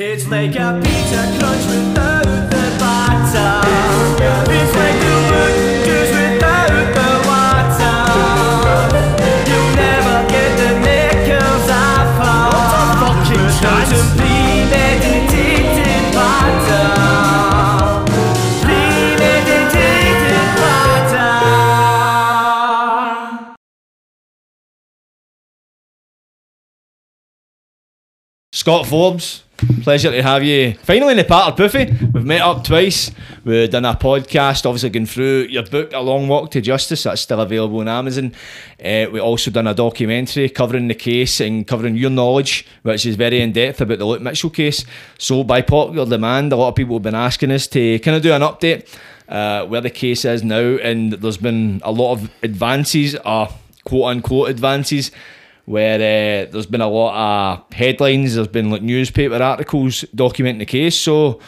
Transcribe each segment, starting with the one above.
It's like a pizza crunch without the batter. It's like the wood juice without the water. You'll never get the knickers I found. What a fucking chance. premeditated Patter. Premeditated Patter. Scott Forbes, pleasure to have you finally in the part of Puffy. We've met up twice. We've done a podcast, obviously going through your book, A Long Walk to Justice. That's still available on Amazon. Uh, we also done a documentary covering the case and covering your knowledge, which is very in depth about the Luke Mitchell case. So, by popular demand, a lot of people have been asking us to kind of do an update uh, where the case is now, and there's been a lot of advances, uh, quote unquote advances where uh, there's been a lot of headlines, there's been like newspaper articles documenting the case. So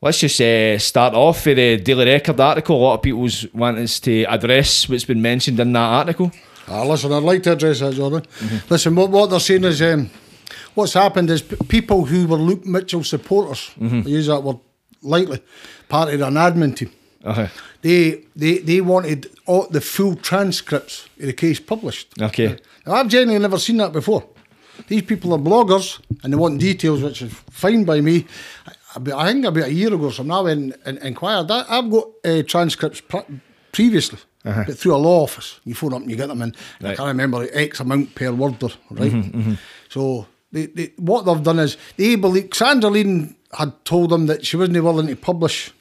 let's just uh, start off with the Daily Record article. A lot of people's want us to address what's been mentioned in that article. Ah, listen, I'd like to address that, Jordan. Listen, what, what they're saying is um, what's happened is p- people who were Luke Mitchell supporters, I use that word lightly, part of an admin team. Uh-huh. They, they they wanted all the full transcripts of the case published. Okay. Now, I've genuinely never seen that before. These people are bloggers and they want details, which is fine by me. I, I think about a year ago, so now in, in, inquired. I, I've got uh, transcripts pr- previously, but through a law office. You phone up and you get them in. I can't remember the X amount per word, or, right? So they, they, what they've done is they believe Sandra Lean had told them that she wasn't willing to publish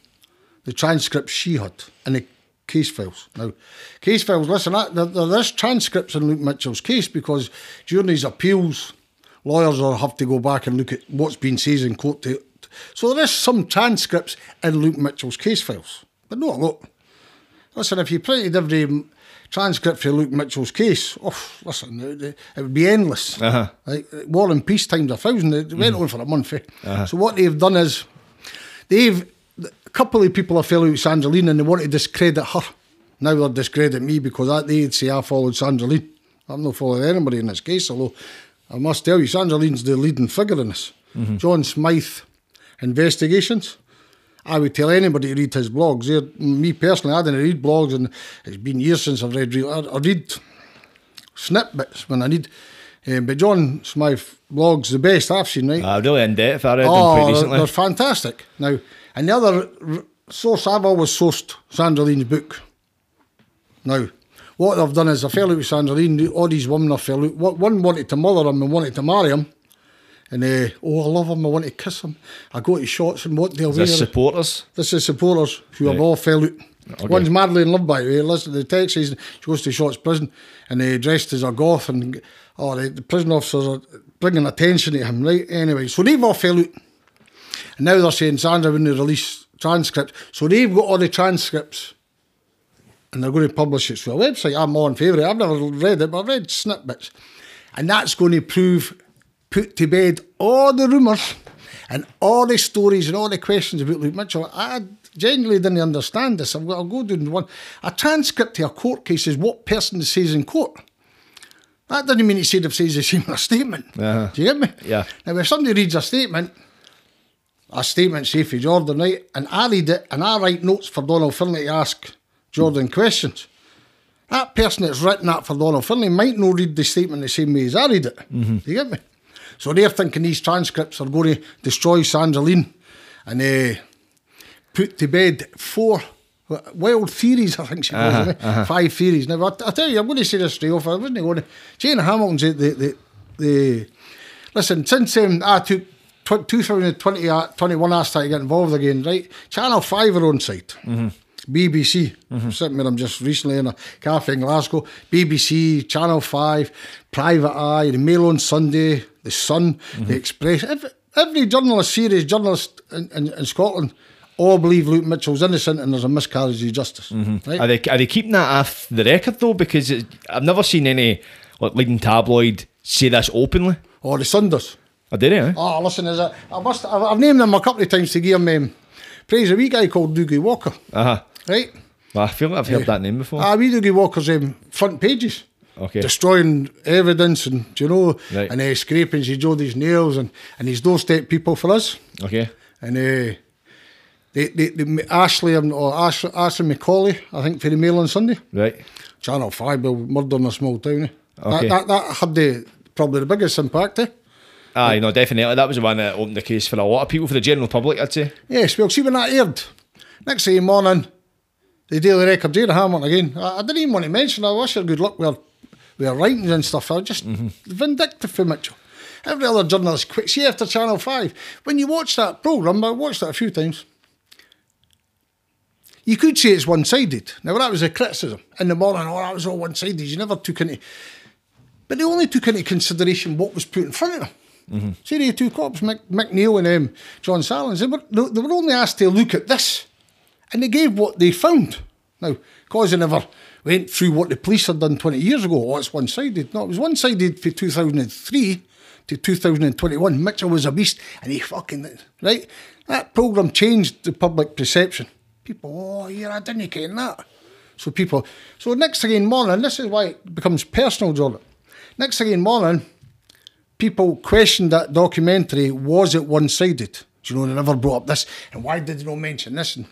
the transcripts she had in the case files. Now, case files, listen, that, there, there is transcripts in Luke Mitchell's case because during his appeals, lawyers will have to go back and look at what's been said in court. To, so there is some transcripts in Luke Mitchell's case files, but not a lot. Listen, if you printed every transcript for Luke Mitchell's case, oh, listen, it, it would be endless. Uh-huh. Like, War and Peace times a thousand. It went on for a month. eh? So what they've done is they've couple of people are fell out with Sandra Lean and they want to discredit her. Now they're discrediting me because that they'd say I followed Sandra Lean. I'm not following anybody in this case, although I must tell you, Sandra Lean's the leading figure in this. John Smythe investigations. I would tell anybody to read his blogs. They're, me personally, I didn't read blogs, and it's been years since I've read. I, I read snippets when I need. Um, but John Smythe blogs the best I've seen. Right? Uh, really in depth. I read them Oh, pretty they're, recently. they're fantastic. Now, and the other r- source, I've always sourced Sandra Lean's book. Now, what they've done is I fell out with Sandra Lean, all these women have fell out. One wanted to mother him and wanted to marry him. And, uh, oh, I love him, I want to kiss him. I go to Shotts and what they'll Is wear. this supporters? This is supporters who have all fell out. Okay. One's madly in love, by the way. Listen to the text says she goes to Shotts prison and they dressed as a goth and oh, the, the prison officers are bringing attention to him, right? Anyway, so they've all fell out. And now they're saying Sandra wouldn't release transcripts. So they've got all the transcripts and they're going to publish it through a website. I'm all in favour. I've never read it, but I've read snippets. And that's going to prove, put to bed all the rumours and all the stories and all the questions about Luke Mitchell. I genuinely didn't understand this. I'll go down one. A transcript to a court case is what person says in court. That doesn't mean it said if says the same in a statement. Uh-huh. Do you get me? Yeah. Now, if somebody reads a statement, a statement, say for Jordan, right, and I read it and I write notes for Donald Finlay to ask Jordan questions, that person that's written that for Donald Finlay might not read the statement the same way as I read it. Mm-hmm. Do you get me? So they're thinking these transcripts are going to destroy Sandra Lean and uh, put to bed four wild theories, I think she calls Uh-huh, eh? five theories. Now, I, I tell you, I'm going to say this straight off. I wasn't going to. Jane Hamilton's the, the, the, the listen, since um, I took tw- 2020, uh, 21, I started getting involved again, right? Channel 5 are on site. Mm-hmm. BBC, mm-hmm. sitting with them just recently in a cafe in Glasgow. BBC, Channel 5, Private Eye, The Mail on Sunday, The Sun, The mm-hmm. Express. Every, every journalist, serious journalist in, in, in Scotland, all believe Luke Mitchell's innocent and there's a miscarriage of justice. Right? Are they, are they keeping that off the record though? Because it, I've never seen any like leading tabloid say this openly. Or The Sun does. I did it. Eh? Oh, listen, is it? I must. I've, I've named them a couple of times to give him um, praise. A wee guy called Doogie Walker, Uh huh. right? Well, I feel like I've heard that name before. Ah, wee Doogie Walker's um, front pages. Okay. destroying evidence and do you know, Right. and uh, scraping his Jodi's nails and and his doorstep people for us. Okay. And uh, they, they, they, Ashley and or Ash, Ashley Macaulay, I think for the Mail on Sunday. Right. Channel Five, Bill, murder in a small town. eh? Okay. That, that that had the probably the biggest impact. Eh? Aye, no, definitely. That was the one that opened the case for a lot of people, for the general public, I'd say. Yes, well, see when that aired, next day morning, the Daily Record, Jada Hammond again. I, I didn't even want to mention. I wish her good luck with her, with her writings and stuff. I was just mm-hmm. vindictive for Mitchell. Every other journalist quit. See after Channel Five, when you watch that programme, I watched it a few times. You could say it's one-sided. Now that was a criticism in the morning. Oh, that was all one-sided. You never took into, but they only took into consideration what was put in front of them. The two cops, Mick Neal and um, John Sallins, they were, they were only asked to look at this and they gave what they found. Now, because they never went through what the police had done 20 years ago, oh, it's one sided. No, it was one sided for 2003 to 2021. Mitchell was a beast and he fucking, right? That programme changed the public perception. People, oh, yeah, I didn't get that. So people, so next thing in morning, this is why it becomes personal, Jordan. Next thing in morning, people questioned that documentary, was it one sided? Do you know, they never brought up this, and why did they not mention this? And,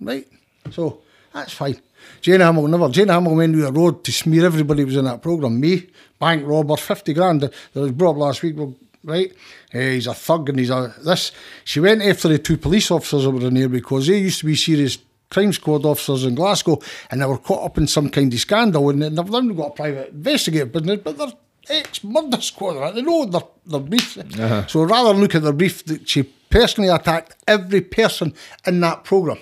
right? So that's fine. Jane Hamilton never. Jane Hamilton went to a road to smear everybody who was in that programme. Me, bank robber, 50 grand. That was brought up last week, well, right? Eh, he's a thug and he's a this. She went after the two police officers that were in there because they used to be serious crime squad officers in Glasgow and they were caught up in some kind of scandal and they've never got a private investigative business, but they're ex murder squad. right? They know their, their brief. Uh-huh. So rather than look at their brief, that she personally attacked every person in that programme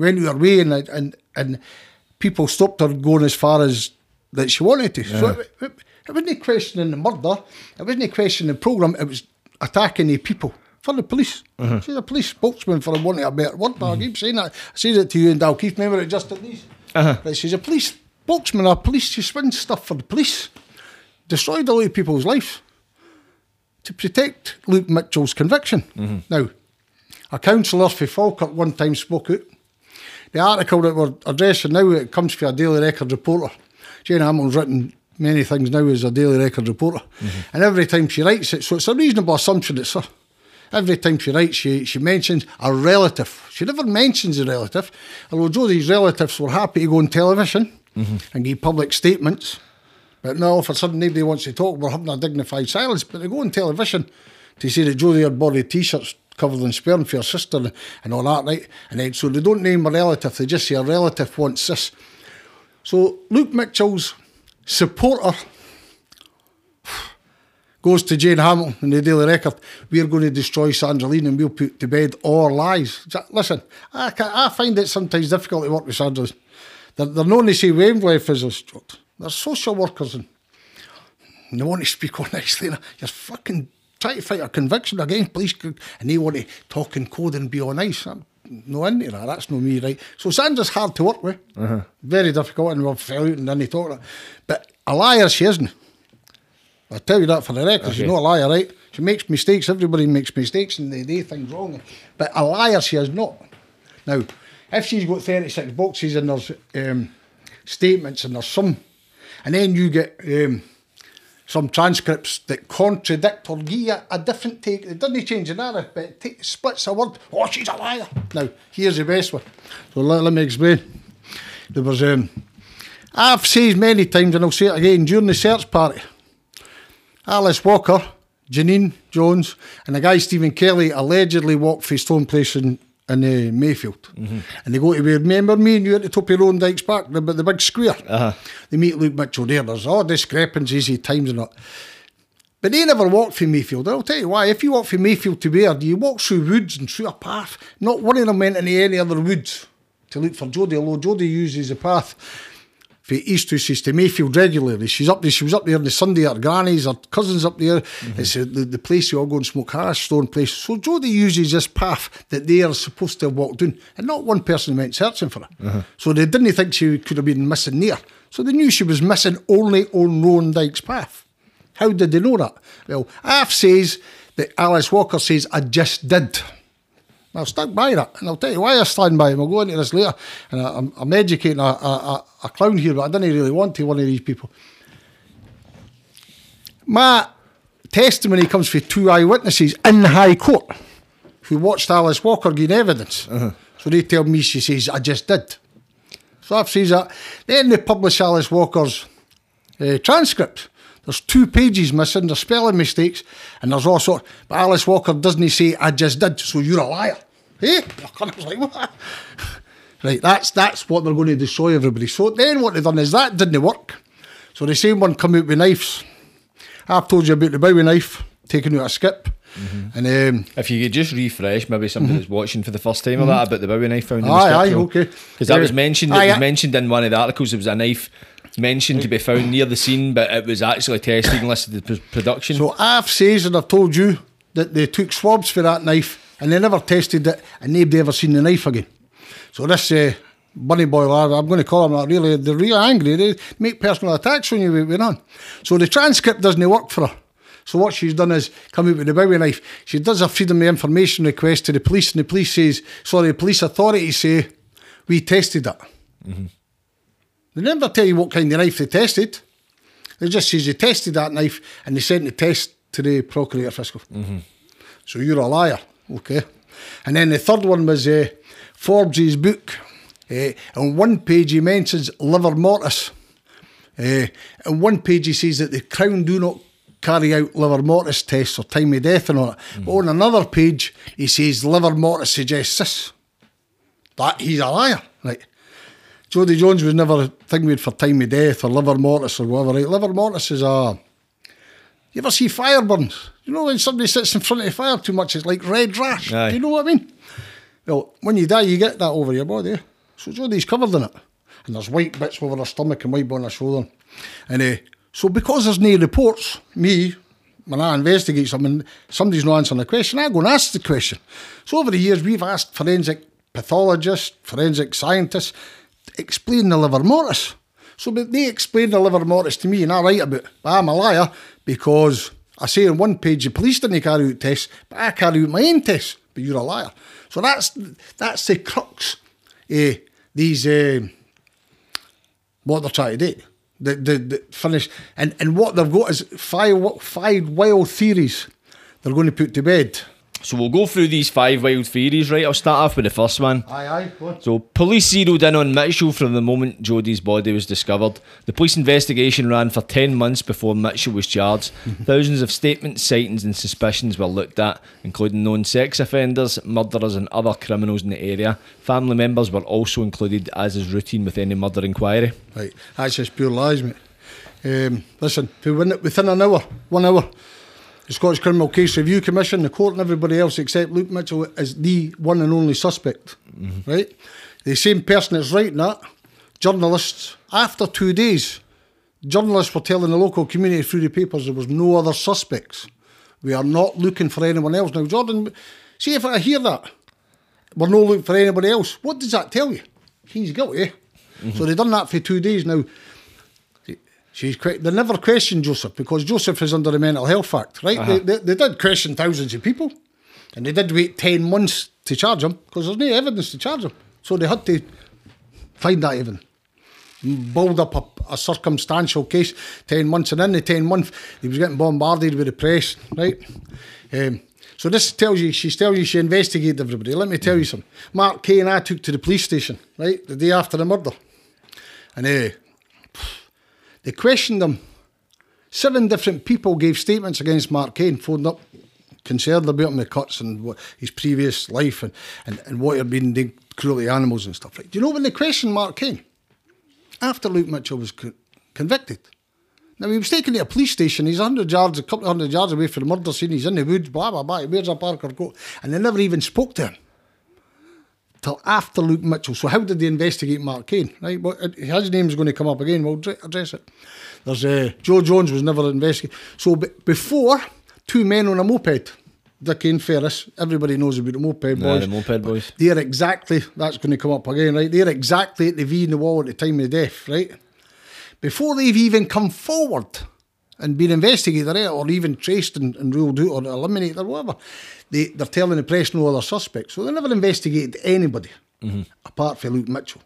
went to her way and and and people stopped her going as far as that she wanted to. So it, it, it wasn't a questioning the murder, it wasn't a questioning the programme, it was attacking the people. For the police. Uh-huh. She's a police spokesman for the wanting a better word. But I keep saying that. I said it to you and Dalkeith, remember it just at these. Uh-huh. But she's a police spokesman, a police, she spins stuff for the police. Destroyed a lot of people's lives to protect Luke Mitchell's conviction. Mm-hmm. Now, a councillor for Falkirk one time spoke out. The article that we're addressing now, it comes from a Daily Record reporter. Jane Hamilton's written many things now as a Daily Record reporter. Mm-hmm. And every time she writes it, so it's a reasonable assumption it's her. Every time she writes, she, she mentions a relative. She never mentions a relative, although Jodi's relatives were happy to go on television mm-hmm. and give public statements. But now, all of a sudden, nobody wants to talk. We're having a dignified silence. But they go on television to say that Jodi had bought t-shirts covered in sperm for her sister and, all that, right? And then, so they don't name a relative. They just say a relative wants this. So Luke Mitchell's supporter goes to Jane Hamilton in the Daily Record. We're going to destroy Sandra Lean and we'll put to bed all lies. Listen, I, I find it sometimes difficult to work with Sandra. They're, they're known to say wavelength is a stroke. They're social workers and they want to speak on nicely. You're fucking trying to fight a conviction against police and they want to talk in code and be on ice. I'm no into that. That's no me, right? So Sandra's hard to work with. Very difficult and we've fell out and then they talk. But a liar she isn't. I tell you that for the record. She's not a liar, right? She makes mistakes. Everybody makes mistakes and they do things wrong. But a liar she is not. Now, if she's got 36 boxes and there's um, statements and there's some, and then you get um, some transcripts that contradict or give a different take. It doesn't change the narrative, but it splits a word. Oh, she's a liar. Now, here's the best one. So let, let me explain. There was, um, I've said many times, and I'll say it again, during the search party, Alice Walker, Janine Jones, and the guy Stephen Kelly allegedly walked for Stone Place in, in uh, Mayfield. And they go to, remember me and you at the top of Roan's Dyke Park, the, the big square? Uh-huh. They meet Luke Mitchell there. There's all discrepancies at times and that. But they never walked from Mayfield. I'll tell you why. If you walk from Mayfield to Baird, you walk through woods and through a path. Not one of them went into any other woods to look for Jodi, although Jodi uses a path for Easthouses to Mayfield regularly. She's up there, she was up there on the Sunday at her granny's, her cousins up there. It's uh, the, the place you all go and smoke hash, Stone Place. So Jodi uses this path that they are supposed to have walked down. And not one person went searching for her. So they didn't think she could have been missing there. So they knew she was missing only on Roan's Dyke path. How did they know that? Well, Af says that Alice Walker says, I just did. I've stuck by that, and I'll tell you why I stand by it. We'll go into this later, and I, I'm, I'm educating a, a, a- clown here, but I didn't really want to, one of these people. My testimony comes from two eyewitnesses in the High Court who watched Alice Walker give evidence. So they tell me, she says, I just did. So I've seen that. Then they publish Alice Walker's uh, transcript. There's two pages missing, there's spelling mistakes, and there's all also, but Alice Walker doesn't say, I just did, so you're a liar. Eh? I was like, what? Right, that's that's what they're going to destroy everybody. So then what they've done is that didn't work. So the same one come out with knives. I've told you about the Bowie knife, taken out a skip. And um, If you could just refresh, maybe somebody that's watching for the first time or that about the Bowie knife found in the Mm-hmm. Aye, aye, okay. Because that Uh, was mentioned. aye, it was mentioned in one of the articles. It was a knife mentioned to be found near the scene, but it was actually tested and listed as production. So I've says and I've told you that they took swabs for that knife and they never tested it and nobody ever seen the knife again. So this uh, bunny boy lad, I'm going to call him that, really, they're really angry. They make personal attacks on you with on. So the transcript doesn't work for her. So what she's done is come out with the Bowie knife. She does a freedom of information request to the police and the police says, sorry, the police authorities say, we tested it. They never tell you what kind of knife they tested. They just says they tested that knife and they sent the test to the Procurator Fiscal. So you're a liar, okay? And then the third one was uh, Forbes' book. Uh, on one page he mentions livor mortis. Uh, on one page he says that the Crown do not carry out livor mortis tests or time of death and all that. But on another page he says livor mortis suggests this. That he's a liar, right? Jodi Jones was never thinking for time of death or livor mortis or whatever. Right? Livor mortis is a. You ever see fire burns? You know when somebody sits in front of the fire too much, it's like red rash. Aye. Do you know what I mean? Well, when you die, you get that over your body. So Jodi's covered in it. And there's white bits over her stomach and white on her shoulder. And uh, so because there's no reports, me, when I investigate something, somebody's not answering the question, I go and ask the question. So over the years, we've asked forensic pathologists, forensic scientists, explain the livor mortis. So but they explain the livor mortis to me and I write about. But I'm a liar because I say on one page the police didn't carry out tests, but I carry out my own tests. But you're a liar. So that's that's the crux of these uh, what they're trying to do. The, the, the finish and, and what they've got is five five wild theories they're going to put to bed. So we'll go through these five wild theories, right? I'll start off with the first one. Aye, aye. What? So, police zeroed in on Mitchell from the moment Jodi's body was discovered. The police investigation ran for 10 months before Mitchell was charged. Thousands of statements, sightings, and suspicions were looked at, including known sex offenders, murderers, and other criminals in the area. Family members were also included, as is routine with any murder inquiry. Right, that's just pure lies, mate. Um, listen, within an hour, one hour, the Scottish Criminal Case Review Commission, the court, and everybody else except Luke Mitchell is the one and only suspect. Mm-hmm. Right? The same person that's writing that, journalists, after two days, journalists were telling the local community through the papers there was no other suspects. We are not looking for anyone else. Now, Jordan, see if I hear that, we're not looking for anybody else. What does that tell you? He's guilty. Mm-hmm. So they've done that for two days now. She's they never questioned Joseph because Joseph is under the Mental Health Act, right? They, they, they did question thousands of people, and they did wait ten months to charge him because there's no evidence to charge him. So they had to find that even build up a, a circumstantial case. Ten months, and in the ten months, he was getting bombarded with the press, right? Um, so this tells you, she's telling you she investigated everybody. Let me tell you something. Mark Kane and I took to the police station, right, the day after the murder, and uh, they questioned him. Seven different people gave statements against Mark Kane, phoned up, concerned about him, the cuts and what, his previous life and, and, and what he'd been doing cruelly animals and stuff. Like, do you know when they questioned Mark Kane? After Luke Mitchell was co- convicted. Now, he was taken to a police station. He's 100 yards, a couple of hundred yards away from the murder scene. He's in the woods, blah, blah, blah. Where's a Parker go? And they never even spoke to him till after Luke Mitchell. So how did they investigate Mark Kane? Right, well, his name's going to come up again. We'll address it. There's uh, Joe Jones was never investigated. So b- before, two men on a moped, Dickie and Ferris. Everybody knows about the moped boys. Aye, the moped boys. They're exactly that's going to come up again, right? They're exactly at the V in the wall at the time of death, right? Before they've even come forward and been investigated right, or even traced and, and ruled out or eliminated or whatever, they, they're telling the press no other suspects. So they never investigated anybody apart from Luke Mitchell.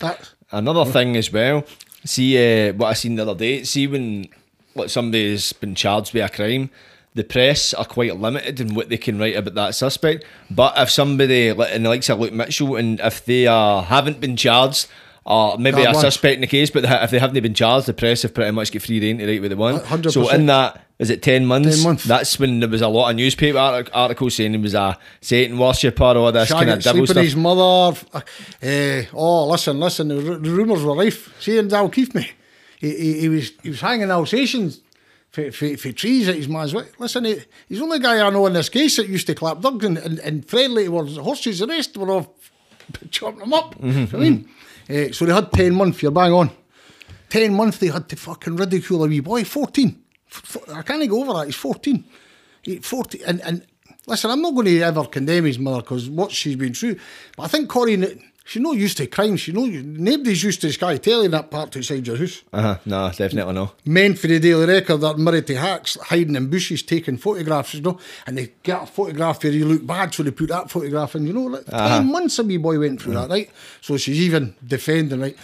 That's Another thing as well, see uh, what I seen the other day, see when like somebody's been charged with a crime, the press are quite limited in what they can write about that suspect. But if somebody like in the likes of Luke Mitchell, and if they uh, haven't been charged. Or maybe a one. suspect in the case, but if they haven't been charged, the press have pretty much got free reign to write what they want. 100%. So in that, is it ten months? 10 months. That's when there was a lot of newspaper artic- articles saying he was a Satan worshipper or all this kind of sleeping stuff. his mother. Uh, oh, listen, listen. The, ru- the rumours were rife. See, in Dalkeith, me, he, he, he was he was hanging Alsatians for, for, for trees at his man's. way. Listen, he, he's the only guy I know in this case that used to clap dogs and, and, and friendly towards horses. The rest were all chopping them up. Mm-hmm, I mean, Eh, so they had ten months. You're bang on. Ten months they had to fucking ridicule a wee boy. Fourteen. F- f- I can't go over that. He's fourteen. He, Forty. And and listen, I'm not going to ever condemn his mother because what she's been through. But I think Corey, she's not used to crime. She know nobody's used to Sky Telly in that part outside your house. Uh huh. No, definitely not. Men for the Daily Record that are married to hacks, hiding in bushes, taking photographs, you know, and they get a photograph where you look bad, so they put that photograph in, you know, like Uh-huh. 10 months a wee boy went through that, right? So she's even defending, right?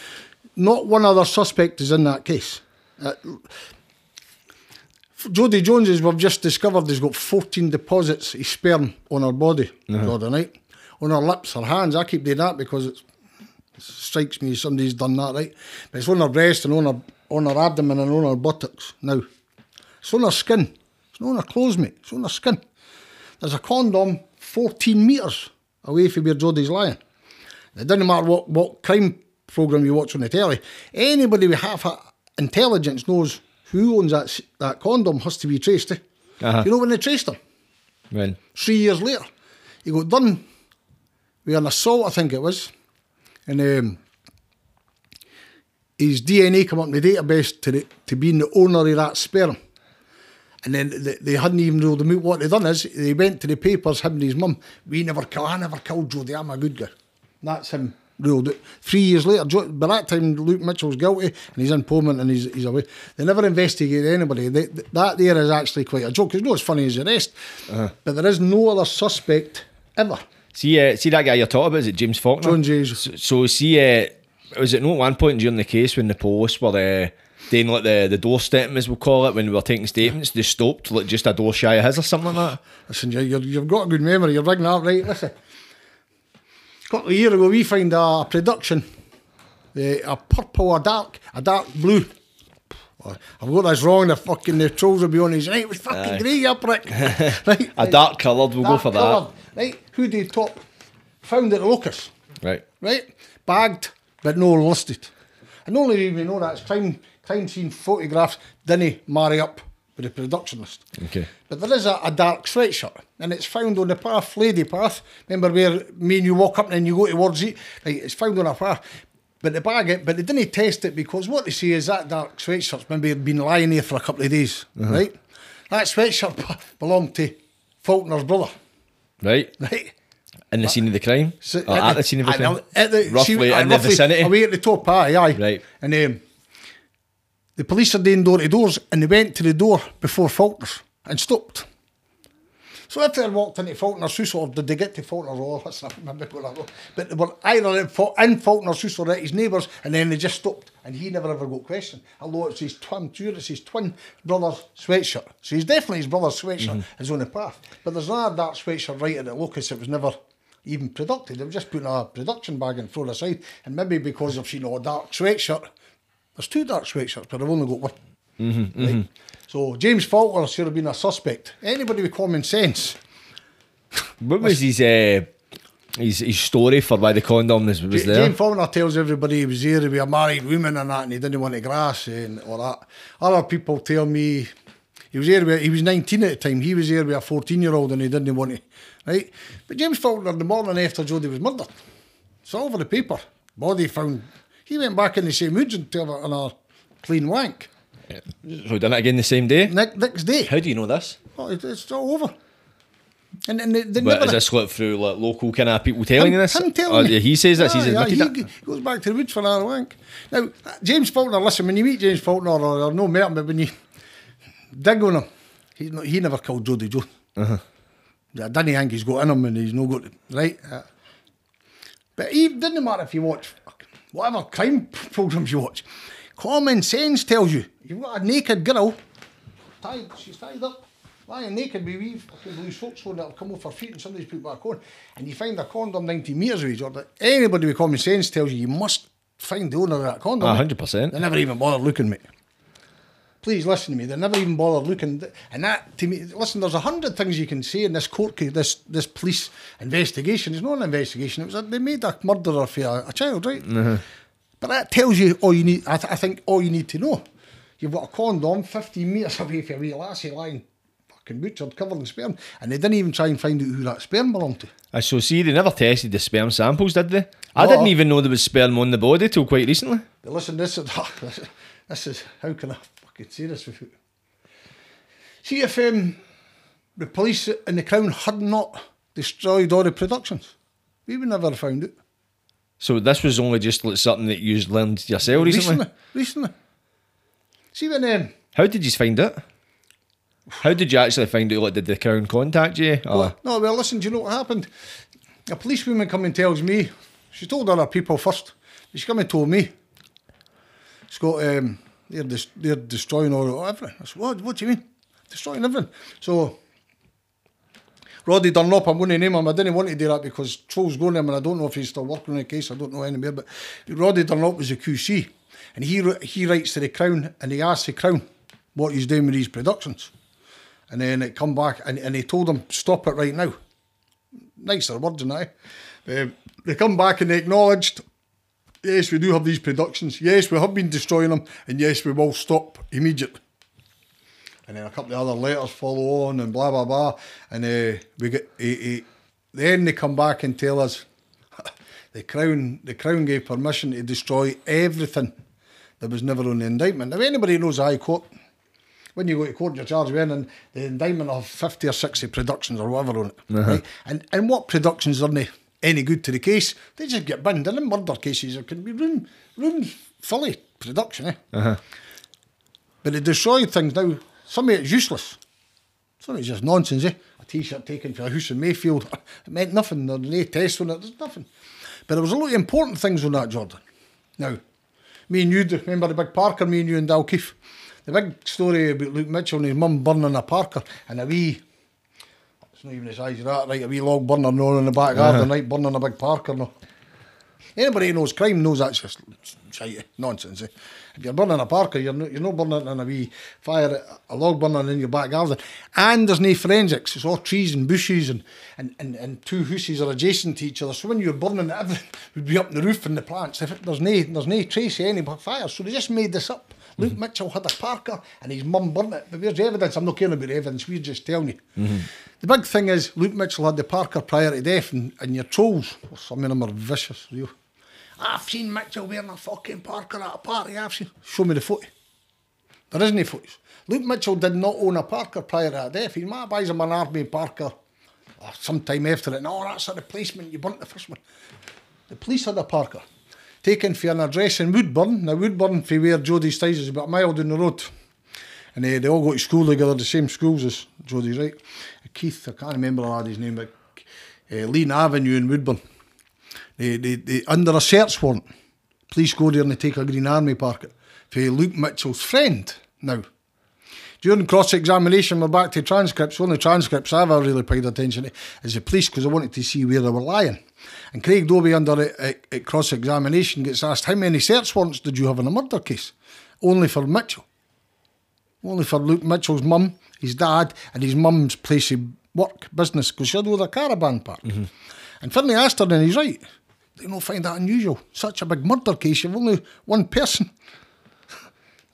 Not one other suspect is in that case. Uh, Jodi Jones, as we've just discovered, has got 14 deposits of sperm on her body the other night. On her lips, her hands. I keep doing that because it's strikes me somebody's done that, right? But it's on her breast and on her on her abdomen and on her buttocks now. It's on her skin. It's not on her clothes, mate. It's on her skin. There's a condom 14 metres away from where Jodi's lying. It doesn't matter what, what crime programme you watch on the telly. Anybody with half a intelligence knows who owns that that condom has to be traced. Eh? Uh-huh. You know when they traced him? When? three years later, he got done with an assault, I think it was, and um, his DNA came up in the database to the, to being the owner of that sperm. And then they, they hadn't even ruled him out. What they done is they went to the papers, him and his mum. We never kill. I never killed Jodi. I'm a good guy. That's him ruled out. Three years later, by that time, Luke Mitchell's guilty and he's in Polmont and he's, he's away. They never investigated anybody. They, that there is actually quite a joke. It's not as funny as the rest, but there is no other suspect ever. See, uh, see that guy you're talking about? Is it James Faulkner? John Jays. So, so see, uh, was it not at one point during the case when the police were uh, doing like the the doorstepping, as we'll call it, when we were taking statements, they stopped like just a door shy of his or something like that. Listen, you, you've got a good memory. You're bringing that up right. Listen, a couple of years ago, we find a production, uh, a purple, a dark, a dark blue. I've got this wrong. The fucking the trolls will be on his right. It was fucking grey, you prick. right, A dark coloured, we'll go dark for coloured, Right, hoodie top, found at the locus. Right. Right, bagged but no listed. And the only reason we know that is crime, crime scene photographs didn't marry up with the production list. Okay. But there is a, a dark sweatshirt, and it's found on the path, lady path. Remember where me and you walk up and then you go towards it? Right, it's found on a path. But they bag it, but they didn't test it because what they see is that dark sweatshirt's maybe been lying here for a couple of days, uh-huh. right? That sweatshirt belonged to Faulkner's brother, Right? Right. In the scene of the crime? So, or at the, the scene of the crime? Know, At the, roughly she, in the vicinity? Away at the top, aye, aye. Right. And um, the police are doing door to doors and they went to the door before Faulkner's and stopped. So if they walked into Faulkner's house or did they get to Faulkner's or let's not remember I go. But they were either in, Fa- in Faulkner's house or at his neighbours and then they just stopped and he never ever got questioned. Although it's his twin, it's his twin brother's sweatshirt. So he's definitely his brother's sweatshirt is on the path. But there's another dark sweatshirt right at the locus that was never even produced. They were just putting a production bag and thrown aside. And maybe because of you know a dark sweatshirt, there's two dark sweatshirts, but I've only got one. Mm-hmm, right? So James Faulkner should have been a suspect. Anybody with common sense. What was his, uh, his his story for why the condom was, was J- there? James Faulkner tells everybody he was here be a married woman and that, and he didn't want to grass and all that. Other people tell me he was here with, he was 19 at the time. He was here with a 14 year old and he didn't want to, right? But James Faulkner, the morning after Jodi was murdered, it's all over the paper. Body found. He went back in the same woods and tell her on a clean wank. So done it again the same day? Next, next day, How do you know this? oh, it- it's all over. And, and they, they But never, is this slipped through like local kind of people telling him, you this? Him telling Or. He says this. he's Yeah, yeah, he g- goes back to the woods for another wank. Now, James Faulkner, listen, when you meet James Faulkner or, or no met him, but when you dig on him, he's not, he never killed Jodi Joe. Uh-huh. I don't think he's got in him and he's no got right. Uh, but it doesn't matter if you watch whatever crime programs you watch. Common sense tells you you've got a naked girl tied, she's tied up, lying naked with wee fucking blue socks on that'll come off her feet and somebody's put back on. And you find a condom 90 metres away, Jordan. Anybody with common sense tells you you must find the owner of that condom. A hundred percent. They never even bothered looking, mate. Please listen to me. They never even bothered looking, and that to me. Listen, there's a hundred things you can say in this court case, this this police investigation. It's not an investigation. It was a, they made a murderer for a, a child, right? Uh-huh. But that tells you all you need. I, th- I think all you need to know. You've got a condom 15 metres away from a wee lassie lying fucking butchered, covered in sperm, and they didn't even try and find out who that sperm belonged to. I so see they never tested the sperm samples, did they? I didn't even know there was sperm on the body till quite recently. Listen, this is this is how can I fucking say this? See if um, the police and the crown had not destroyed all the productions, we would never have found it So this was only just like something that you learned yourself recently. recently. Recently, see when um, How did you find it? How did you actually find out? Like, did the crown contact you? Or Well, no, well, listen, do you know what happened? A policewoman come and tells me, she told other people first, but she come and told me, Scott, um, they're, dis- they're destroying all of everything. I said, what, what do you mean? Destroying everything. So, Roddy Dunlop, I'm going to name him. I didn't want to do that because Troll's going him and I don't know if he's still working on the case. I don't know anymore. But Roddy Dunlop was a QC and he, he writes to the Crown and he asks the Crown what he's doing with these productions. And then it come back and, and he told them, stop it right now. Nicer words than I. Um, they come back and they acknowledged, yes, we do have these productions. Yes, we have been destroying them. And yes, we will stop immediately. And then a couple of other letters follow on and blah, blah, blah. And uh, we get, he, he, then they come back and tell us the Crown, the Crown gave permission to destroy everything that was never on the indictment. Now, anybody knows the High Court, when you go to court, you're charged with anything, the indictment of 50 or 60 productions or whatever on it. Right? And, and what productions are they any good to the case? They just get binned. And in murder cases, there can be room, room fully production. Eh? Uh-huh. But they destroyed things now. Some of it's useless. Some of it's just nonsense, eh? A t-shirt taken for a house in Mayfield. It meant nothing. There's no test on it. There's nothing. But there was a lot of important things on that, Jordan. Now, me and you, remember the big Parker, me and you and Dalkeith? The big story about Luke Mitchell and his mum burning a Parker and a wee, it's not even the size of that, right? A wee log burner no in the back garden, right? Burning a big Parker, no. Anybody who knows crime knows that's just shite, nonsense. Eh? If you're burning a Parker, you're not, you're not burning in a wee fire, a log burning in your back garden. And there's no forensics. It's all trees and bushes and, and, and, and two houses are adjacent to each other. So when you're burning everything would be up in the roof and the plants. If it, there's no there's no trace of any fire. So they just made this up. Luke Mitchell had a Parker and his mum burnt it. But where's the evidence? I'm not caring about the evidence. We're just telling you. Mm-hmm. The big thing is Luke Mitchell had the Parker prior to death and, and your trolls, well, some of them are vicious, real. I've seen Mitchell wearing a fucking Parker at a party. I've seen. Show me the footy. There isn't any footage. Luke Mitchell did not own a Parker prior to that death. He might buys him an Army Parker sometime after it. No, that's a replacement. You burnt the first one. The police had a Parker taken for an address in Woodburn. Now, Woodburn, for where Jodi Stiles is, about a mile down the road. And uh, they all go to school together, the same schools as Jodi's, right? Keith, I can't remember the lady's name, but uh, Lean Avenue in Woodburn. They, they, they, under a search warrant, police go there and they take a Green Army Parker for Luke Mitchell's friend. Now, during cross examination, we're back to transcripts. Only transcripts I've ever really paid attention to is the police because I wanted to see where they were lying. And Craig Dobie, under a, a cross examination, gets asked, How many search warrants did you have in a murder case? Only for Mitchell. Only for Luke Mitchell's mum, his dad, and his mum's place of work, business, because she had all the caravan park. Mm-hmm. And Finlay asked her, and he's right. They don't find that unusual. Such a big murder case, you've only one person.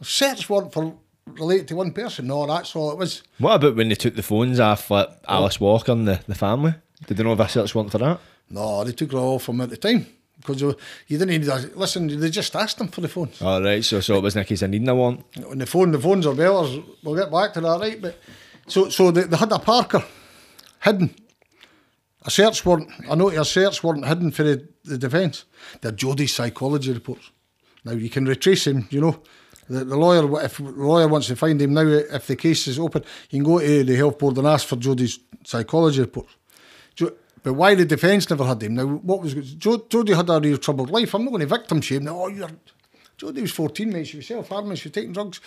A search warrant for related to one person. No, that's all it was. What about when they took the phones off like oh. Alice Walker and the, the family? Did they know if a search warrant for that? No, they took it all from at the time. Because you you didn't need to, listen, they just asked them for the phones. All right, so so it wasn't a case of needing a warrant. On the phone, the phones are better. We'll get back to that, right? But so so they, they had a Parker hidden, a search warrant. I know a search warrant hidden for the, the defence. They're Jodi's psychology reports. Now you can retrace him. You know, the, the lawyer if the lawyer wants to find him now, if the case is open, you can go to the health board and ask for Jodi's psychology report. But why the defence never had him? Now, what was jo- Jodi had a real troubled life. I'm not going to victim shame. Now, oh, you're Jodi was 14, mate. She was self harming. She was taking drugs.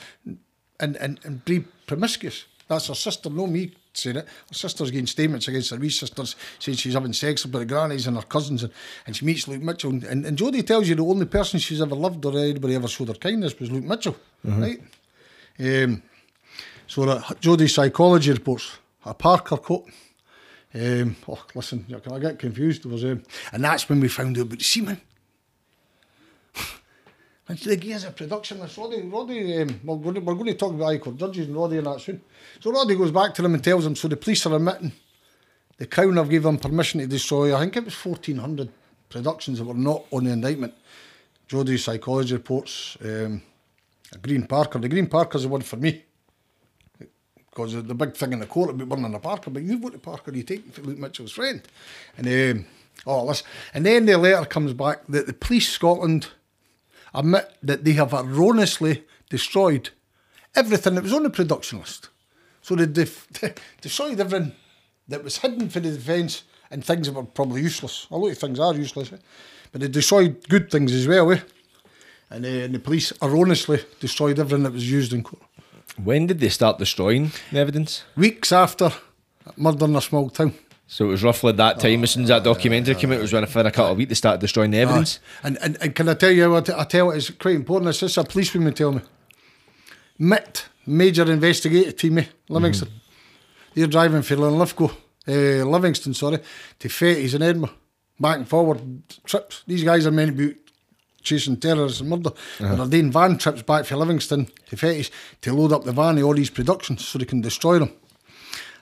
and, and, and be promiscuous. That's her sister, no me saying it. Her sister's getting statements against her wee sisters, saying she's having sex with her grannies and her cousins, and, and she meets Luke Mitchell. And, and Jodie tells you the only person she's ever loved or anybody ever showed her kindness was Luke Mitchell, mm-hmm. right? Um, so that Jodie's psychology reports a Parker quote. Um, oh, listen, I get confused. Was, um, and that's when we found out about the semen. And the gears of production, this Roddy, Roddy, um, we're, going to, we're going to talk about Court judges and Roddy and that soon. So Roddy goes back to them and tells them, so the police are admitting the Crown have given them permission to destroy, I think it was 1,400 productions that were not on the indictment. Jodi's psychology reports, um, a Green Parker. The Green Parker's the one for me. Because the big thing in the court about burning the Parker, but you vote the Parker you take Luke Mitchell's friend. And um, oh. And then the letter comes back that the police Scotland admit that they have erroneously destroyed everything that was on the production list. So they def- destroyed everything that was hidden for the defence and things that were probably useless. A lot of things are useless, eh? but they destroyed good things as well. Eh? And, uh, and the police erroneously destroyed everything that was used in court. When did they start destroying the evidence? Weeks after murder in a small town. So it was roughly that time as soon as that documentary came out. It was when I for a couple of weeks they started destroying the evidence. And, and and can I tell you what I tell it's quite important. This is a policewoman tell me. MIT, major investigative team, eh, Livingston. They're driving for Linlithgow, uh, Livingston, sorry, to Fettes in Edinburgh. Back and forward trips. These guys are meant to be chasing terrorists and murder. and they're doing van trips back from Livingston to Fettes to load up the van of all these productions so they can destroy them.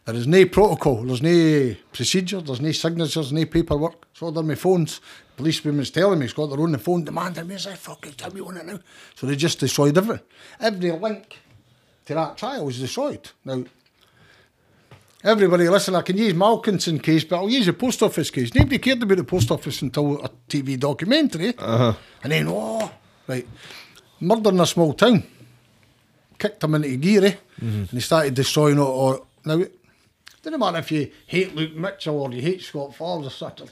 There is no protocol, there's no procedure, there's no signatures, no paperwork. It's all done with phones. Policewoman's telling me he's got their own phone demanding me, I fucking tell me on it now. So they just destroyed everything. Every link to that trial was destroyed. Now, everybody, listen, I can use Malkinson case, but I'll use the post office case. Nobody cared about the post office until a TV documentary. Uh-huh. And then, oh, right, murder in a small town. Kicked him into gear, eh? And he started destroying it. Or, now, doesn't matter if you hate Luke Mitchell or you hate Scott Forbes or something.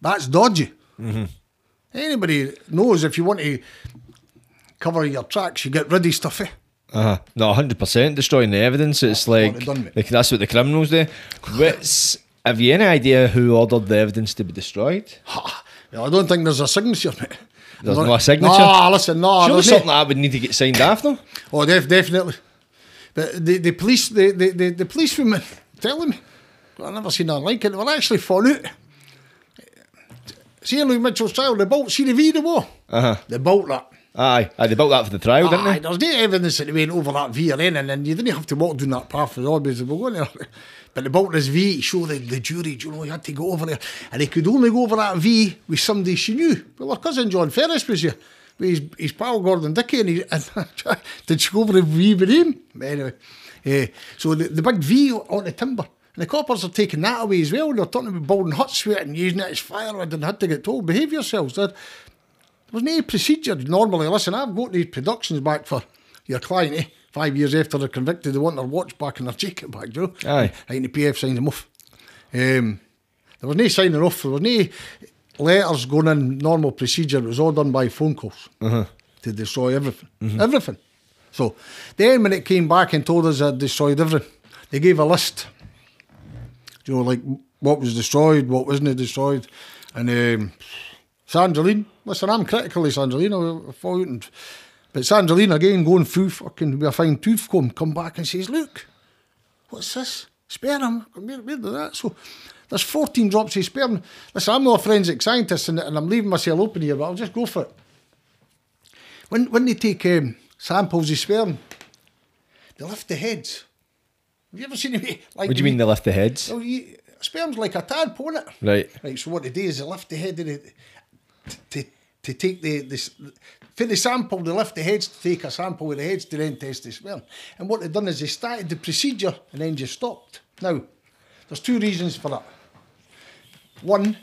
That's dodgy. Anybody knows if you want to cover your tracks, you get rid of stuff, eh? Uh-huh. No, hundred percent destroying the evidence. It's what like they done, like, that's what the criminals do. What's have you any idea who ordered the evidence to be destroyed? I don't think there's a signature, mate. There's I don't- no signature? Nah, listen, no. Surely no- something that would need to get signed after. Oh, def- definitely. But the, the police, the, the, the, the policewoman telling me, I've never seen nothing like it. Well, actually found out. See Luke Mitchell's trial, the bolt, see the V, the wall? Uh-huh. The bolt that. Aye, aye, they built that for the trial, didn't Aye, they? there's no evidence that they went over that V or anything, and then you didn't have to walk down that path as always. We're going there. But the bolt this V to show the, the jury, you know, he had to go over there. And he could only go over that V with somebody she knew. Well, her cousin John Ferris was here his, his pal Gordon Dickie, and, he, and did she go over the V with him? Anyway, eh, so the, the big V on the timber. And the coppers are taking that away as well. They're talking about building huts with it and using it as firewood and had to get told, behave yourselves. There was no procedure normally. Listen, I've got these productions back for your client, eh? Five years after they're convicted, they want their watch back and their jacket back, you know? Aye. I think the PF signed them off. Um, there was no signing off. There was no letters going in normal procedure. It was all done by phone calls to destroy everything. Everything. So then when it came back and told us they'd destroyed everything, they gave a list. You know, like what was destroyed, what wasn't destroyed. And um, Sandra Lean, listen, I'm critical of Sandra Lean. I and, but Sandra Lean again going through fucking with a fine tooth comb, come back and says, look, what's this? Sperm. Where, where did that? So there's 14 drops of sperm. Listen, I'm not a forensic scientist and, and I'm leaving myself open here, but I'll just go for it. When, when they take um, samples of sperm, they lift the heads. Have you ever seen it? Like What do you mean they lift the heads? You, sperm's like a tadpole, isn't it? Right. Right, so what they do is they lift the head of to, to take the, this, for the sample, they lift the heads to take a sample of the heads to then test the sperm. And what they've done is they started the procedure and then just stopped. Now, there's two reasons for that. One,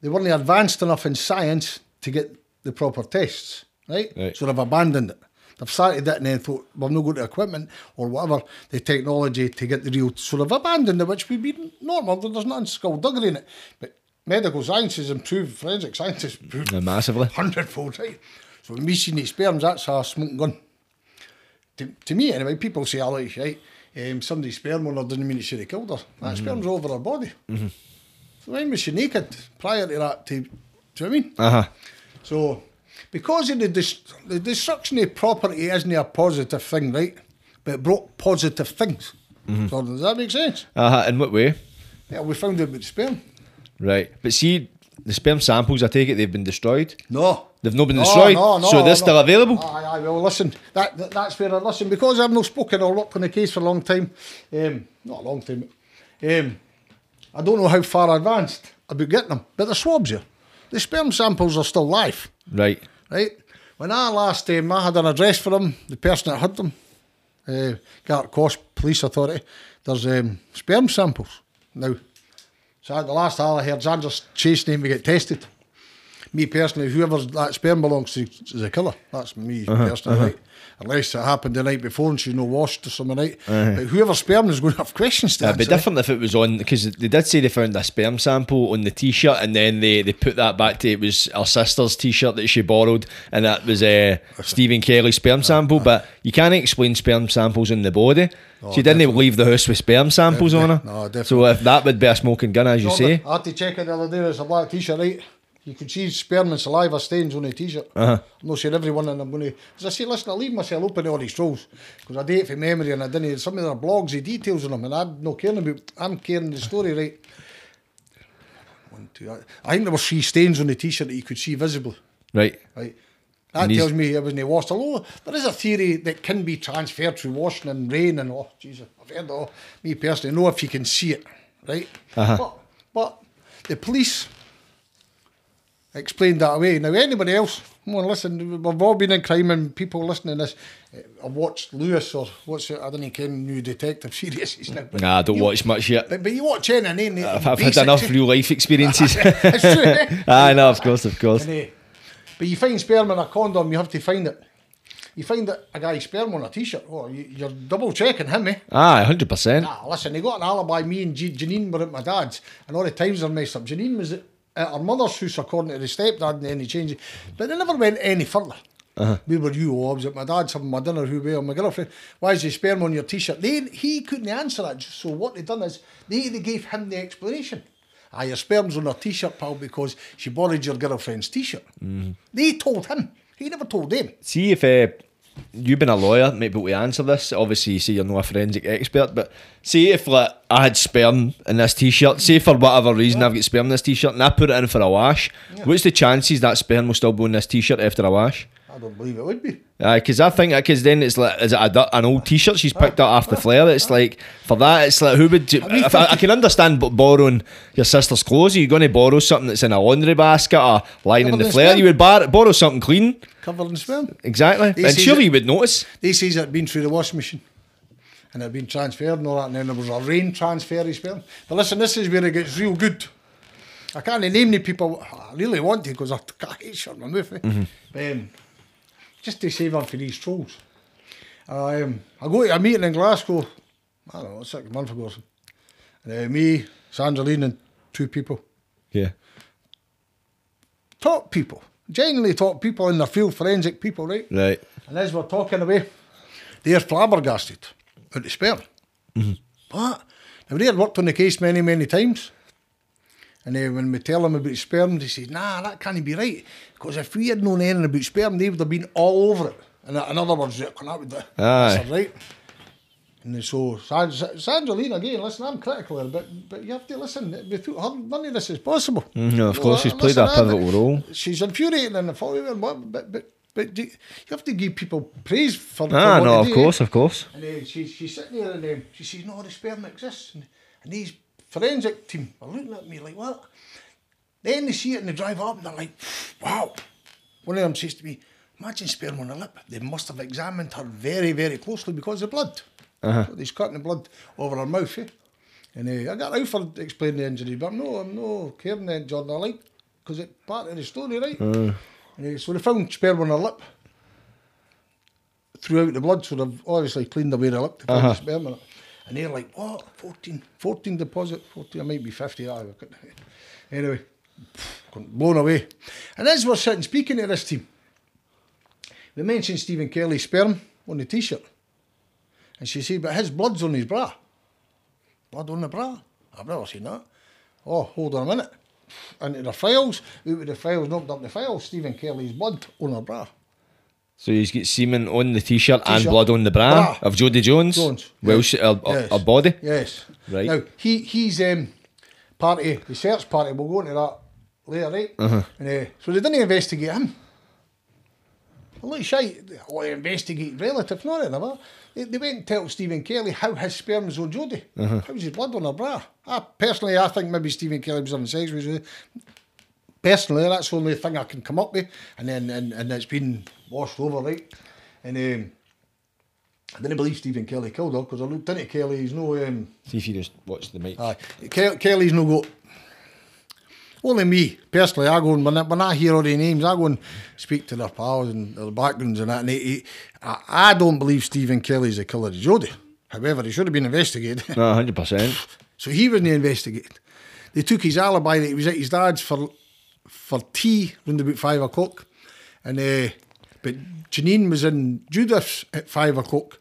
they weren't advanced enough in science to get the proper tests, right? Right. So they've abandoned it. They've started it and then thought, we're not going to equipment or whatever, the technology to get the real. So they've abandoned it, which would be normal. There's nothing skullduggery in it. But medical science has improved, forensic science has improved Uh, massively. hundredfold, right? So when we see these sperms, that's a smoking gun. to, to me anyway, people say, oh, like, right, um, somebody's sperm on her doesn't mean she killed her. That Mm-hmm. sperm's over her body. So when was she naked prior to that? To, do you know what I mean? Uh huh. So, because of the, dis- the destruction of property isn't a positive thing, right? But it brought positive things. So does that make sense? Uh huh. In what way? Yeah, we found out about sperm. Right. But see, the sperm samples, I take it they've been destroyed. No. They've not been No, destroyed. no, no, so they're still available. Aye, aye, well, listen, that, that that's where I listen because I've not spoken or worked on the case for a long time. Um, not a long time. but, Um, I don't know how far advanced I about getting them, but the swabs here, the sperm samples are still live, Right. right? When I last um, I had an address for them, the person that had them, uh, Gart Cost Police Authority, there's um, sperm samples now. So at the last I heard, Xander's chasing him to get tested. Me personally, whoever that sperm belongs to is a killer. That's me Uh-huh, personally, right? Unless it happened the night before and she's no washed or something, right? But whoever sperm is going to have questions to It'd be different if it was on because they did say they found a sperm sample on the t-shirt and then they, they put that back to it was her sister's t-shirt that she borrowed and that was uh, Stephen Kelly's sperm sample. But you can't explain sperm samples in the body. she didn't leave the house with sperm samples on her. No, Definitely. So definitely. if that would be a smoking gun, as you No, say. I had to check it the other day. There's a black t-shirt, right? You could see sperm and saliva stains on the t-shirt. Uh-huh. I'm not sure everyone, and I'm going to. As I say, listen, I leave myself open to all these trolls because I it from memory, and I didn't. Some of their blogs, the details on them, and I'm not caring about. I'm caring the story, right? One, two. I, I think there were three stains on the t-shirt that you could see visibly. Right. Right. That And tells me it wasn't washed. Although there is a theory that can be transferred through washing and rain and oh Jesus, I've heard it all. Me personally, know if you can see it, right? Uh-huh. But but the police explained that away. Now anybody else, come on, listen. We've all been in crime, and people listening to this. eh, I've watched Lewis or what's it? I don't know, Ken, new detective series. he's now, Nah, I don't you- watch much yet. But, but you watch it and then I've, I've had enough real life experiences. It's true, eh? I know, of course, of course. And, uh, but you find sperm in a condom, you have to find it. You find that a guy's sperm on a t-shirt. Oh, you, you're double checking him, eh? Ah, hundred percent. Ah, listen, they got an alibi. Me and G- Janine were at my dad's, and all the times are messed up. Janine was at, at her mother's house, according to the stepdad, and then he changed it. But they never went any further. We were you obs at my dad's having my dinner. Who were my girlfriend? Why is the sperm on your t-shirt? They he couldn't answer that. So what they done is they, they gave him the explanation. Ah, your sperm's on her t-shirt, pal, because she borrowed your girlfriend's t-shirt. They told him. He never told them. See if uh, you've been a lawyer, might be able to answer this. Obviously, you say you're not a forensic expert, but see if like I had sperm in this t-shirt. Say for whatever reason I've got sperm in this t-shirt, and I put it in for a wash. What's the chances that sperm will still be in this t-shirt after a wash? I don't believe it would be. Because I think because then it's like is it a, an old T-shirt she's picked up off the flare? It's like for that it's like who would if I, I can understand borrowing your sister's clothes. You're going to borrow something that's in a laundry basket or lying in the flare. You would bar- borrow something clean. Covered in sperm. Exactly, They and surely that- you would notice. They says it been through the washing machine and it had been transferred and all that, and then there was a rain transfer of sperm. But listen, this is where it gets real good. I can't name the people I really want to because I shut my mouth. Eh? But, um, just to save on for these trolls. Um, I go to a meeting in Glasgow, I don't know, six months ago. or something. And uh, me, Sandra Lean, and two people. Yeah, Top people. Genuinely top people in the field, forensic people, right? right. And as we're talking away, they're flabbergasted at the sperm. But now they had worked on the case many, many times. And then when we tell them about sperm, they say, nah, that can't be right. Because if we had known anything about sperm, they would have been all over it. And in other words, that would that's right. And so, San- San- Sandra Lean, again, listen, I'm critical of her, but, but you have to listen. Without her, none of this is possible. Mhm, of course, she's played a pivotal role. She's infuriating in the following, but, but, but, but you have to give people praise for, Ah, no, of do, course, of course. And uh, she, she's sitting there and um, she says, no, the sperm exists. And, and these forensic team are looking at me like, what? Then they see it and they drive up and they're like, wow. One of them says to me, imagine sperm on her lip. They must have examined her very, very closely because of blood. Uh-huh. So cutting the blood over her mouth. Eh? And uh, I got out for explaining the injury, but I'm no, I'm no caring then, Jordan. I like, because it's part of the story, right? And, uh, so they found sperm on her lip throughout the blood, so they've obviously cleaned away the lip to find Uh-huh. the sperm it. And they're like, what? 14, 14 deposit? 14, I might be 50. I Anyway, blown away. And as we're sitting speaking to this team, we mentioned Stephen Kelly's sperm on the t shirt. And she said, but his blood's on his bra. Blood on the bra? I've never seen that. Oh, hold on a minute. Into the files, out with the files, opened up the files, Stephen Kelly's blood on her bra. So he's got semen on the t-shirt, and T-shirt. blood on the bra, Bra. of Jodi Jones. Jones. Welsh, her, her- Yes. her body. Yes. Right. Now he he's um party the search party. We'll go into that later, right? Uh-huh. And, uh, so they didn't investigate him. Well, look, shy. Oh, they investigate relative, not it, never. They, they went and tell Stephen Kelly how his sperm's on Jodi. Uh-huh. How was his blood on her bra? I, personally, I think maybe Stephen Kelly was having sex with. Personally, that's the only thing I can come up with. And then and, and it's been washed over, right? And um, I didn't believe Stephen Kelly killed her because I looked into Kelly. He's no. Um, See if you just watch the mic. Aye. Ke- Kelly's no go. Only me, personally, I go and when I, when I hear all the names, I go and speak to their pals and their backgrounds and that. And he, I, I don't believe Stephen Kelly's the killer of Jodi. However, he should have been investigated. No, hundred percent. so he wasn't investigated. They took his alibi that he was at his dad's for for tea round about five o'clock. And uh, but Janine was in Judith's at five o'clock.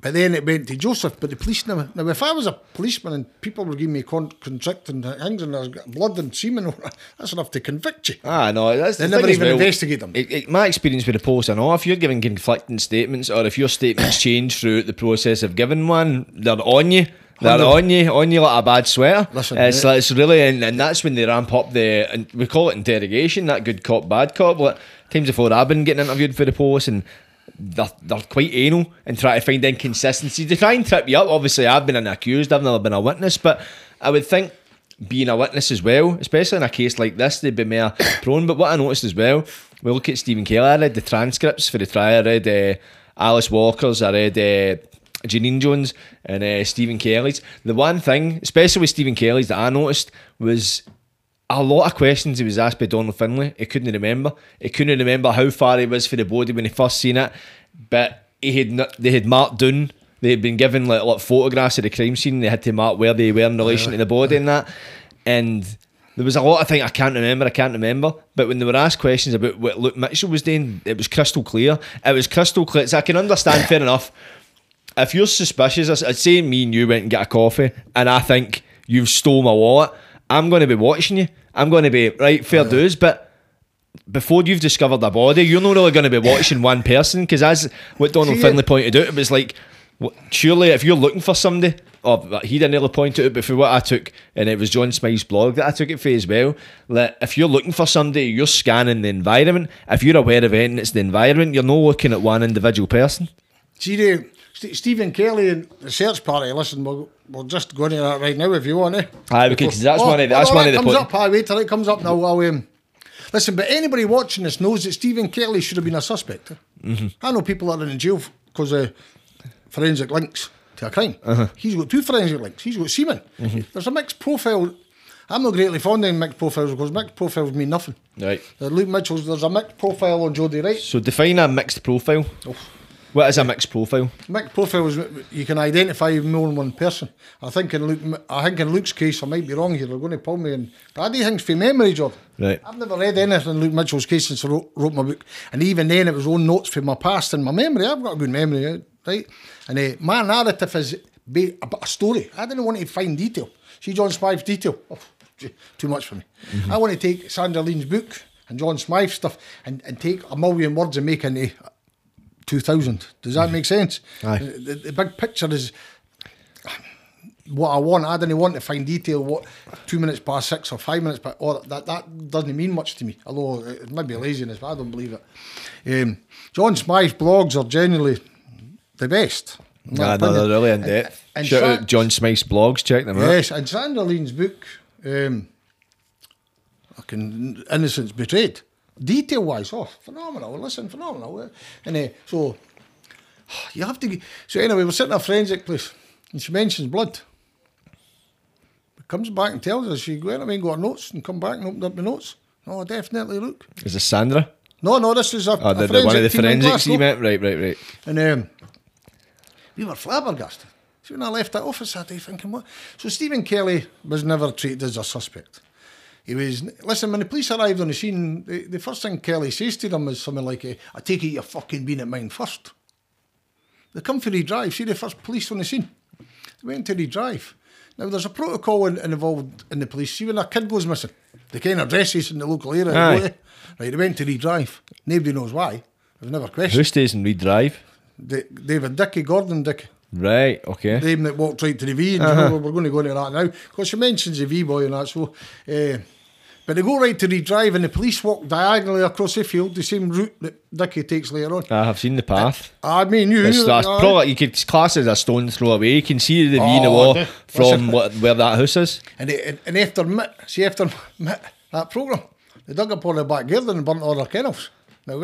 But then it went to Joseph, but the police never. Now, if I was a policeman and people were giving me con- contracting things and there's got blood and semen, that's enough to convict you. Ah, no, that's They the never even well. investigate them. It, it- my experience with the post, I know if you're giving conflicting statements or if your statements change throughout the process of giving one, they're on you. They're on you, on you like a bad sweater. Listen, it's, mate. like, it's really, and, and that's when they ramp up the, and we call it interrogation, that good cop, bad cop. Like, times before I've been getting interviewed for the post and they're, they're quite anal and try to find inconsistencies. They try and trip you up. Obviously, I've been an accused, I've never been a witness, but I would think being a witness as well, especially in a case like this, they'd be more prone. But what I noticed as well, we look at Stephen Kelly, I read the transcripts for the trial, I read uh, Alice Walker's, I read uh, Janine Jones and uh, Stephen Kelly's. The one thing, especially with Stephen Kelly's, that I noticed was a lot of questions he was asked by Donald Findlay. He couldn't remember. He couldn't remember how far he was for the body when he first seen it. But he had they had marked down. They had been given like, like photographs of the crime scene. They had to mark where they were in relation to the body and that. And there was a lot of things I can't remember. I can't remember. But when they were asked questions about what Luke Mitchell was doing, it was crystal clear. It was crystal clear. So I can understand fair enough if you're suspicious, I'd say me and you went and get a coffee, and I think you've stole my wallet. I'm going to be watching you. I'm going to be right fair dues, but before you've discovered the body, you're not really going to be watching one person because as what Donald See, Findlay pointed out, it was like surely if you're looking for somebody, oh, or he didn't really point it out, but for what I took, and it was John Smythe's blog that I took it for as well. That if you're looking for somebody, you're scanning the environment. If you're aware of anything, it's the environment. You're not looking at one individual person. See, St- Stephen Kelly and the search party, listen, we'll, we'll just go into that right now if you want, eh? Aye, because that's Oh, one of the, oh, that's one of the comes point- up, aye, wait till it comes up now. I'll, um, listen, but anybody watching this knows that Stephen Kelly should have been a suspect. eh? Mm-hmm. I know people that are in jail because of forensic links to a crime. Uh-huh. He's got two forensic links. He's got semen. Mm-hmm. There's a mixed profile. I'm not greatly fond of mixed profiles because mixed profiles mean nothing. Right. Uh, Luke Mitchell's, there's a mixed profile on Jodi Wright. So define a mixed profile. Oh. What is a mixed profile? Mixed profiles, you can identify more than one person. I think in Luke, I think in Luke's case, I might be wrong here. They're going to pull me in. I do things from memory, John. Right. I've never read anything in Luke Mitchell's case since I wrote, wrote my book, and even then, it was own notes from my past and my memory. I've got a good memory, eh, right? And uh, my narrative is be about a story. I didn't want to find detail. See John Smythe's detail. Oh, too much for me. I want to take Sandra Lean's book and John Smythe's stuff and, and take a million words and make into 2000. Does that make sense? Aye. The, the big picture is what I want. I didn't want to find detail what two minutes past six or five minutes, but or that that doesn't mean much to me. Although it might be laziness, but I don't believe it. Um, John Smythe's blogs are generally the best. Nah, no, they're really in depth. And Shout Sa- out John Smythe's blogs, check them out. Yes, and Sandra Lean's book, um, fucking Innocents Betrayed, detail wise, oh, phenomenal. Listen, phenomenal. eh? And uh, so you have to. So anyway, we're sitting at a forensic place, and she mentions blood. Comes back and tells us she went away and got her notes and come back and opened up the notes. No, definitely look. Is this Sandra? No, no, this is a, Oh, a the, forensic one of the forensics you Glasgow. meant? Right, right, right. And um, we were flabbergasted. So when I left that office that day thinking, what? So Stephen Kelly was never treated as a suspect. He was, listen, when the police arrived on the scene, the, the first thing Kelly says to them is something like, eh, I take it you're fucking been at mine first. They come for the drive. See the first police on the scene. They went to the drive. Now there's a protocol in, involved in the police. See when a kid goes missing, they kind of addresses in the local area. Aye. Right, they went to the drive. Nobody knows why. There's never questioned Who stays in Reed Drive? Da- David Dickie, Gordon Dickie. Right, okay. The name that walked right to the V, and Uh-huh. know, we're going to go into that now because she mentions the V boy and that. So, uh, but they go right to the drive, and the police walk diagonally across the field, the same route that Dickie takes later on. I have seen the path. I mean, you. It's, that's aye. probably you could class it as a stone throw away. You can see the V in the Oh, wall from what, where that house is. And, they, and, and after see after that programme, they dug up all the back garden and burnt all their kennels. Now,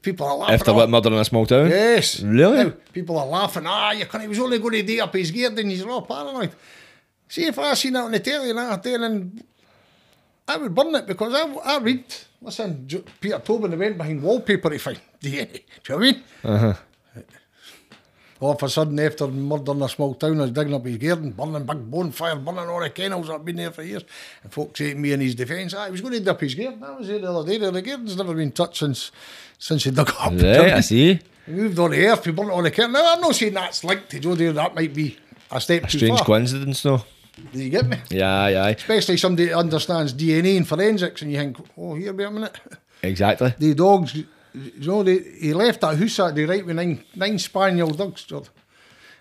people are laughing. After oh, what murder in a small town? Yes. Really? Now, people are laughing. Ah, you can't. He was only going to do up his garden. He's all paranoid. See, if I seen that on the telly and that, then I would burn it because I, I read. Listen, Peter Tobin they went behind wallpaper to find DNA. Do you know what I mean? Uh-huh. All of a sudden, after murdering a small town, I was digging up his garden, burning big bonfire, burning all the kennels that have been there for years. And folks to me in his defence, ah, he was going to dig up his garden. I was there the other day. The garden's never been touched since since he dug it up. Right, I see. He moved on the earth, he burnt all the curtains. Now, I'm not saying that's linked to Jodi, that might be a step too Strange far. coincidence, though. Do you get me? Yeah, yeah, Especially somebody that understands DNA and forensics, and you think, oh, here, wait a minute. exactly. The dogs, you know, they, he left that house that day right with nine, nine spaniel dogs.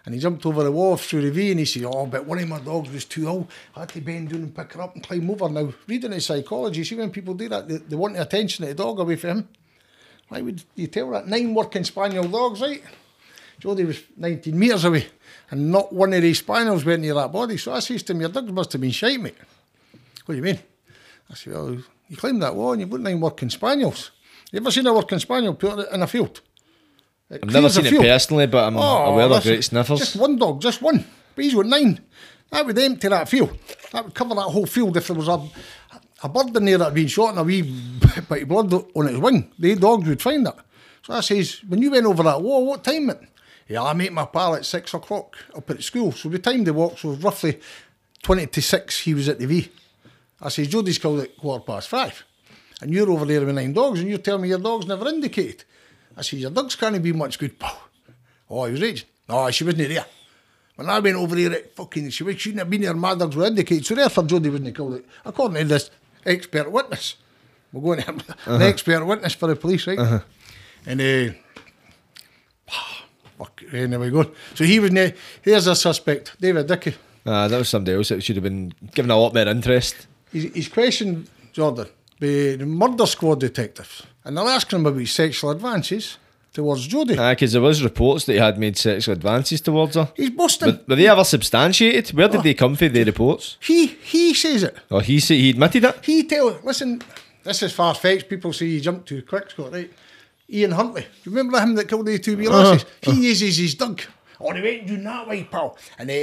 And he jumped over the wall through the V and he said, Oh, but one of my dogs was too old. I had to bend down and pick her up and climb over. Now, reading his psychology, see when people do that, they, they want the attention of the dog away from him. Why would you tell that? Nine working spaniel dogs, right? Jodi was 19 metres away and not one of these spaniels went near that body. So I says to him, Your dogs must have been shite, mate. What do you mean? I said, Well, you climbed that wall and you've got nine working spaniels. You ever seen a working spaniel put in a field? It I've never seen it personally, but I'm Oh, aware of great sniffers. Just one dog, just one. But he's got nine. That would empty that field. That would cover that whole field if there was a a bird in there that had been shot and a wee bit of blood on its wing. The dogs would find that. So I says, when you went over that wall, what time it? Yeah, I meet my pal at six o'clock up at school. So we timed the walk, so roughly 20 to six, he was at the V. I says, Jodi's called at quarter past five. And you're over there with nine dogs, and you're telling me your dog's never indicated. I says, your dogs can't be much good, pal. Oh, he was raging. No, she wasn't there. When I went over there, it fucking, she, was- shouldn't have been there, my dogs were indicated. So therefore, Jodi wasn't called it. According to this expert witness. We're going to have an expert witness for the police, right? And uh, fuck, anyway, good. So he was, ne- here's a suspect, David Dickie. Ah, that was somebody else that should have been given a lot more interest. He's, he's questioned Jordan by the murder squad detectives, and they're asking him about sexual advances towards Jodi. Ah, because there was reports that he had made sexual advances towards her. He's busting. But were they ever substantiated? Where did they come from, the reports? he he says it. Oh, he said he admitted it? He tell listen, this is far fetched. People say he jumped too quick, Scott, right? Ian Huntley. Do you remember him that killed the two wee lasses? He uses his dog. Oh, they went doing that way, pal. And uh,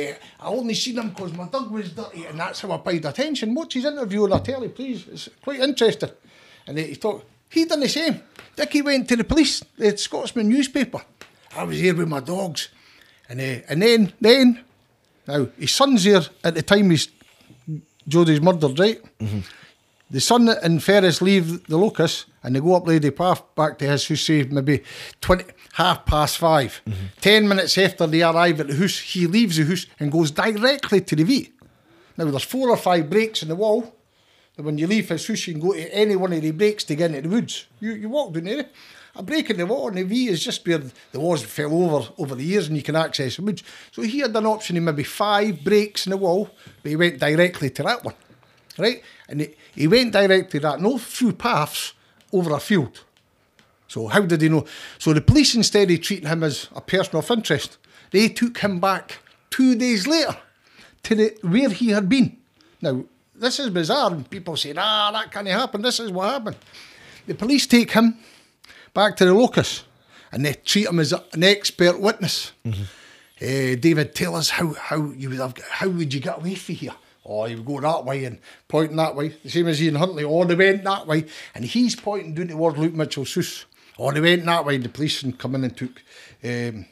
I only seen him because my dog was dirty, and that's how I paid attention. Watch his interview on the telly, please. It's quite interesting. And uh, he thought, he done the same. Dickie went to the police, the Scotsman newspaper. I was here with my dogs. And, uh, and then, then, now, his son's here at the time he's Jodi's murdered, right? The son and Ferris leave the locus and they go up Lady Path back to his house, say maybe 20, half past 5 mm-hmm. Ten minutes after they arrive at the house, he leaves the house and goes directly to the V. Now, there's four or five breaks in the wall. And when you leave his house, you can go to any one of the breaks to get into the woods. You, you walk down there. A break in the wall and the V is just where the walls fell over over the years and you can access the woods. So he had an option of maybe five breaks in the wall, but he went directly to that one. Right? And he, he went direct to that, no through paths, over a field. So how did he know? So the police, instead of treating him as a person of interest, they took him back two days later to the, where he had been. Now, this is bizarre, and people say, ah, that can't happen. This is what happened. The police take him back to the locus and they treat him as an expert witness. Eh, David, tell us how, how you would have how would you get away from here? Oh, you would go that way and pointing that way, the same as Ian Huntley. Oh, they went that way, and he's pointing down towards Luke Mitchell's house. Oh, they went that way. The police and come in and took um,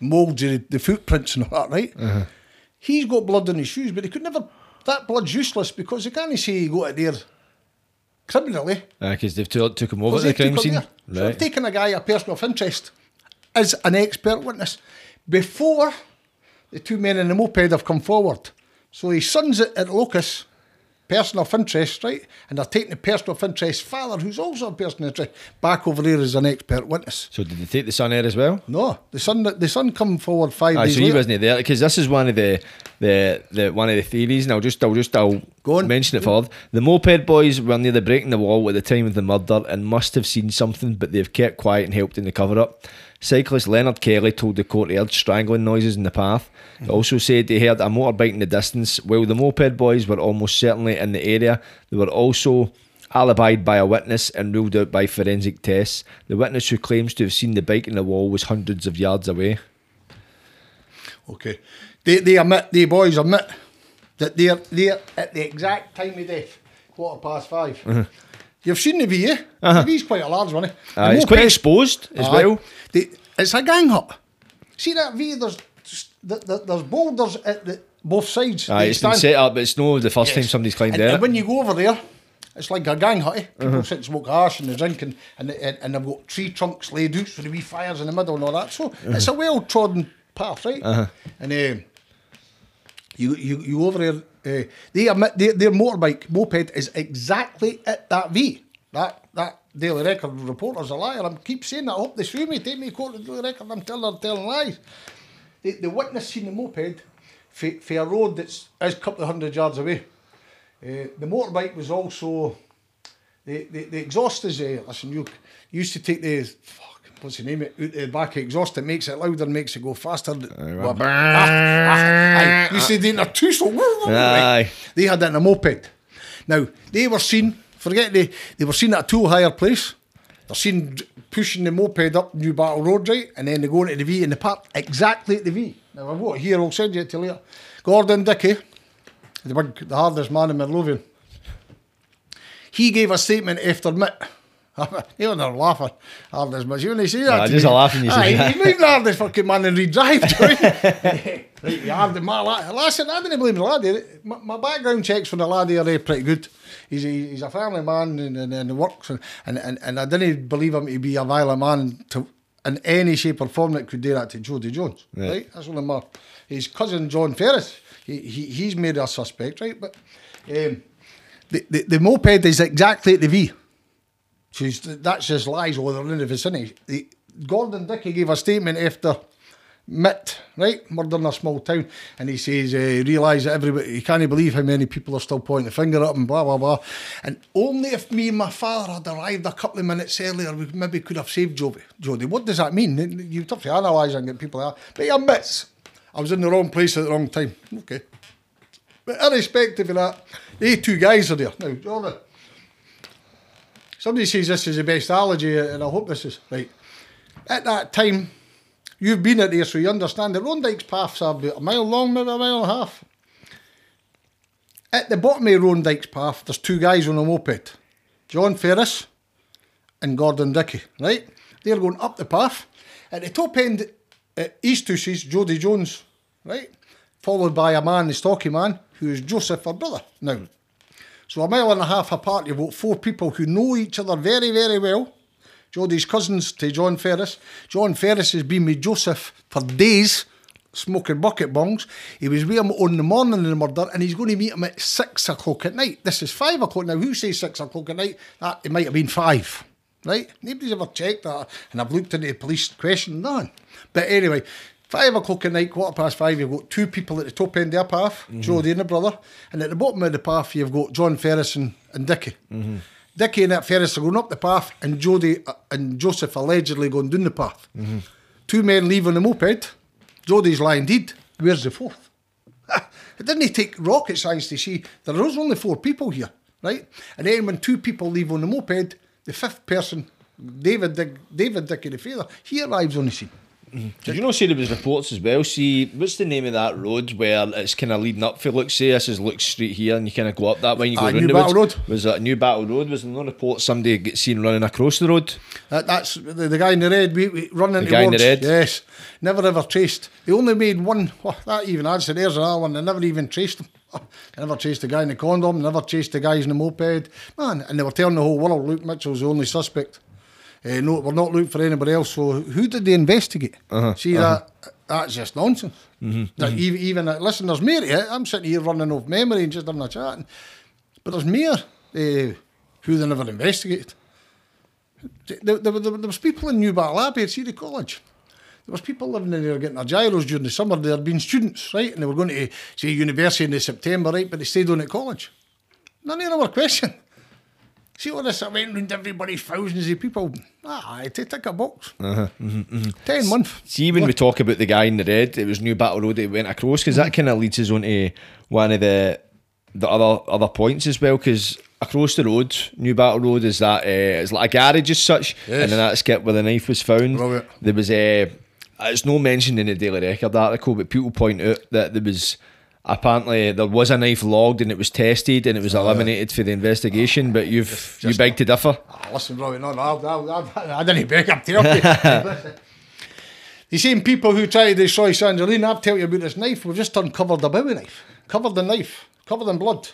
moulds of the, footprints and all that, right? He's got blood on his shoes, but he could never. That blood's useless because they can't say he got it there criminally. Because they've took, took him over to the crime scene. there. So Right. they've taken a guy, a person of interest, as an expert witness before the two men in the moped have come forward. So his son's at, at Locus, person of interest, right? And they're taking the person of interest father, who's also a person of interest, back over there as an expert witness. So did they take the son there as well? No, the son, the son come forward five Aye, days so he later. wasn't there because this is one of the, the the one of the theories, and I'll just I'll just I'll Go on. mention it forward. The moped boys were near the breaking the wall at the time of the murder and must have seen something, but they've kept quiet and helped in the cover up. Cyclist Leonard Kelly told the court he heard strangling noises in the path. He also said he heard a motorbike in the distance. While the moped boys were almost certainly in the area, they were also alibied by a witness and ruled out by forensic tests. The witness who claims to have seen the bike in the wall was hundreds of yards away. Okay. They, they admit, the boys admit that they're there at the exact time of death, quarter past 5 mm-hmm. You've seen the V, eh? The V's quite a large one, eh? The Uh-huh. it's quite moped- exposed as Aye. well. They, it's a gang hut. See that V? There's just- th- th- there's boulders at the, both sides. Aye, They it's been set up, but it's no the first time somebody's climbed and, there. and when you go over there, it's like a gang hut. Eh? People sit and smoke hash and they drink and, and, and, and they've got tree trunks laid out for the wee fires in the middle and all that. So it's a well trodden path, right? And um, you, you you go over there. Uh, they admit their, their motorbike moped is exactly at that V. That that Daily Record reporter's a liar. I keep saying that. I hope they sue me. Take me to court. The Daily Record. I'm telling telling lies. The, the witness seen the moped for, a road that's is a couple of hundred yards away. Uh, the motorbike was also the the, the exhaust is uh, listen. You used to take the what's the name it out the back exhaust. It makes it louder, makes it go faster. Well, ah, ah, aye. You see, they're two so. Aye. They had that in a moped. Now they were seen. Forget they they were seen at a tool higher place. They're seen pushing the moped up Newbattle Road, right? And then they go into the V in the park exactly at the V. Now I've got here, I'll send you it to later. Gordon Dickie, the big, the hardest man in Midlothian. He gave a statement after Mitt. You know, they're laughing. Hardest man. You when they say that Aye, to just laughing, you aye, see. He's maybe the hardest fucking man in Reed Drive. right, the hardest man. la- Listen, I didn't blame the laddie. My, my background checks from the laddie are pretty good. He's a, he's a family man and, and, and works and, and, and, and I didn't believe him to be a violent man to in any shape or form that could do that to Jodi Jones. Right. Right? That's one of my his cousin John Ferris. He, he he's made a suspect, right? But um, the, the the moped is exactly at the V. She's, that's just lies over in the vicinity. The, Gordon Dickie gave a statement after Mitt, right, murder in a small town, and he says uh, he realised that everybody, he can't believe how many people are still pointing the finger at him, blah, blah, blah. And only if me and my father had arrived a couple of minutes earlier, we maybe could have saved Jodi. Jodi, what does that mean? You have to analyse and get people out. But he admits, I was in the wrong place at the wrong time. Okay. But irrespective of that, they two guys are there. Now, Jordan, Somebody says this is the best allergy, and I hope this is right. At that time, you've been at there, so you understand the Roan's Dyke paths are about a mile long, maybe a mile and a half. At the bottom of Roan's Dyke path, there's two guys on a moped John Ferris and Gordon Dickie, right? They're going up the path. At the top end, at East Tussies, Jodi Jones, right? Followed by a man, the stocky man, who is Joseph, her brother. Now, so a mile and a half apart, you've got four people who know each other very, very well. Jodi's cousins to John Ferris. John Ferris has been with Joseph for days, smoking bucket bongs. He was with him on the morning of the murder, and he's going to meet him at six o'clock at night. This is five o'clock now. Who says six o'clock at night? That it might have been five, right? Nobody's ever checked that, and I've looked into the police question, none. But anyway. Five o'clock at night, quarter past five, you've got two people at the top end of their path, mhm. Jodi and the brother. And at the bottom of the path, you've got John Ferris and, and Dickie. Mhm. Dickie and that Ferris are going up the path, and Jodi uh, and Joseph allegedly going down the path. Mhm. Two men leave on the moped. Jodi's lying dead. Where's the fourth? it didn't take rocket science to see there was only four people here, right? And then when two people leave on the moped, the fifth person, David Dick, David Dickie the father, he arrives on the scene. Did you know see there was reports as well? See, what's the name of that road where it's kind of leading up for Luke? Say this is Luke Street here, and you kind of go up that way and you go ah, round Newbattle. Road. Was that Newbattle Road? Was there no report somebody get seen running across the road? That, that's the, the guy in the red. We, we running The guy in the red? Yes, never ever traced. They only made one. Oh, that even adds to there's another one. They never even traced him. They never chased the guy in the condom. Never chased the guys in the moped. Man, and they were telling the whole world Luke Mitchell's the only suspect. Uh, no, we're not looking for anybody else. So who did they investigate? Uh-huh, See that that's just nonsense. That even, even uh, listen, there's more to it. I'm sitting here running off memory and just having a chat, and- but there's more uh, who they never investigated. There, there, there, there was people in Newbattle Abbey at City College. There was people living in there getting their gyros during the summer. There had been students, right, and they were going to say university in the September, right, but they stayed on at college. None of them were questioned. See all this, I went round everybody, thousands of people. Ah, I take tick a box. Uh-huh, mm-hmm, mm-hmm. Ten months. See, when we talk about the guy in the red, it was Newbattle Road that went across because that mm-hmm. kind of leads us on to one of the the other other points as well. Because across the road, Newbattle Road is that uh, it's like a garage as such, Yes. and then that skip where the knife was found. There was a. it's no mentioned in the Daily Record article, but people point out that there was. Apparently, there was a knife logged and it was tested and it was eliminated for the investigation. But you've you just- beg to differ. Ah, listen, Robbie, no, no, I, I, I, didn't beg up to you. The same people who tried to destroy Sangerlina, I've told you about this knife, we've just uncovered a Bowie knife. Covered the knife, covered in blood.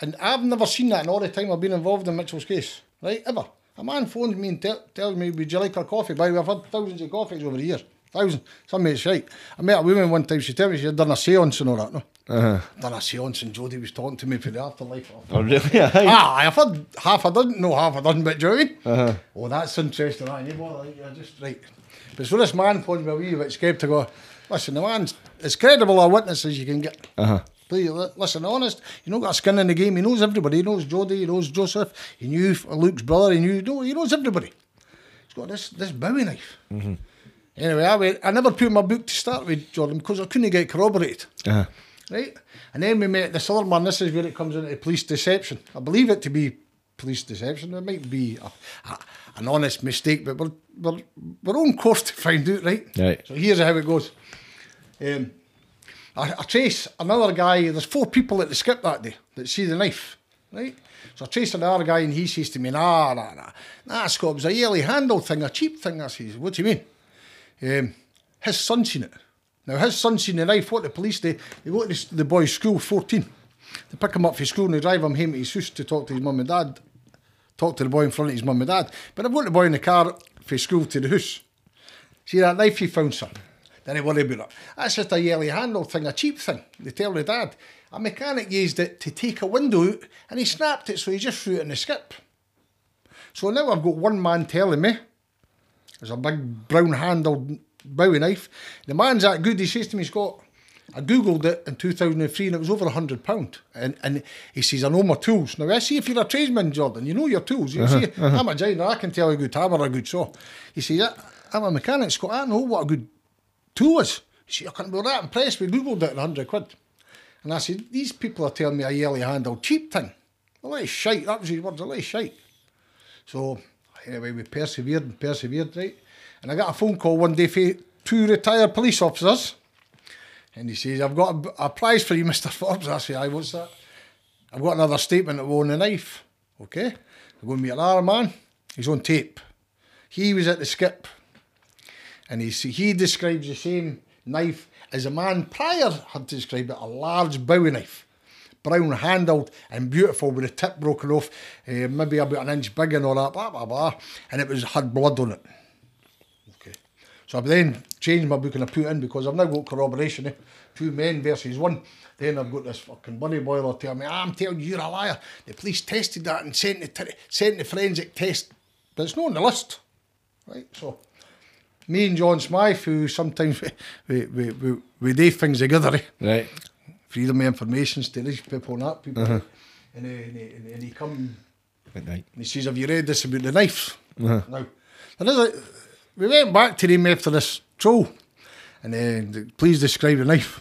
And I've never seen that in all the time I've been involved in Mitchell's case, right? Ever. A man phones me and tell tells me, Would you like a coffee? By the way, I've had thousands of coffees over the years. Thousands. Some mates right. I met a woman one time, she told me she had done a seance and all that, no? Uh-huh. Done a seance and Jodi was talking to me for the afterlife. Oh, really? Ah, I've had half a dozen, no half a dozen, but do you know I mean? Oh, that's interesting. I ain't bother, like, you're just right. But so this man phones me a wee bit scared to go, listen, the man's as credible a witness as you can get. Uh-huh. Please, li- listen, honest, you know, got a skin in the game. He knows everybody. He knows Jodi. he knows Joseph, he knew Luke's brother, he knew, no, he knows everybody. He's got this, this Bowie knife. Anyway, I, went, I never put my book to start with, Jordan, because I couldn't get corroborated Uh-huh. Right? And then we met this other man. This is where it comes into police deception. I believe it to be police deception. It might be a, a, an honest mistake, but we're, we're, we're on course to find out, right? Right. So here's how it goes. Um, I, I trace another guy. There's four people at the skip that day that see the knife, right? So I trace another guy, and he says to me, "Nah, nah, nah, nah, Scott, it was a yearly handle thing, a cheap thing." I says, "What do you mean?" Um, his son seen it. Now his son seen the knife. What the police do? They go to the boy's school, fourteen. They pick him up from school and they drive him home to his house to talk to his mum and dad. Talk to the boy in front of his mum and dad. But I've the boy in the car from school to the house. See that knife he found, son? Then he worry about it. That's just a yearly handle thing, a cheap thing. They tell the dad. A mechanic used it to take a window out and he snapped it, so he just threw it in the skip. So now I've got one man telling me there's a big brown handled Bowie knife. The man's that good, he says to me, Scott, I googled it in 2003 and it was over a hundred pound. And and he says, I know my tools. Now I see if you're a tradesman, Jordan, you know your tools. You uh-huh, see, uh-huh. I'm a giant, I can tell a good hammer, a good saw. He says, "I- I'm a mechanic, Scott. I know what a good tool is. He says, I can't be that impressed. We googled it in hundred quid. And I said, these people are telling me a yearly handled cheap thing. Well, that's shite. That was his words. Well, that's shite. So anyway, we persevered and persevered, right? And I got a phone call one day for two retired police officers, and he says, "I've got a, a prize for you, Mister Forbes." I say, "I what's that?" I've got another statement we own the knife. Okay, we're going to meet another man. He's on tape. He was at the skip, and he he describes the same knife as a man prior had described it, a large Bowie knife brown handled and beautiful with the tip broken off, uh, maybe about an inch big and all that, blah, blah, blah. And it was had blood on it. So I've then changed my book and I put in because I've now got corroboration, eh? two men versus one. Then I've got this fucking bunny boiler telling me, "Ah, I'm telling you, you're a liar. The police tested that and sent the, t- sent the forensic test, but it's not on the list. Right? So me and John Smythe, who sometimes we, we, we, we do things together, eh? Right. freedom of information to these people and that people. And, he, and, he, and he come Right. and he says, Have you read this about the knives? Now, there is a, we went back to him after this troll and then please describe the knife.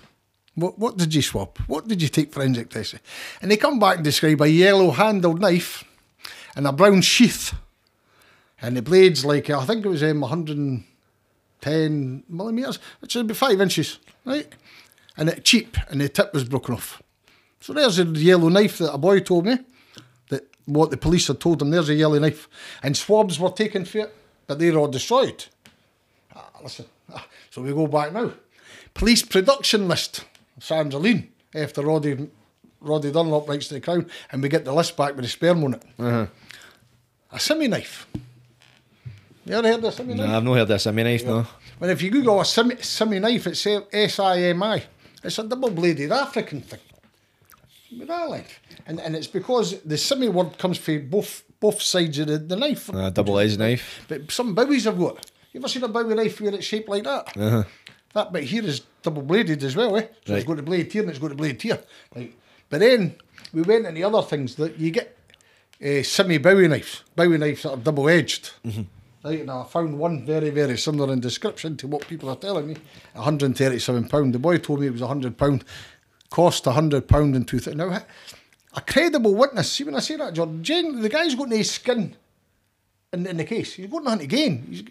What, what did you swap? What did you take forensic testing? And they come back and describe a yellow handled knife and a brown sheath. And the blade's like, I think it was um, 110 millimetres, which is about five inches, right? And it cheap, and the tip was broken off. So there's a yellow knife that a boy told me, that what the police had told him, there's a yellow knife. And swabs were taken for it, but they're all destroyed. Ah, listen, ah, so we go back now. Police production list, Sandra Lean, after Roddy, Roddy Dunlop writes to the Crown, and we get the list back with the sperm on it. A semi knife. You ever heard of a Simi knife? Nah, I've not heard this. I mean, knife, no. Well, if you Google a Simi knife, it's S I M I. It's a double bladed African thing. With that. And, and it's because the Simi word comes from both both sides of the, the knife. Uh, double edged knife. But some bowies I've got. You ever seen a bowie knife where it's shaped like that? Uh-huh. That bit here is double bladed as well, eh? So it's got a blade here and it's got a blade here. Right. But then we went into other things that you get uh, semi bowie knives, bowie knives that are double edged. Mm-hmm. Right, and I found one very, very similar in description to what people are telling me. £137. The boy told me it was £100. Cost £100 in two thousand. Now, a credible witness, see when I say that, John, Jane, the guy's got no skin in, in the case. He's got nothing to gain. He's,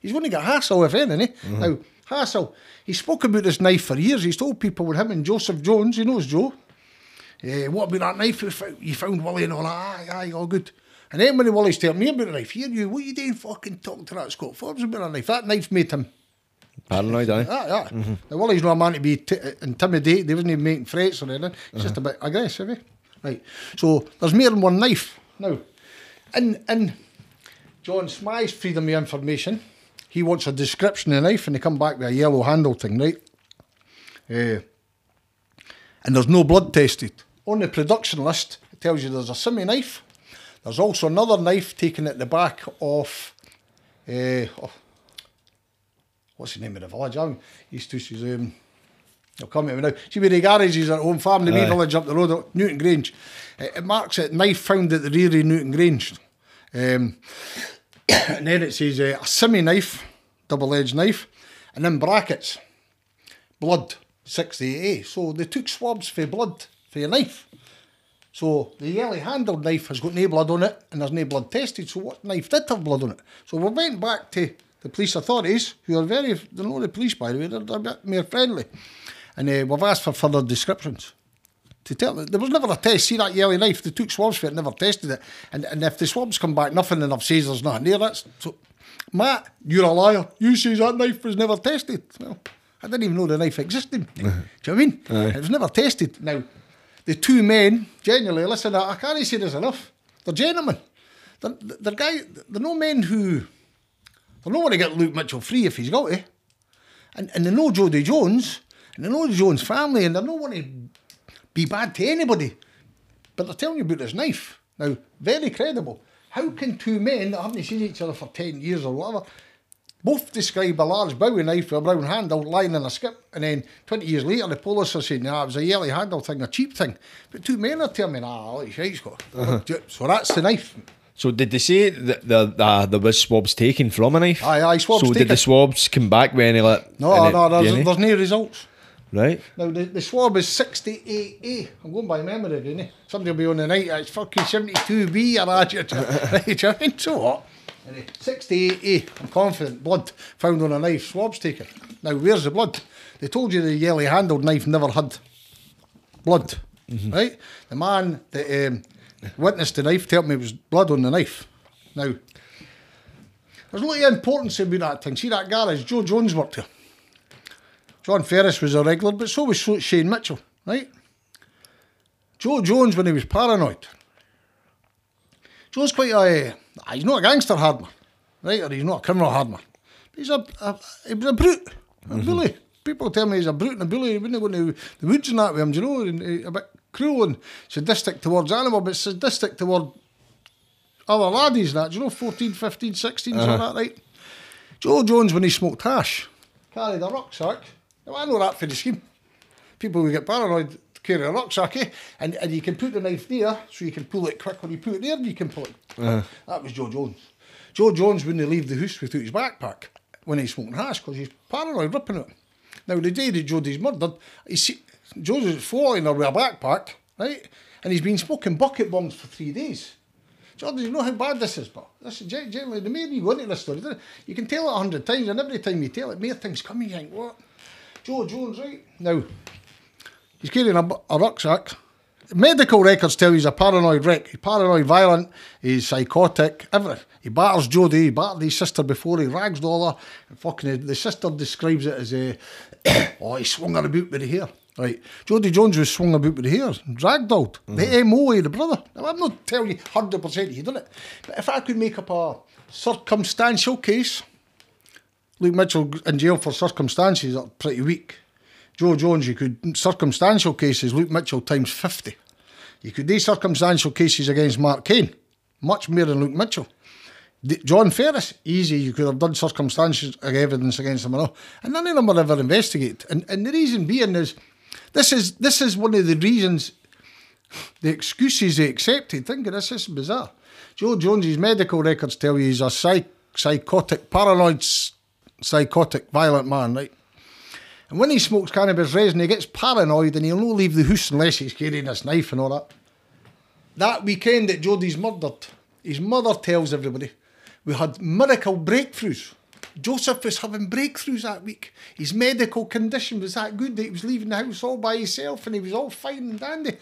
he's going to get hassle, if anything. Eh? Now, hassle. He spoke about this knife for years. He's told people with him and Joseph Jones, he knows Joe. Eh, what about that knife you found, you found Willie and all that? Aye, aye, all good. And then when the Willie's telling me about the knife, here you, what you doing fucking talking to that Scott Forbes about a knife? That knife made him. Paranoid, aye. Ah, yeah. Now, Willie's not a man to be t- intimidated. He wasn't even making threats or anything. He's just a bit aggressive, eh? Right. So there's more than one knife. Now, in, in John Smy's freedom of information, he wants a description of the knife and they come back with a yellow handle thing, right? Eh, and there's no blood tested. On the production list, it tells you there's a semi knife. There's also another knife taken at the back of. Uh, oh, what's the name of the village? I'm used to. She's, um, I'll come to me now. See where the garage is at home farm, the wee village up the road, Newtongrange. It, it marks it knife found at the rear of Newtongrange. Um, and then it says uh, a semi knife, double edged knife, and in brackets, blood 68A. So they took swabs for blood for your knife. So the yellow handled knife has got no blood on it and there's no blood tested. So what knife did have blood on it? So we went back to the police authorities, who are very, they're not the police by the way, they're, they're a bit more friendly. And uh, we've asked for further descriptions. To tell there was never a test. See that yellow knife? They took swabs for it, never tested it. And and if the swabs come back nothing, then I've says there's nothing there, that's so. Matt, you're a liar. You says that knife was never tested. Well, I didn't even know the knife existed. Do you know what I mean? Aye. It was never tested. Now, the two men, genuinely, listen, I I can't say this enough. They're gentlemen. They're, they're guy. They're no men who. They're not going to get Luke Mitchell free if he's got to. And, and they know Jodi Jones, and they know the Jones family, and they don't want to be bad to anybody. But they're telling you about this knife. Now, very credible. How can two men that haven't seen each other for 10 years or whatever both describe a large Bowie knife with a brown handle lying in a skip, and then 20 years later the police are saying, nah, it was a yellow handle thing, a cheap thing. But two men are telling me, nah, look, he's got. Uh-huh. So that's the knife. So did they say that the, the, there was swabs taken from a knife? Aye, aye, swabs So did the swabs come back with any like? No, no, there's, DNA? there's no results. Right. Now, the, the swab is 68A. I'm going by memory, again. eh? Somebody will be on the night, it's fucking 72B, or that. Right, you mean? So what? 68A, I'm confident. Blood found on a knife, swabs taken. Now, where's the blood? They told you the yellow handled knife never had blood, right? The man that um, witnessed the knife told me it was blood on the knife. Now, there's a lot of importance about that thing. See that garage? Joe Jones worked here. John Ferris was a regular, but so was Shane Mitchell, right? Joe Jones, when he was paranoid, Joe's quite a, ah, he's not a gangster hard man, right? Or he's not a criminal hard man. But he's a, a he was a brute, a mm-hmm. bully. People tell me he's a brute and a bully. He wouldn't go into the woods and that with him, do you know, and he- a bit cruel and sadistic towards animal, but sadistic toward other laddies that, do you know, 14, 15, 16, something uh-huh. like that, right? Joe Jones, when he smoked hash, carried a rucksack. Now, I know that for the scheme. People who get paranoid carry a rucksack, eh? and, and you can put the knife there so you can pull it quick. When you put it there, and you can pull it. That was Joe Jones. Joe Jones wouldn't leave the house without his backpack when he's smoking hash because he's paranoid ripping it. Now, the day that Jodi's murdered, he see, Joe's is falling there with a backpack, right? And he's been smoking bucket bongs for three days. Jordan, you know how bad this is, but this is generally the more you go into this story, you can tell it a hundred times, and every time you tell it, more things come. You think, what? Joe Jones, right now, he's carrying a, a rucksack. Medical records tell you he's a paranoid wreck. He's paranoid, violent, he's psychotic, everything. He batters Jodi, he battered his sister before, he rags all her. And fucking, uh, the sister describes it as a, uh, oh, he swung her about with the hair. Right. Jodi Jones was swung about with the hair, ragdolled. Mm-hmm. The MO the brother. Now, I'm not telling you 100% he done it. But if I could make up a circumstantial case, Luke Mitchell in jail for circumstances are pretty weak. Joe Jones, you could, circumstantial cases, Luke Mitchell times 50. You could do circumstantial cases against Mark Kane, much more than Luke Mitchell. John Ferris, easy, you could have done circumstantial evidence against him and all. And none of them were ever investigated. And, and the reason being is, this is this is one of the reasons, the excuses they accepted. Think of this, is bizarre. Joe Jones's medical records tell you he's a psych, psychotic, paranoid, psychotic, violent man, right? And when he smokes cannabis resin, he gets paranoid and he'll not leave the house unless he's carrying his knife and all that. That weekend that Jodi's murdered, his mother tells everybody, we had miracle breakthroughs. Joseph was having breakthroughs that week. His medical condition was that good that he was leaving the house all by himself and he was all fine and dandy.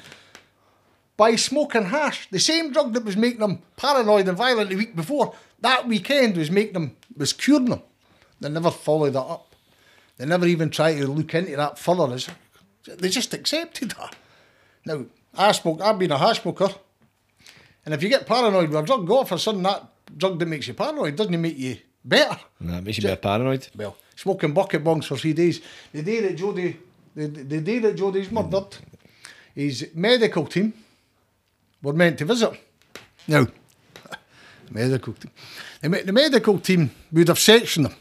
By smoking hash, the same drug that was making him paranoid and violent the week before, that weekend was making him, was curing him. They never followed that up. They never even tried to look into that further. They just accepted that. Now, I smoke, I've been a hash smoker. And if you get paranoid with a drug, go off a sudden that drug that makes you paranoid doesn't make you better. Nah, it makes you a bit paranoid. Well, smoking bucket bongs for three days. The day that Jodi, the, the day that Jodi's murdered, his medical team were meant to visit. Now, medical team. The, the medical team would have sectioned them.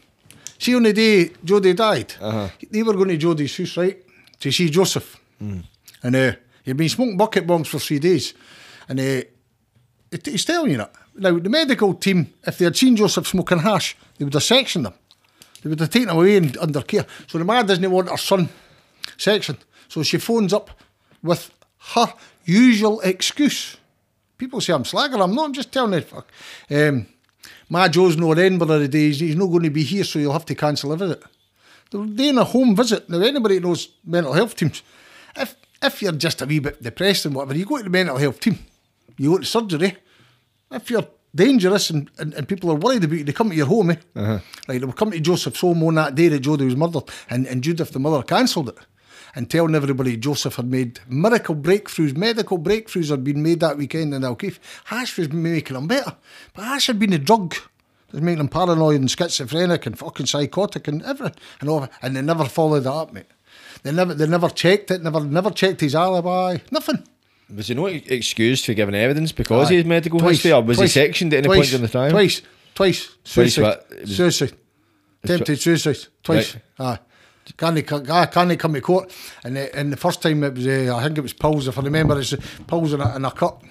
See, on the day Jodi died, they were going to Jodi's house, right, to see Joseph. And uh, he'd been smoking bucket bongs for three days. And uh, he's telling you that. Now, the medical team, if they had seen Joseph smoking hash, they would have sectioned him. They would have taken him away and under care. So the mother doesn't want her son sectioned. So she phones up with her usual excuse. People say I'm slagging. I'm not. I'm just telling you. Fuck. Um, my Joe's not in Edinburgh today. He's, he's not going to be here, so you'll have to cancel a visit. They're doing a home visit. Now, anybody that knows mental health teams, if if you're just a wee bit depressed and whatever, you go to the mental health team. You go to surgery. If you're dangerous and, and, and people are worried about you, they come to your home. Eh? Like they would come to Joseph's home on that day that Jodi was murdered, and, and Judith, the mother, cancelled it. And telling everybody Joseph had made miracle breakthroughs, medical breakthroughs had been made that weekend in Dalkeith. Hash was making them better. But Hash had been a drug that was making them paranoid and schizophrenic and fucking psychotic and everything. And, all, and they never followed that up, mate. They never, they never checked it, never, never checked his alibi, nothing. Was he not excused for giving evidence because Aye. of his medical Twice, history, or was twice, he sectioned at any twice, point in the trial? Twice, twice, Twice suicide? It was- suicide, attempted suicide, twice. Aye. Can he, can he come to court? And the, and the first time it was, uh, I think it was pills, if I remember, it's uh, pills in a, in a cup.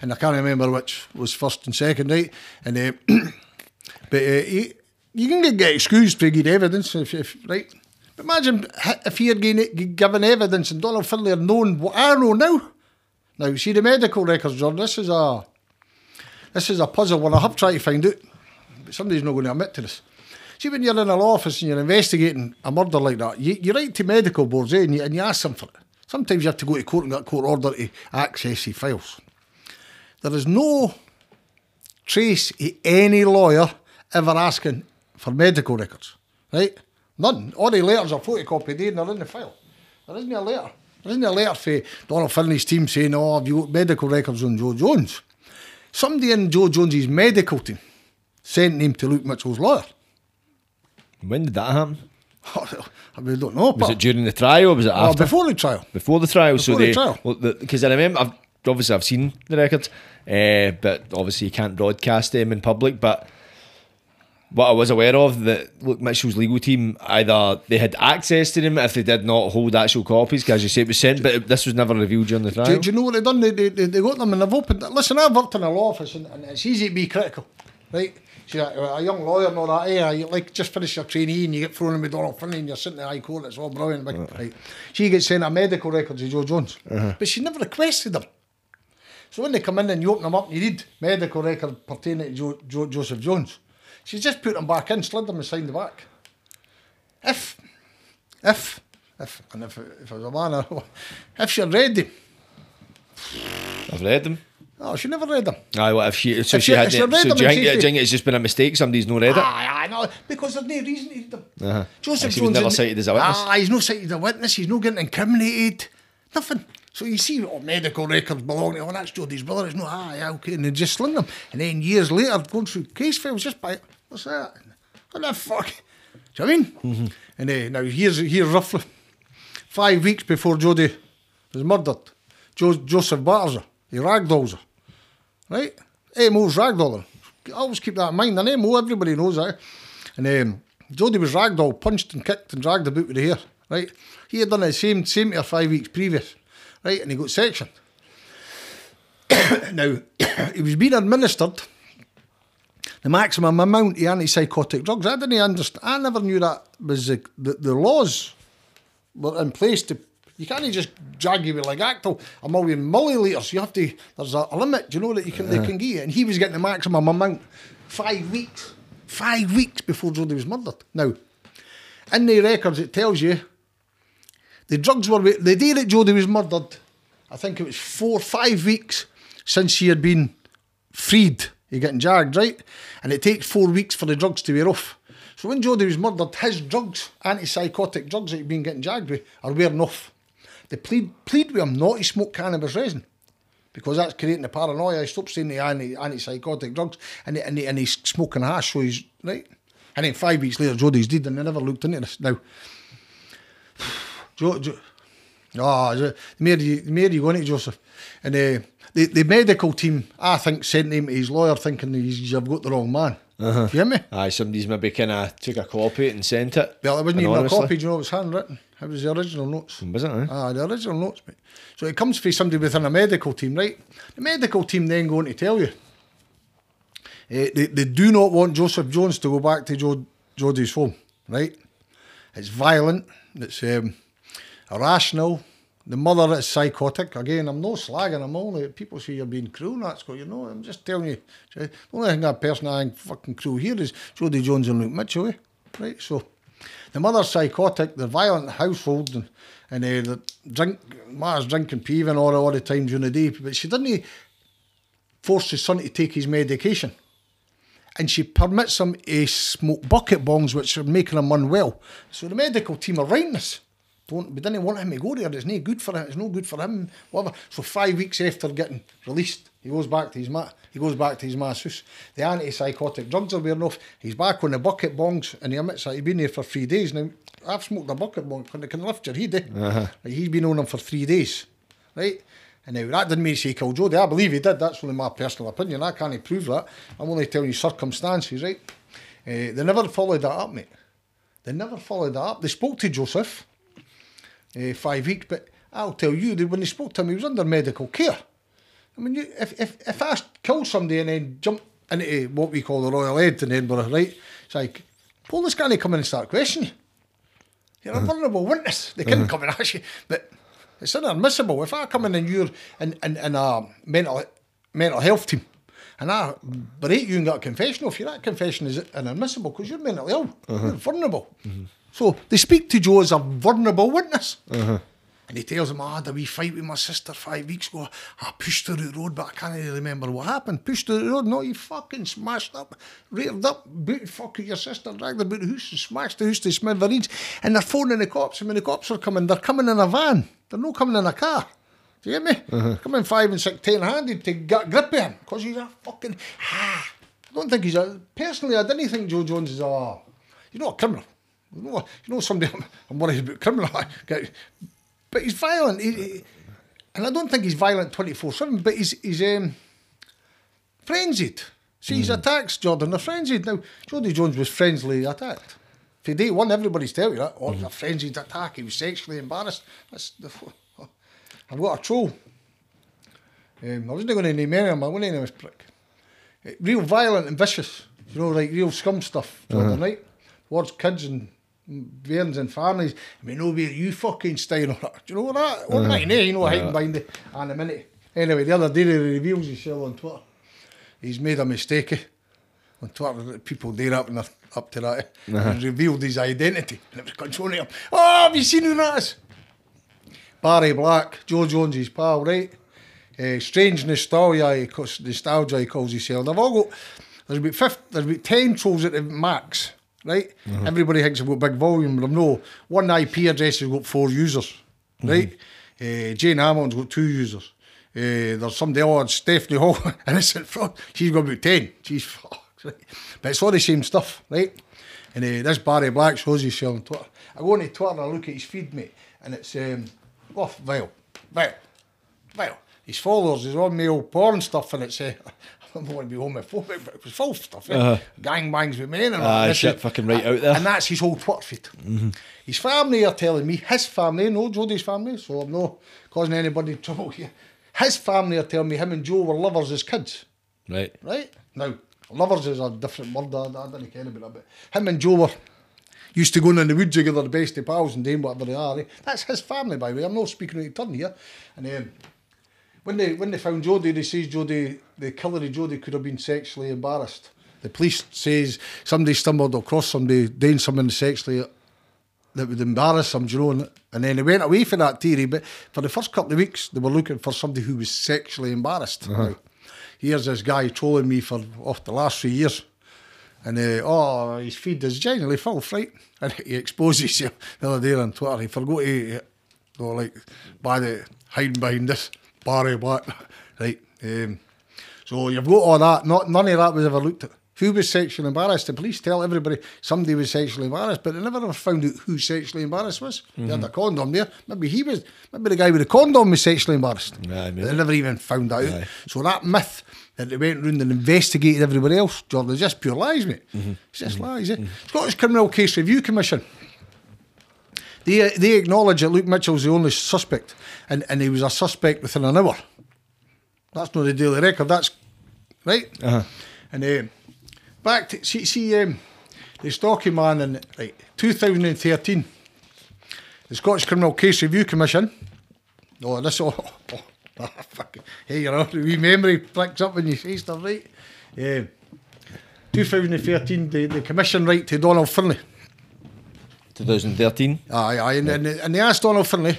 And I can't remember which was first and second, right? And uh, but uh, you can get, excused for good evidence, if, if right? But imagine if he had given, given evidence and Donald Findlay had known what I know now. Now, you see the medical records, John. This is a this is a puzzle one I have tried to find out, but somebody's not going to admit to this. See, when you're in an office and you're investigating a murder like that, you, you write to medical boards eh, and, you, and you ask them for it. Sometimes you have to go to court and get court order to access your files. There is no trace of any lawyer ever asking for medical records, right? None. All the letters are photocopied in, they're in the file. There isn't a letter. There isn't a letter for Donald Findlay's team saying, oh, have you got medical records on Joe Jones? Somebody in Joe Jones's medical team sent him to Luke Mitchell's lawyer. When did that happen? I really don't know. Was it during the trial or was it Oh, after? before the trial. Before the trial, so Before the they trial. because I remember I've obviously I've seen the records, uh, but obviously you can't broadcast them in public. But what I was aware of that Luke Mitchell's legal team either they had access to them if they did not hold actual copies, because you say it was sent, but it- this was never revealed during the trial. Do, do you know what they've done? They, they, they they got them and they've opened. Listen, I've worked in a law office and, and it's easy to be critical, right? she's like, a young lawyer and all that, eh? hey, you like just finish your trainee and you get thrown in with Donald Finney and you're sitting in high court, it's all brilliant. Like, uh-huh. right. She gets sent a medical record to Joe Jones, uh -huh. but she never requested them. So when they come in and you open them up and you read medical record pertaining to Joe, Joe, Joseph Jones, she's just put them back in, slid them and signed the back. If, if, if, and if, if I was a man, if read them? I've read them. Oh, she never read them. Aye, what if she? So If she you- had. she So read do them you think, do you think it's just been a mistake? Somebody's not read it. Aye, aye, no, because there's no reason to read them. Uh-huh. Joseph Aye, she Jones never cited as a witness. Ah, he's not cited as a witness. He's not getting incriminated. Nothing. So you see, oh, medical records belong to. Oh, that's Jodi's brother. It's not. Ah, yeah, okay. And they just sling them. And then years later, going through case files, just by what's that? What the fuck? Do you know what I mean? Mm-hmm. And uh, now here's here's roughly five weeks before Jodi was murdered. Jo- Joseph batters her. He ragdolls her. Right? MO's ragdolling. Always keep that in mind. An MO, everybody knows that. And um, Jodi was ragdoll, punched and kicked and dragged about with the hair. Right? He had done the same, same to her five weeks previous. Right? And he got sectioned. now, he was being administered the maximum amount of antipsychotic drugs. I didn't understand. I never knew that was the, the, the laws were in place to. You can't just drag you with like Actal a million millilitres. You have to. There's a, a limit, you know, that you can they can you. And he was getting the maximum amount five weeks, five weeks before Jodi was murdered. Now, in the records, it tells you the drugs were the day that Jodi was murdered. I think it was four, five weeks since she had been freed. You're getting jagged, right? And it takes four weeks for the drugs to wear off. So when Jodi was murdered, his drugs, antipsychotic drugs that he'd been getting jagged with, are wearing off. They plead, plead with him not to smoke cannabis resin because that's creating the paranoia. He stopped saying the anti, antipsychotic drugs and, and, and he's smoking hash, so he's right. And then five weeks later, Jodi's dead, and they never looked into this. Now, Jo, jo, oh, the you, the more you go into Joseph, and uh, the the medical team, I think, sent him to his lawyer thinking he's, you've got the wrong man. Uh-huh. You hear me? Aye, somebody's maybe kind of took a copy and sent it. Well, it wasn't even a copy. Do you know it was handwritten? It was the original notes. Was it? Eh? Ah, the original notes, mate. So it comes from somebody within a medical team, right? The medical team then going to tell you eh, they, they do not want Joseph Jones to go back to jo- Jodi's home, right? It's violent, it's um, irrational. The mother is psychotic. Again, I'm not slagging. I'm only people say you're being cruel. and That's what you know. I'm just telling you. The only thing that person I think fucking cruel here is Jodi Jones and Luke Mitchell, eh? right? So the mother's psychotic. They're violent household and and uh, the drink. Ma's drinking peeving all all the time during the day, but she didn't force his son to take his medication and she permits him to smoke bucket bongs, which are making him unwell. So the medical team are writing this. Don't, we didn't want him to go there. It's no good for him. It's no good for him. Whatever. So five weeks after getting released, he goes back to his ma. He goes back to his ma's house. The antipsychotic drugs are wearing off. He's back on the bucket bongs, and he admits that he's been there for three days now. I've smoked a bucket bong when it can lift your head. Eh? Like, he's been on them for three days, right? And now that didn't mean he killed Jodi. I believe he did. That's only my personal opinion. I can't prove that. I'm only telling you circumstances, right? Uh, they never followed that up, mate. They never followed that up. They spoke to Joseph uh, five weeks, but I'll tell you that when they spoke to him, he was under medical care. I mean, you, if, if, if I kill somebody and then jump into what we call the Royal Ed in Edinburgh, right? It's like, police can't come in and start questioning you. You're a hmm. vulnerable witness. They can't hmm. come and ask you. But it's inadmissible. If I come in and you're in, in, in a mental mental health team and I berate you and got a confession if you're that confession is inadmissible because you're mentally ill. Uh-huh. You're vulnerable. Mm-hmm. So they speak to Joe as a vulnerable witness. Uh-huh. And he tells him, I had a wee fight with my sister five weeks ago. I pushed her out the road, but I can't really remember what happened. Pushed her out the road, no, you fucking smashed up, raved up, beat fucking your sister, dragged her about the house and smashed the house to smithereens. And they're phoning the cops, and when the cops are coming, they're coming in a van. They're not coming in a car. Do you get me? Coming five and six, ten handed to get grip of him, because he's a fucking, ah. I don't think he's a, personally, I didn't think Joe Jones is a, you know, a criminal. You know, what? you know somebody I'm, I'm worried about criminal. But he's violent. He, and I don't think he's violent 24 7, but he's, he's um, frenzied. See, he's attacked Jordan. They're frenzied. Now, Jodi Jones was frenziedly attacked. For day one, everybody's telling you that. Oh, was a frenzied attack. He was sexually embarrassed. That's the, I've got a troll. Um, I wasn't going to name any of them. I went name his prick. Uh, Real violent and vicious. You know, like real scum stuff, Jordan, right? Towards kids and bairns and families. I mean, no way you fucking staying on that. Do you know what that? One night, eh? You know, hiding behind it. And a minute. Anyway, the other day, he reveals himself on Twitter. He's made a mistake. On Twitter, people there up and up to that. He revealed his identity. And it was controlling him. Oh, have you seen who that is? Barry Black, Joe Jones, his pal, right? uh, strange nostalgia, he calls, nostalgia he calls himself. They've all got, there's about, 50, there's about 10 trolls at the max, right? Everybody thinks got big volume, but I'm no. One IP address has got four users, right? Uh, Jane Hamilton's got two users. Uh, there's somebody else, Stephanie Hall, innocent fraud. She's got about 10. She's fucked, right? But it's all the same stuff, right? And uh, this Barry Black shows himself on Twitter. I go on to Twitter and I look at his feed, mate, and it's, um, oh, vile, vile, vile. His followers is on male porn stuff, and it's, uh, I don't want to be homophobic, but it was full stuff, eh? Uh-huh. Gangbangs with men and all this shit is- fucking right out there. And that's his whole Twitter feed. His family are telling me, his family, no Jodi's family, so I'm not causing anybody trouble here. His family are telling me him and Joe were lovers as kids Right. right? Now, lovers is a different word, I, I don't care about that, but him and Joe were used to going in the woods together, the best of pals and doing whatever they are. eh? That's his family, by the way. I'm not speaking out of turn here. And um, when they when they found Jodi, they says Jodi, the killer of Jodi could have been sexually embarrassed. The police says somebody stumbled across somebody doing something sexually that would embarrass them, you know, and, then they went away from that theory. But for the first couple of weeks, they were looking for somebody who was sexually embarrassed. Now, here's this guy trolling me for off the last three years. And uh, oh, his feed is genuinely full, right? And he exposes you the other day on Twitter. He forgot to, uh, like, by the hiding behind this Barry Black, right? Um, so you've got all that. Not none of that was ever looked at. Who was sexually embarrassed? The police tell everybody somebody was sexually embarrassed, but they never ever found out who sexually embarrassed was. They had a condom there. Maybe he was. Maybe the guy with the condom was sexually embarrassed. They never even found out. So that myth that they went round and investigated everybody else, Jordan, is just pure lies, mate. It's just lies. Eh? Scottish Criminal Case Review Commission. They, they acknowledge that Luke Mitchell's the only suspect, and, and he was a suspect within an hour. That's not the Daily Record. That's right. Uh-huh. And uh, back to see, see um, the Stocky man in right 2013. The Scottish Criminal Case Review Commission. Oh, this all. Oh, oh, fucking, hey, you know, the wee memory flicks up when you say stuff, right? Yeah. 2013, the, the commission right to Donald Findlay. 2013. Aye, aye, and, and, and they asked Donald Findlay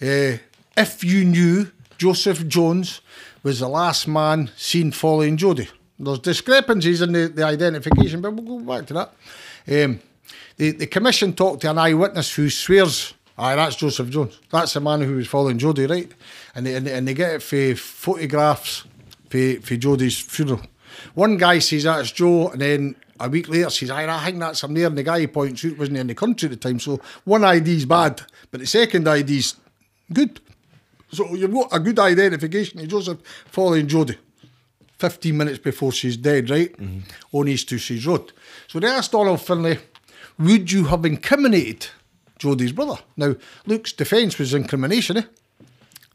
uh, if you knew Joseph Jones was the last man seen following Jodi. There's discrepancies in the, the identification, but we'll go back to that. Um, the, the commission talked to an eyewitness who swears, aye, that's Joseph Jones. That's the man who was following Jodi, right? And they, and they, and they get it for photographs for, for Jodi's funeral. One guy says that's Joe, and then a week later says, aye, I think that's him there. And the guy he points out wasn't in the country at the time. So one ID's bad, but the second ID's good. So you've got a good identification of Joseph following Jodi. 15 minutes before she's dead, right? On Easthouses Road. So they asked Donald Findlay, would you have incriminated Jodi's brother? Now, Luke's defence was incrimination, eh?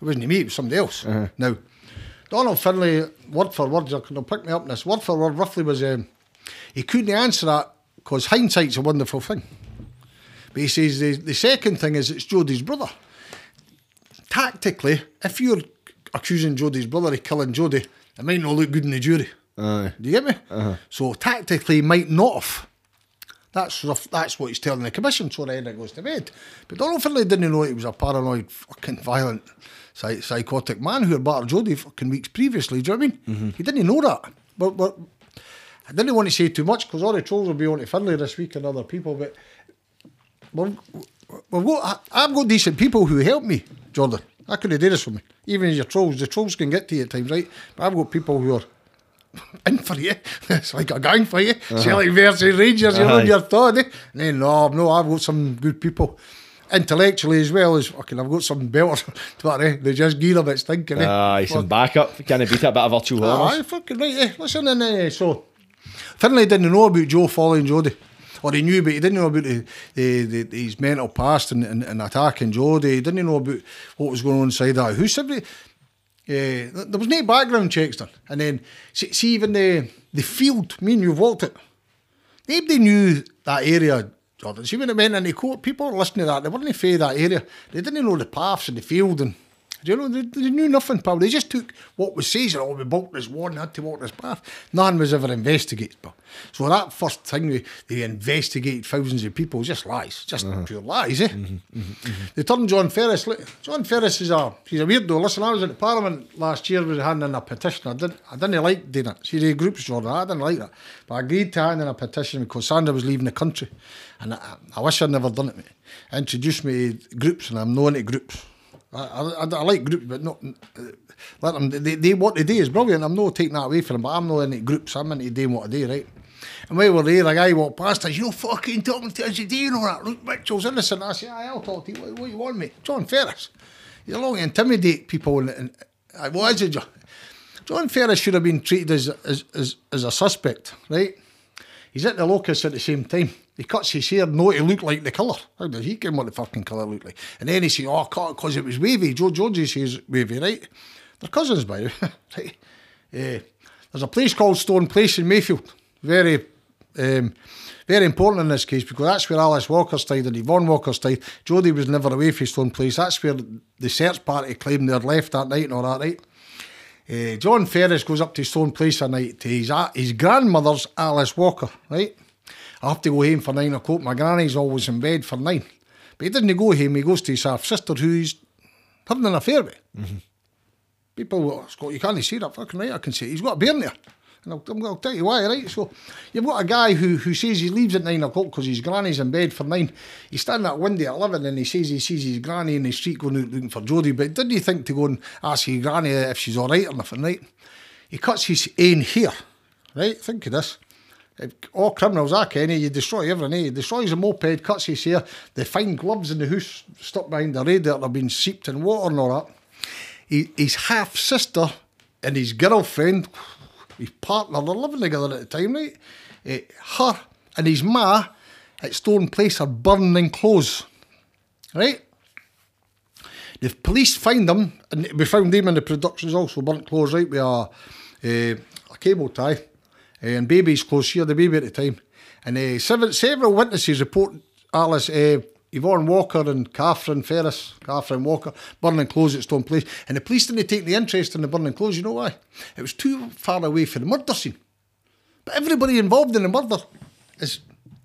It wasn't me, it was somebody else. Now, Donald Findlay, word for word, you're going to pick me up on this, word for word roughly was um, he couldn't answer that because hindsight's a wonderful thing. But he says the, the second thing is it's Jodi's brother. Tactically, if you're accusing Jodi's brother of killing Jodi, it might not look good in the jury. Aye. Do you get me? Uh-huh. So tactically, he might not have. That's rough, that's what he's telling the commission. So then it goes to bed. But Donald Findlay didn't know he was a paranoid, fucking violent, psy- psychotic man who had battered Jodi fucking weeks previously. Do you know what I mean? He didn't know that. But, but I didn't want to say too much because all the trolls will be on to Findlay this week and other people. But we've, we've I've got decent people who help me, Jordan. I could have did this for me. Even as your trolls, the trolls can get to you at times, right? But I've got people who are in for you. It's like a gang for you. Celtic versus Rangers, you know, Aye. your thought, eh? And then, no, no, I've got some good people. Intellectually as well as fucking, I've got some belters. But, eh? They just gear a bit stinking, eh? Aye, some backup. Can beat? A bit of virtual Aye, fucking right, eh? Listen, and eh, so Findlay didn't know about Joe following Jodi. Or he knew, but he didn't know about the, the, the, his mental past and, and, and attacking Jodi. He didn't know about what was going on inside that house. Every, eh, there was no background checks done. And then, see, see even the, the field, me and you walked it. Nobody knew that area, Jordan. See, when it went into court, people were listening to that. They weren't fair that area. They didn't know the paths and the field and Do you know, they, they knew nothing, pal. They just took what was said, oh, we walked this one, had to walk this path. None was ever investigated, pal. So that first thing, we, they investigated thousands of people, just lies, just uh-huh. pure lies, eh? Mm-hmm, mm-hmm, mm-hmm. They turned John Ferris, look, John Ferris is a, he's a weirdo. Listen, I was at Parliament last year, was handing a petition. I didn't, I didn't like doing it. See, the groups, Jordan, I didn't like that. But I agreed to hand in a petition because Sandra was leaving the country. And I, I wish I'd never done it, mate. Introduced me to groups, and I'm not into groups. I, I, I like groups, but not. Uh, let them. They, they what they do is brilliant. I'm not taking that away from them, but I'm not into groups. I'm into doing what I do, right? And we were there, a guy walked past us, you know, fucking talking to us, you do you know that? Luke Mitchell's innocent. I said, I'll talk to you. What, what you want, mate? John Ferris. You're long intimidate people. And, and uh, what is it, John? John Ferris should have been treated as, as, as, as a suspect, right? He's at the locus at the same time. He cuts his hair, no, to looked like the colour. How does he care what the fucking colour looked like? And then he said, oh, it because it was wavy. Joe Georgie says wavy, right? They're cousins, by the way. right? Eh, there's a place called Stone Place in Mayfield. Very, um, very important in this case because that's where Alice Walker's died and Yvonne Walker's died. Jodi was never away from Stone Place. That's where the search party claimed they'd left that night and all that, right? Uh, John Ferris goes up to Stone Place at night to his, his grandmother's Alice Walker, right? I have to go home for nine o'clock. My granny's always in bed for nine. But he didn't go home, he goes to his half sister who's having an affair with. People, well, oh, Scott, you can't see that fucking right. I can see he's got a beer in there. And I'll, to tell you why, right? So you've got a guy who, who says he leaves at nine o'clock because his granny's in bed for nine. He's standing at window at 11 and he says he sees his granny in the street going out looking for Jodi. But didn't he think to go and ask his granny if she's all right or nothing, right? He cuts his ain here, right? Think of this. All criminals are Kenny, you destroy everything. Eh? He destroys a moped, cuts his hair. They find gloves in the house stuck behind the radiator that have been seeped in water and all that. He, his half sister and his girlfriend, his partner, they're living together at the time, right? Eh, her and his ma at Stone Place are burning in clothes, right? The police find them, and we found them in the productions also, burnt clothes, right, with a, eh, a cable tie and baby's close here, the baby at the time. And uh, several, witnesses report Alice, uh, Yvonne Walker and Catherine Ferris, Catherine Walker, burning clothes at Stone Place. And the police didn't take the interest in the burning clothes. You know why? It was too far away from the murder scene. But everybody involved in the murder is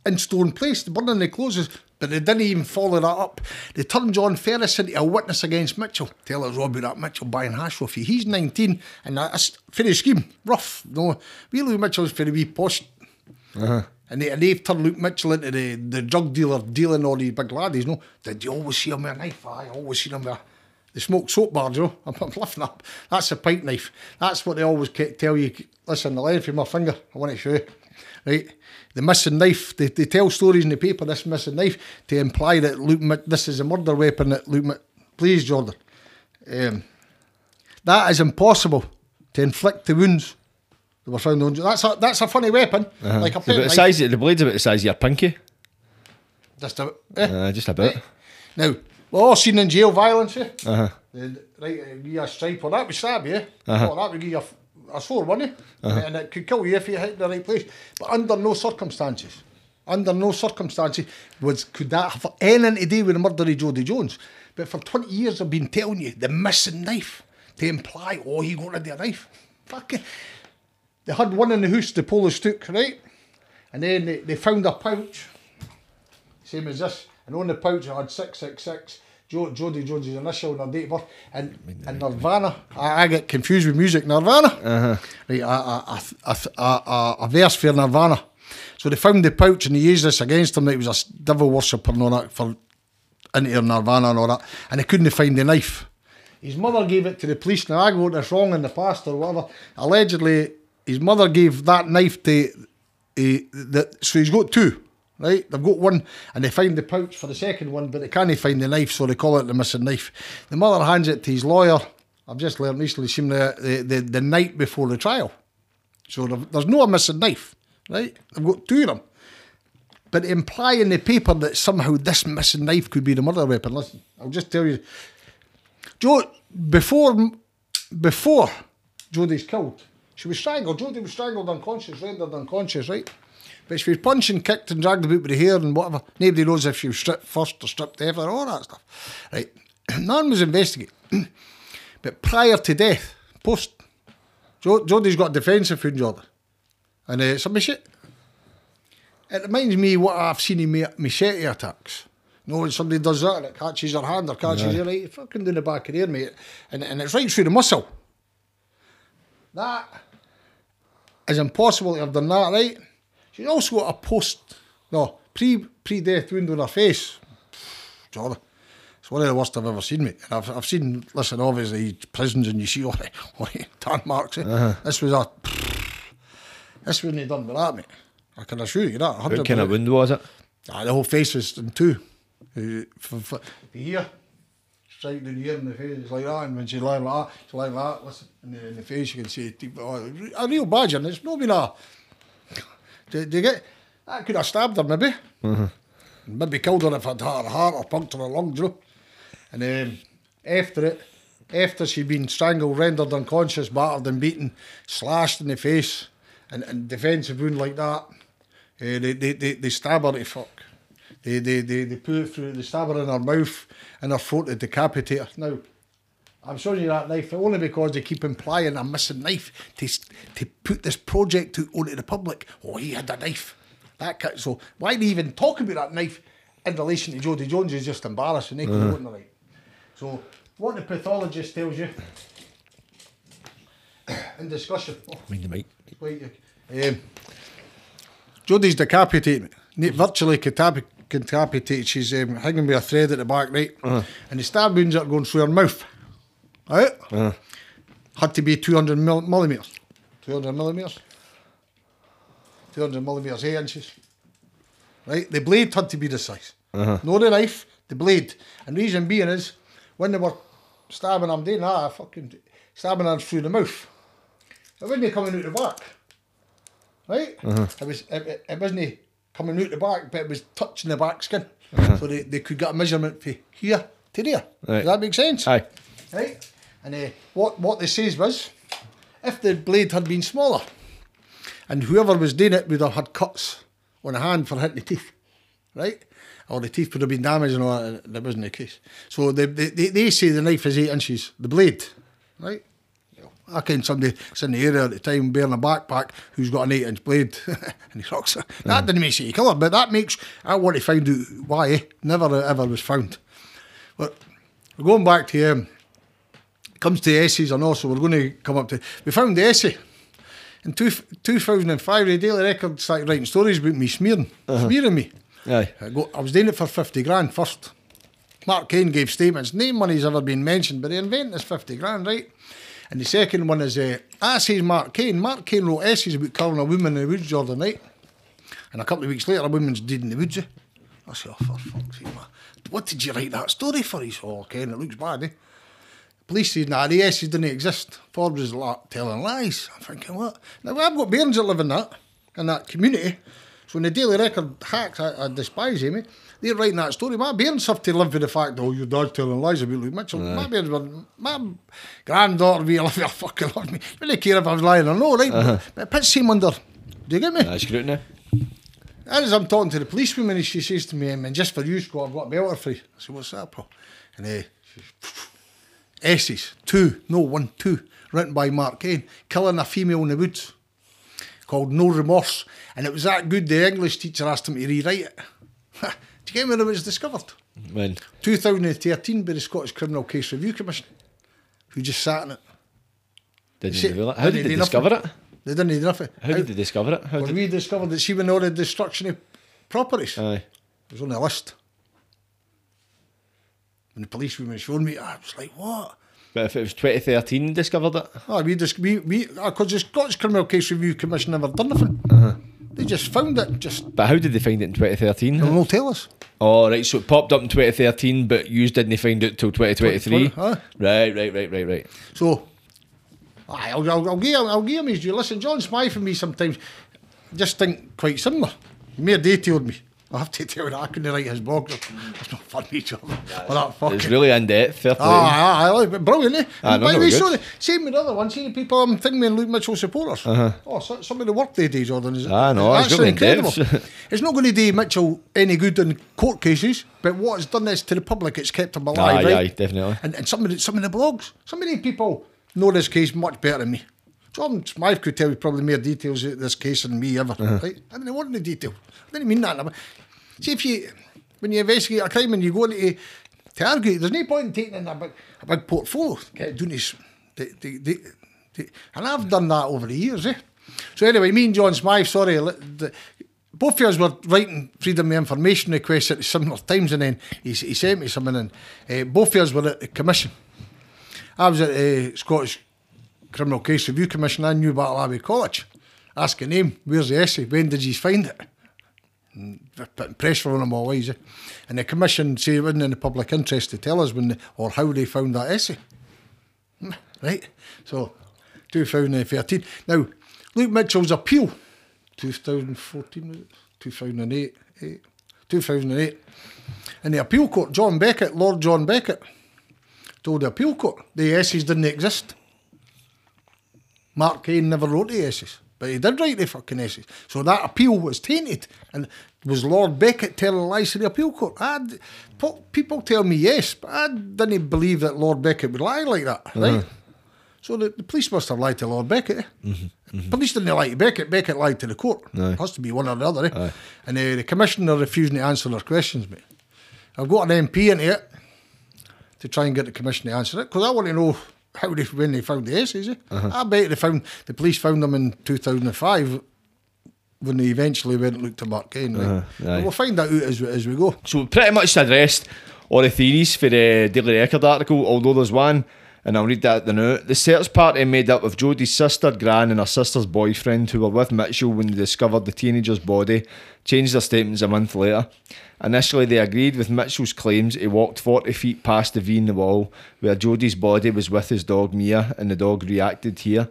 in Stone Place, the burning the clothes, is- but they didn't even follow that up. They turned John Ferris into a witness against Mitchell. Tell us about that Mitchell buying hash off you. He's 19, and that's the scheme. Rough. No, really, Mitchell's for the wee posh. Uh-huh. And, they, and they've turned Luke Mitchell into the, the drug dealer dealing all these big laddies, no? Did you always see him with a knife? I always see him with a, they smoke soap you know? I'm, I'm lifting up. That's a pint knife. That's what they always tell you. Listen, the length of my finger, I want to show you. Right? The missing knife, they, they tell stories in the paper, this missing knife, to imply that Luke, this is a murder weapon that Luke, please, Jordan. Um, that is impossible to inflict the wounds that were found on. That's a, that's a funny weapon, like a the size, the blade's about the size of your pinky. Just a, eh. Uh, just about. Now, we're all seen in jail violence, eh? Uh-huh. Right, uh, give you a stripe, or that would stab you, eh? Uh-huh. That would give you a, f- a sore, wouldn't eh? uh-huh. it? And it could kill you if you hit the right place. But under no circumstances, under no circumstances was could that have anything to do with the murder of Jodi Jones. But for 20 years I've been telling you, the missing knife, to imply, oh, he got rid of the knife. Fucking. They had one in the house, to pull the Polish took, right? And then they, they found a pouch, same as this. And on the pouch it had 666, jo- Jodi Jones' initial and her date of birth. And, and Nirvana, I, I get confused with music, Nirvana. Right, a, a, a, a, a, verse for Nirvana. So they found the pouch and they used this against him that he was a devil worshipper and all that for into Nirvana and all that. And they couldn't find the knife. His mother gave it to the police. Now I got this wrong in the past or whatever. Allegedly, his mother gave that knife to. Uh, the, so he's got two, right? They've got one, and they find the pouch for the second one, but they can't find the knife, so they call it the missing knife. The mother hands it to his lawyer. I've just learned recently, the, the, the, the night before the trial. So there's no missing knife, right? They've got two of them. But implying in the paper that somehow this missing knife could be the murder weapon. Listen, I'll just tell you. Joe, before before Jodi's killed, she was strangled. Jodi was strangled unconscious, rendered unconscious, right? But she was punched and kicked and dragged about with the hair and whatever. Nobody knows if she was stripped first or stripped after, all that stuff. Right? None was investigated. But prior to death, post, Jo- Jodi's got a defensive wound, Jordan. And uh, it's a machete. It reminds me what I've seen in machete attacks. You know, when somebody does that and it catches your hand or catches your right, it's fucking down the back of there, mate. And, and it's right through the muscle. That is impossible to have done that, right? She's also got a post, no, pre pre death wound on her face. It's one of the worst I've ever seen, mate. And I've, I've seen, listen, obviously, prisons and you see all the, all the tan marks. Eh? This was a. This wasn't done with that, mate. I can assure you that. What kind of wound was it? Ah, the whole face was in two. Uh, From from here, straight down here in the face, like that. And when she's lying like that, she's lying like that. Listen, in the, in the face, you can see deep, oh, a real badger. And it's not been a. Do, do you get? I could have stabbed her, maybe. Maybe killed her if I'd had her heart or punctured her lungs, you know. And um, after it, after she'd been strangled, rendered unconscious, battered and beaten, slashed in the face, and, and defensive wound like that, eh, they, they, they, they stab her to fuck. They, they, they, they put it through, they stab her in her mouth and her throat to decapitate her. Now, I'm showing you that knife only because they keep implying I'm missing knife to, to put this project out onto the public. Oh, he had a knife. That cut. So why they even talk about that knife in relation to Jodi Jones is just embarrassing. They uh the right. So what the pathologist tells you in discussion. Oh, Mind the mic. Wait, um, Jodi's decapitated, virtually decapitated. She's um, hanging with a thread at the back, right? And the stab wounds are going through her mouth. Right? Had to be 200 mil- millimetres. 200 millimetres. 200 millimetres, 8 inches. Right? The blade had to be this size. Uh-huh. Not the knife, the blade. And reason being is, when they were stabbing him, doing that, fucking stabbing him through the mouth. It wasn't coming out the back. Right? Uh-huh. It was it, it, wasn't coming out the back, but it was touching the back skin. Uh-huh. So they, they could get a measurement from here to there. Right. Does that make sense? Aye. Right? And uh, what, what they says was, if the blade had been smaller, and whoever was doing it would have had cuts on the hand for hitting the teeth, right? Or the teeth would have been damaged and all that. That wasn't the case. So they, they, they, say the knife is eight inches, the blade, right? I ken somebody that's in the area at the time bearing a backpack who's got an eight inch blade and he rocks it. That didn't make it killer, but that makes, I want to find out why? Never ever was found. But going back to, um, comes to essays and also we're going to come up to, we found the essay. In two, 2005, the Daily Record started writing stories about me smearing, smearing me. Aye. I, go, I was doing it for 50 grand first. Mark Kane gave statements. No money's ever been mentioned, but the invent is 50 grand, right? And the second one is, uh, I says Mark Kane. Mark Kane wrote essays about killing a woman in the woods, Jordan, night. And a couple of weeks later, a woman's dead in the woods. I said, oh, for fuck's sake, man. What did you write that story for? He said, oh, Ken, it looks bad, eh? Police said, nah, the essays didn't exist. Forbes is like telling lies. I'm thinking, what? Now, I've got bairns that live in that, in that community. So when the Daily Record hacks, I, I despise them, eh? They're writing that story. My bairns have to live with the fact, oh, your dad's telling lies about Luke Mitchell. My bairns were, my granddaughter, we love you, fucking love me. Really care if I was lying or no, right? But, but it puts him under, do you get me? That's scrutiny. As I'm talking to the policewoman, she says to me, and just for you, Scott, I've got a belter for you. I said, what's that, bro? And uh, she's, essays, two, no, one, two, written by Mark Kane, killing a female in the woods, called No Remorse. And it was that good, the English teacher asked him to rewrite it. Do you get when it was discovered? When? 2013 by the Scottish Criminal Case Review Commission, who just sat in it. Didn't See, reveal it. How didn't they discover nothing. it? They didn't do nothing. How did they discover it? How Well, did... we discovered that she went all the destruction of properties. Aye. It was on the list. When the police woman showed me, I was like, what? But if it was 2013 discovered it? Oh, we just we we ah, because the Scottish Criminal Case Review Commission never done nothing. Uh-huh. They just found it. Just But how did they find it in 2013? they'll not tell us. Oh, right, so it popped up in 2013, but you didn't find it till 2023? 2020, huh? Right, right, right, right, right. So, I'll, I'll, I'll give I'll give him his due. Listen, John Smythe and me sometimes just think quite similar. More detailed me. I have to tell you, I couldn't write his blog. It's not funny, job. Well, that fucking. It's really in depth. Fair play. Ah, aye, aye, aye, brilliant, eh? Ah, no, by the way, so the, same with the other one. See people I'm thinking me and Luke Mitchell supporters. Oh, so, some of the work they do, Jordan. Is, Uh-huh. Ah, no, it's really incredible. it's not going to do Mitchell any good in court cases, but what it's done is to the public, it's kept him alive, Aye, right? aye, definitely. And, and some of the, some of the blogs, some of the people know this case much better than me. Jordan Smythe could tell you probably more details of this case than me ever. Uh-huh. Right? I didn't want the detail. I didn't mean that. See if you when you investigate a crime and you go into to argue, there's no point in taking in a big, a big portfolio. Get doing this, the, the, the, the, and I've done that over the years. Eh? So anyway, me and John Smythe, sorry, the, both of us were writing freedom of information requests at similar times, and then he, he sent me something, and uh, both of us were at the commission. I was at the Scottish Criminal Case Review Commission. I knew about Abbey College. Asking him, where's the essay? When did you find it? Putting pressure on him always. Eh? And the commission say it wasn't in the public interest to tell us when the, or how they found that essay. Hmm, Right? So, 2013. Now, Luke Mitchell's appeal, 2014, was it? 2008, eh, 2008. In the appeal court, John Beckett, Lord John Beckett, told the appeal court the essays didn't exist. Mark Kane never wrote the essays, but he did write the fucking essays. So that appeal was tainted, and was Lord Beckett telling lies to the appeal court? I people tell me yes, but I didn't believe that Lord Beckett would lie like that, right? So the, the police must have lied to Lord Beckett. eh? Police didn't lie to Beckett. Beckett lied to the court. Aye. Has to be one or the other. Eh? And uh, the commissioner refusing to answer their questions, mate. I've got an MP into it to try and get the commission to answer it because I want to know how they when they found the essays. Eh? I bet they found the police found them in 2005 when they eventually went and looked at Mark Kane. Right? aye. We'll find that out as we, as we go. So we pretty much addressed all the theories for the Daily Record article, although there's one, and I'll read that at the now. The search party made up of Jodi's sister, Gran, and her sister's boyfriend, who were with Mitchell when they discovered the teenager's body, changed their statements a month later. Initially, they agreed with Mitchell's claims he walked 40 feet past the V in the wall, where Jodi's body was with his dog Mia, and the dog reacted here.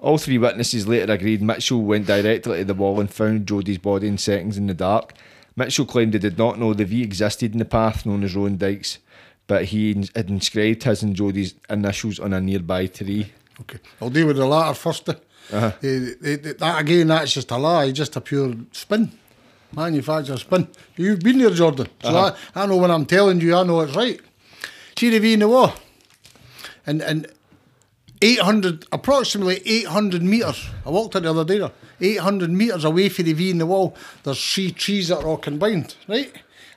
All three witnesses later agreed Mitchell went directly to the wall and found Jodi's body in seconds in the dark. Mitchell claimed he did not know the V existed in the path known as Roan's Dyke, but he had inscribed his and Jodi's initials on a nearby tree. Okay, I'll deal with the latter first. eh. Uh-huh. Eh, eh, that again, that's just a lie, just a pure spin, manufactured spin. You've been there, Jordan, so Uh-huh. I, I know when I'm telling you, I know it's right. See the V in the wall, and and 800, approximately 800 metres. I walked it the other day. 800 metres away from the V in the wall, there's three trees that are all combined, right?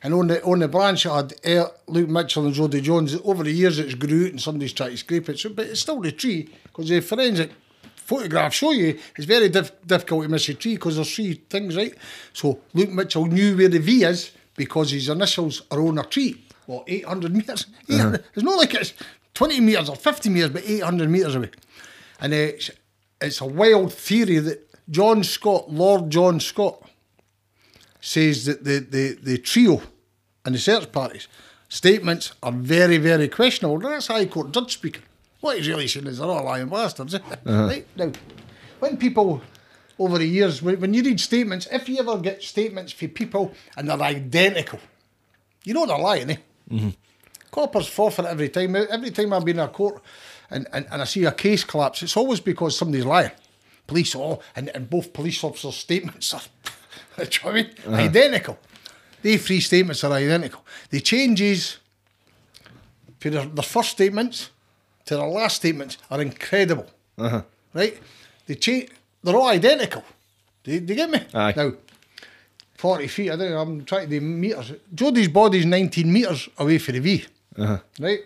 And on the on the branch, it had uh, Luke Mitchell and Jodi Jones. Over the years, it's grew out and somebody's tried to scrape it. So, but it's still the tree because the forensic photographs show you it's very diff- difficult to miss a tree because there's three things, right? So Luke Mitchell knew where the V is because his initials are on a tree. Well, 800 metres. 800 It's not like it's 20 metres or 50 metres, but 800 metres away. And uh, it's, it's a wild theory that John Scott, Lord John Scott, says that the, the, the trio and the search parties statements are very, very questionable. That's High Court judge speaking. What he's really saying is they're all lying bastards. eh? Right? Now, when people over the years, when, you read statements, if you ever get statements from people and they're identical, you know they're lying, eh? Coppers forfeit every time. Every time I've been in a court and, and, and I see a case collapse, it's always because somebody's lying. Police, oh, and, and both police officers' statements are do you know I mean? identical. They three statements are identical. The changes for their, their first statements to their last statements are incredible. Uh-huh. Right? They change, they're all identical. Do, do you get me? Aye. Now, 40 feet, I think I'm trying to do metres. Jodi's body's 19 metres away from the V. Uh-huh. Right?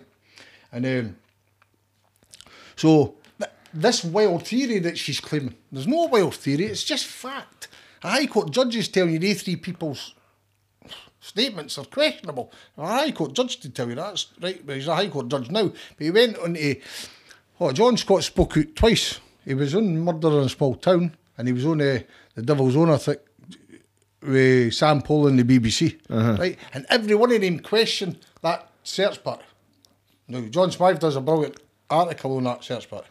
And um, so th- this wild theory that she's claiming, there's no wild theory, it's just fact. A High Court judge is telling you they three people's statements are questionable. A High Court judge to tell you that's right, but he's a High Court judge now. But he went on to, oh, John Scott spoke out twice. He was on Murder in a Small Town and he was on uh, The Devil's Own, I think, with Sam Paul and the BBC. Right? And every one of them questioned that search party. Now, John Smythe does a brilliant article on that search party.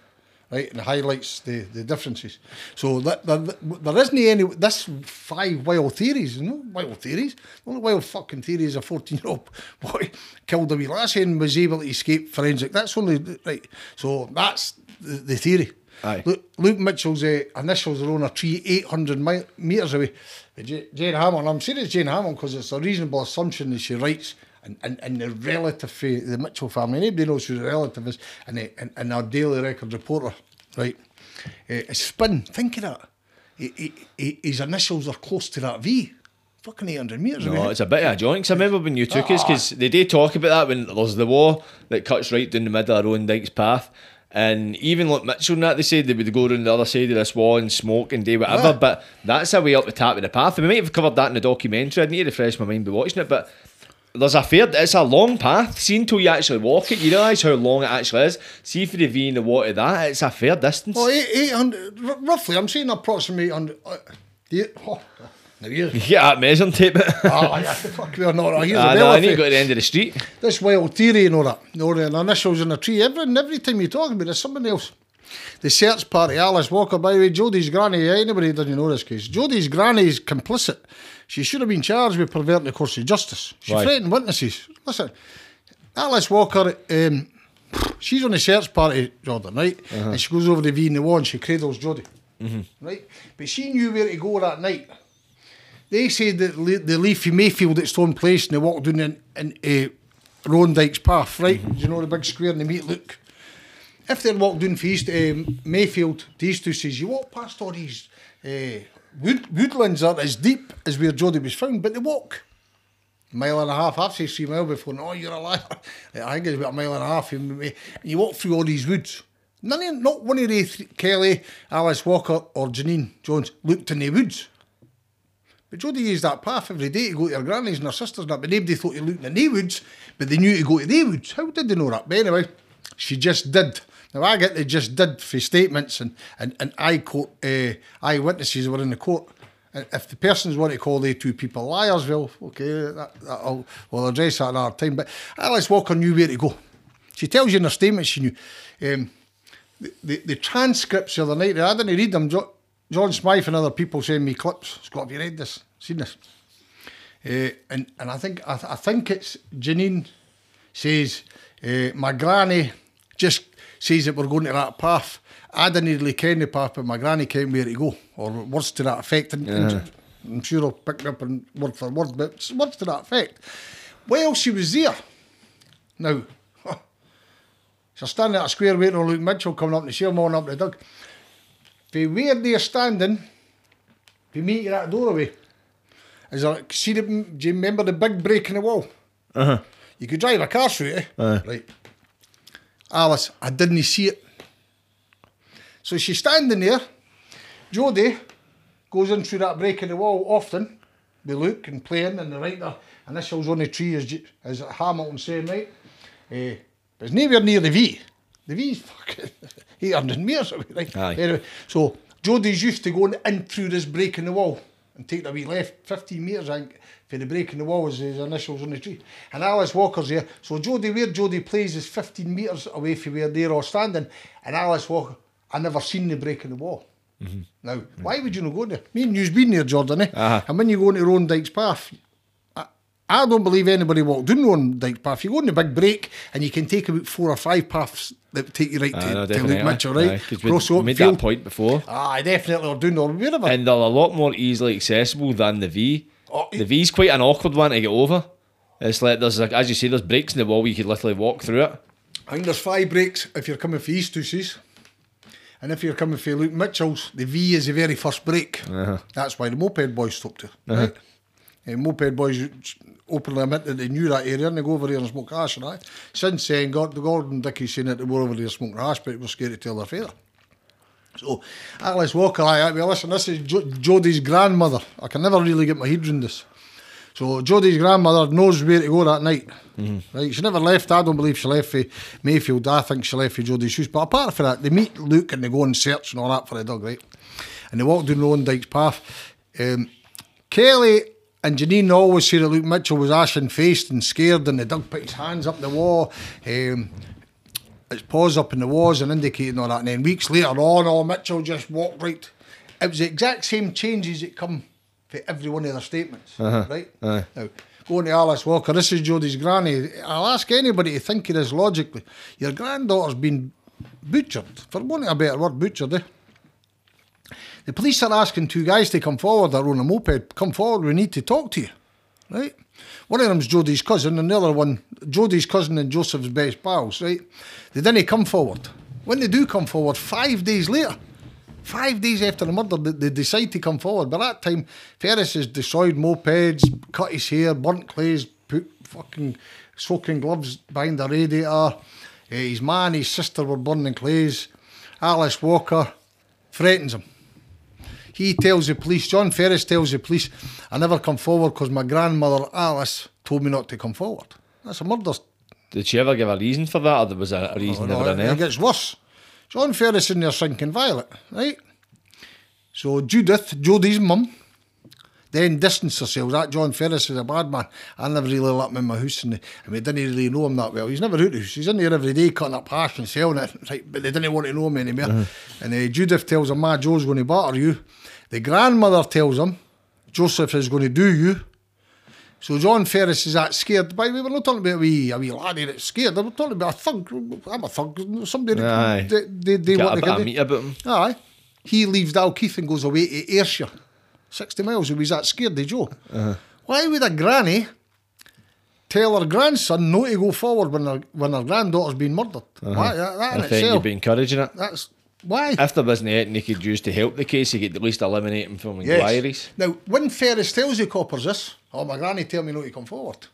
Right, and highlights the, the differences. So that, that, there isn't any this five wild theories, no wild theories. The only wild fucking theory is a fourteen year old boy killed a wee lassie and was able to escape forensic. That's only right. So that's the, the theory. Aye. Luke, Luke Mitchell's uh, initials are on a tree 800 mi- metres away. Jane Hammond, I'm saying it's Jane Hammond because it's a reasonable assumption that she writes and, and, and the relative the Mitchell family, anybody knows who the relative is, and, the, and, and our daily record reporter, right? Eh, uh, a spin, think of that. He, he, his initials are close to that V. Fucking 800 metres. No, it's a bit of a joint. I remember when you took us, ah. because they did talk about that when there's the war that cuts right down the middle of Roan's Dyke path. And even like Mitchell and that, they said they would go down the other side of this wall and smoke and do whatever. Yeah. But that's a way up the top of the path. And we might have covered that in the documentary. I need to refresh my mind by watching it. But there's a fair, it's a long path. See until you actually walk it, you realise how long it actually is. See for the V in the water, that it's a fair distance. Oh, eight- 800, r- roughly, I'm saying approximately 800. Uh, yeah, oh, now. You get that measuring tape. Ah, yeah, fuck, we're not. Here's Ah, no, I need to go to the end of the street. This wild theory and all that. No, the initials in a tree. Every, every time you talk about it, there's something else. The search party, Alice Walker, by the way, Jodi's granny, anybody doesn't know this case. Jodi's granny is complicit. She should have been charged with perverting the course of justice. She Why? threatened witnesses. Listen, Alice Walker, um, she's on the search party, Jordan, right? Uh-huh. And she goes over the V in the wall and she cradles Jodi, Mm-hmm. right? But she knew where to go that night. They said that Le- the Leafy Mayfield at Stone Place and they walked down in, in uh, Roan's Dyke path, right? Mm-hmm. Do you know the big square and the meat look? If they walked down for East um, Mayfield, these two says you walk past all these uh, wood, woodlands aren't as deep as where Jodi was found, but they walk a mile and a half. I've said three mile before. No, you're a liar. I think it's about a mile and a half. You, you walk through all these woods. None of, not one of the three, Kelly, Alice Walker, or Janine Jones looked in the woods. But Jodi used that path every day to go to her granny's and her sisters and that, but nobody thought you looked in the woods, but they knew to go to the woods. How did they know that? But anyway, she just did. Now I get they just did for statements and, and, and I quote uh, eyewitnesses were in the court. And if the persons want to call the two people liars, well, okay, that, that'll, we'll address that another time. But Alice Walker knew where to go. She tells you in her statement she knew. Um, the, the, the transcripts the other night, I didn't read them. Jo- John Smythe and other people send me clips. Scott, have you read this? Seen this? Uh, and and I think I, th- I think it's Janine says uh, my granny just says that we're going to that path. I didn't really ken the path, but my granny came where to go, or words to that effect. And, and I'm sure I'll pick it up in word for word, but words to that effect. Well, she was there. Now, she's standing at a square waiting on Luke Mitchell coming up to see him on up the dug. Where they're standing, for me at that doorway, is there, see the, do you remember the big break in the wall? Uh-huh. You could drive a car through it? Aye. Right. Alice, I didn't see it. So she's standing there. Jodi goes in through that break in the wall often. They look and playing and the right there. Initials on the tree as, as Hamilton saying, right? Eh, but it's nowhere near the V. The V's fucking 800 metres away, right? Aye. Anyway, so Jodi's used to going in through this break in the wall and take a wee left 15 metres, I think, for the break in the wall was his initials on the tree. And Alice Walker's here. So Jodi, where Jodi plays is 15 metres away from where they're all standing. And Alice Walker, I never seen the break in the wall. Now, why would you not go there? Me and you've been there, Jordan, eh? Uh-huh. And when you go into Roan's Dyke Path, I, I don't believe anybody walked down Dyke's Path. You go in the big break and you can take about four or five paths that take you right to, no, to. Luke Mitchell, right? Aye, we Cross the open made that point before. Aye, definitely, or down or wherever. And they're a lot more easily accessible than the V. Oh, the V's quite an awkward one to get over. It's like there's like as you say, there's breaks in the wall where you could literally walk through it. I think there's five breaks if you're coming for East Deuces. And if you're coming for Luke Mitchell's, the V is the very first break. Uh-huh. That's why the moped boys stopped there. Right? And moped boys openly admitted they knew that area and they go over there and smoke hash and that. Since then, God, the Gordon Dickey saying that they were over there smoking hash, but it was scared to tell their father. So, Alice Walker, I, well, listen, this is jo- Jodi's grandmother. I can never really get my head around this. So, Jodi's grandmother knows where to go that night. Right? She never left. I don't believe she left for Mayfield. I think she left for Jodi's house. But apart from that, they meet Luke and they go and search and all that for the dog, right? And they walk down Roan's Dyke path. Um, Kelly and Janine always say that Luke Mitchell was ashen faced and scared, and the dog put his hands up the wall. Um, its paws up in the walls and indicating all that. And then weeks later on, oh, Mitchell just walked right. It was the exact same changes that come for every one of their statements, right? Aye. Now, going to Alice Walker, this is Jodi's granny. I'll ask anybody to think of this logically. Your granddaughter's been butchered, for want of a better word, butchered, eh? The police are asking two guys to come forward they're on a moped. Come forward, we need to talk to you. Right? One of them's Jodi's cousin, and the other one, Jodi's cousin and Joseph's best pals, right? They didn't come forward. When they do come forward, five days later, five days after the murder, they, they decide to come forward. By that time, Ferris has destroyed mopeds, cut his hair, burnt clays, put fucking soaking gloves behind the radiator. Eh, his man his sister were burning clays. Alice Walker threatens him. He tells the police, John Ferris tells the police, I never come forward because my grandmother Alice told me not to come forward. That's a murder. Did she ever give a reason for that, or there was a, reason no, never it, gets worse. John Ferris in there sinking violet, right? So Judith, Jodi's mum, then distanced herself. That John Ferris is a bad man. I never really let him in my house, and I mean, didn't really know him that well. He's never out of the house. He's in there every day cutting up hash and selling it, right? But they didn't want to know him anymore. And uh, Judith tells him, "My Joe's going to batter you." The grandmother tells him, "Joseph is going to do you." So John Ferris is that scared. By the way, we're not talking about a wee, a wee laddie that's scared. We're talking about a thug. I'm a thug. Somebody Aye. they, they, they Got want a to get about him. Aye. He leaves Dalkeith and goes away to Ayrshire. 60 miles. He was that scared, did Joe? Uh-huh. Why would a granny tell her grandson not to go forward when her, when her granddaughter's been murdered? Why? That, that in Uh-huh. I think itself. you'd be encouraging it. That's why. If there wasn't anything they could use to help the case, he could at least eliminate him from inquiries. Now, when Ferris tells the coppers this, oh, my granny tell me not to come forward,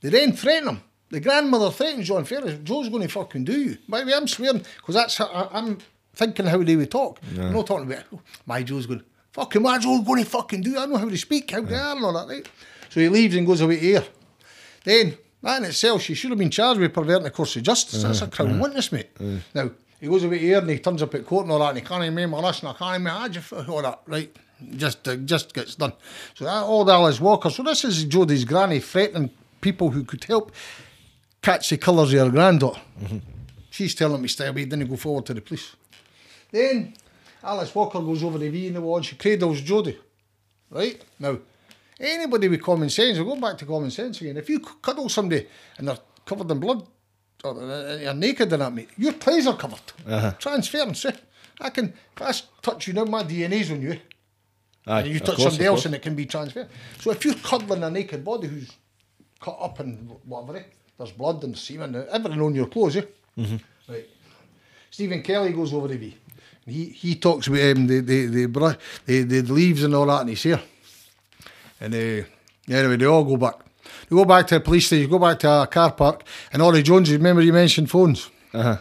they then threaten him. The grandmother threatens John Ferris, Joe's going to fucking do you. By the way, I'm swearing, because that's how I, I'm thinking how they would talk. I'm not talking about, oh, my Joe's going, fucking, my Joe's going to fucking do you. I know how to speak, how they are and all that, right? So he leaves and goes away here. Then, that in itself, she should have been charged with perverting the course of justice. That's a crown witness, mate. Now, he goes away here and he turns up at court and all that, and he can't remember this and I can't remember how you all that, right? Just, uh, just gets done. So that old Alice Walker. So this is Jodi's granny threatening people who could help catch the colours of her granddaughter. She's telling me stay away, didn't go forward to the police. Then Alice Walker goes over the V in the wall and she cradles Jodi. Right? Now, anybody with common sense, we'll go back to common sense again. If you cuddle somebody and they're covered in blood, or uh, you're naked in that, mate, your clothes are covered. Transference, eh? I can, if I touch you now, my DNA's on you. Aye, and you touch course, somebody else and it can be transferred. So if you're cuddling a naked body who's cut up and whatever, eh, there's blood and semen, and everything on your clothes, eh? Mm-hmm. Right. Stephen Kelly goes over the V. He he talks about um, the, the, the, the, the leaves and all that in his hair. And uh, anyway, they all go back. They go back to the police station, you go back to a car park, and Ollie Jones, remember you mentioned phones? Uh-huh.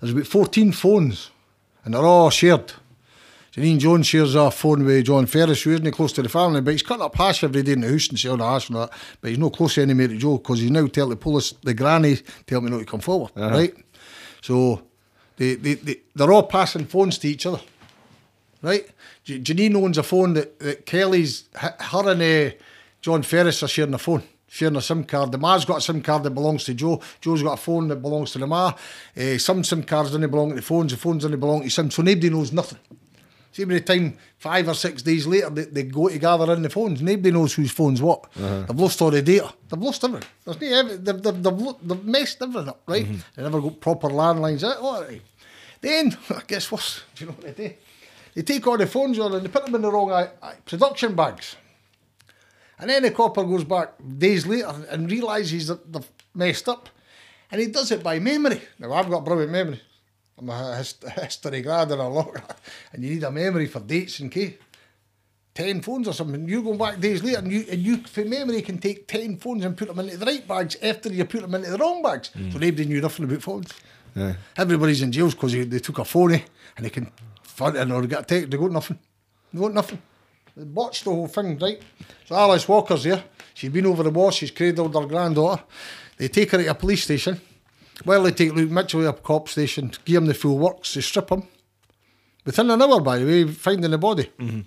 There's about 14 phones, and they're all shared. Janine Jones shares a phone with John Ferris, who isn't close to the family, but he's cutting up hash every day in the house and selling the hash and that. But he's no close anymore to Joe because he's now telling the police, the granny, tell me not to come forward, right? So they, they, they, they're all passing phones to each other, right? Janine owns a phone that, that Kelly's, her and uh, John Ferris are sharing a phone. Sharing a SIM card. The ma's got a SIM card that belongs to Joe. Joe's got a phone that belongs to the ma. Uh, some SIM cards don't belong to the phones. The phones don't belong to Sim. So nobody knows nothing. See, by the time five or six days later they, they go to gather in the phones, nobody knows whose phone's what. They've lost all the data. They've lost everything. There's no they've, they've, they've, they've messed everything up, right? They never got proper landlines. Out. All right. Then, I guess what's, do you know what they do? They take all the phones on and they put them in the wrong uh, uh, production bags. And then the copper goes back days later and realises that they've messed up. And he does it by memory. Now, I've got brilliant memory. I'm a history grad and a lot, and you need a memory for dates and key. Ten phones or something. You go back days later, and you and you for memory can take ten phones and put them into the right bags after you put them into the wrong bags. So nobody knew nothing about phones. Everybody's in jails because they, they took a phone eh, and they can it or they got take. They got nothing. They got nothing. They botched the whole thing, right? So Alice Walker's here. She's been over the wall. She's cradled her granddaughter. They take her to a police station. Well, they take Luke Mitchell to a cop station, give him the full works, they strip him. Within an hour, by the way, finding the body. Mm-hmm.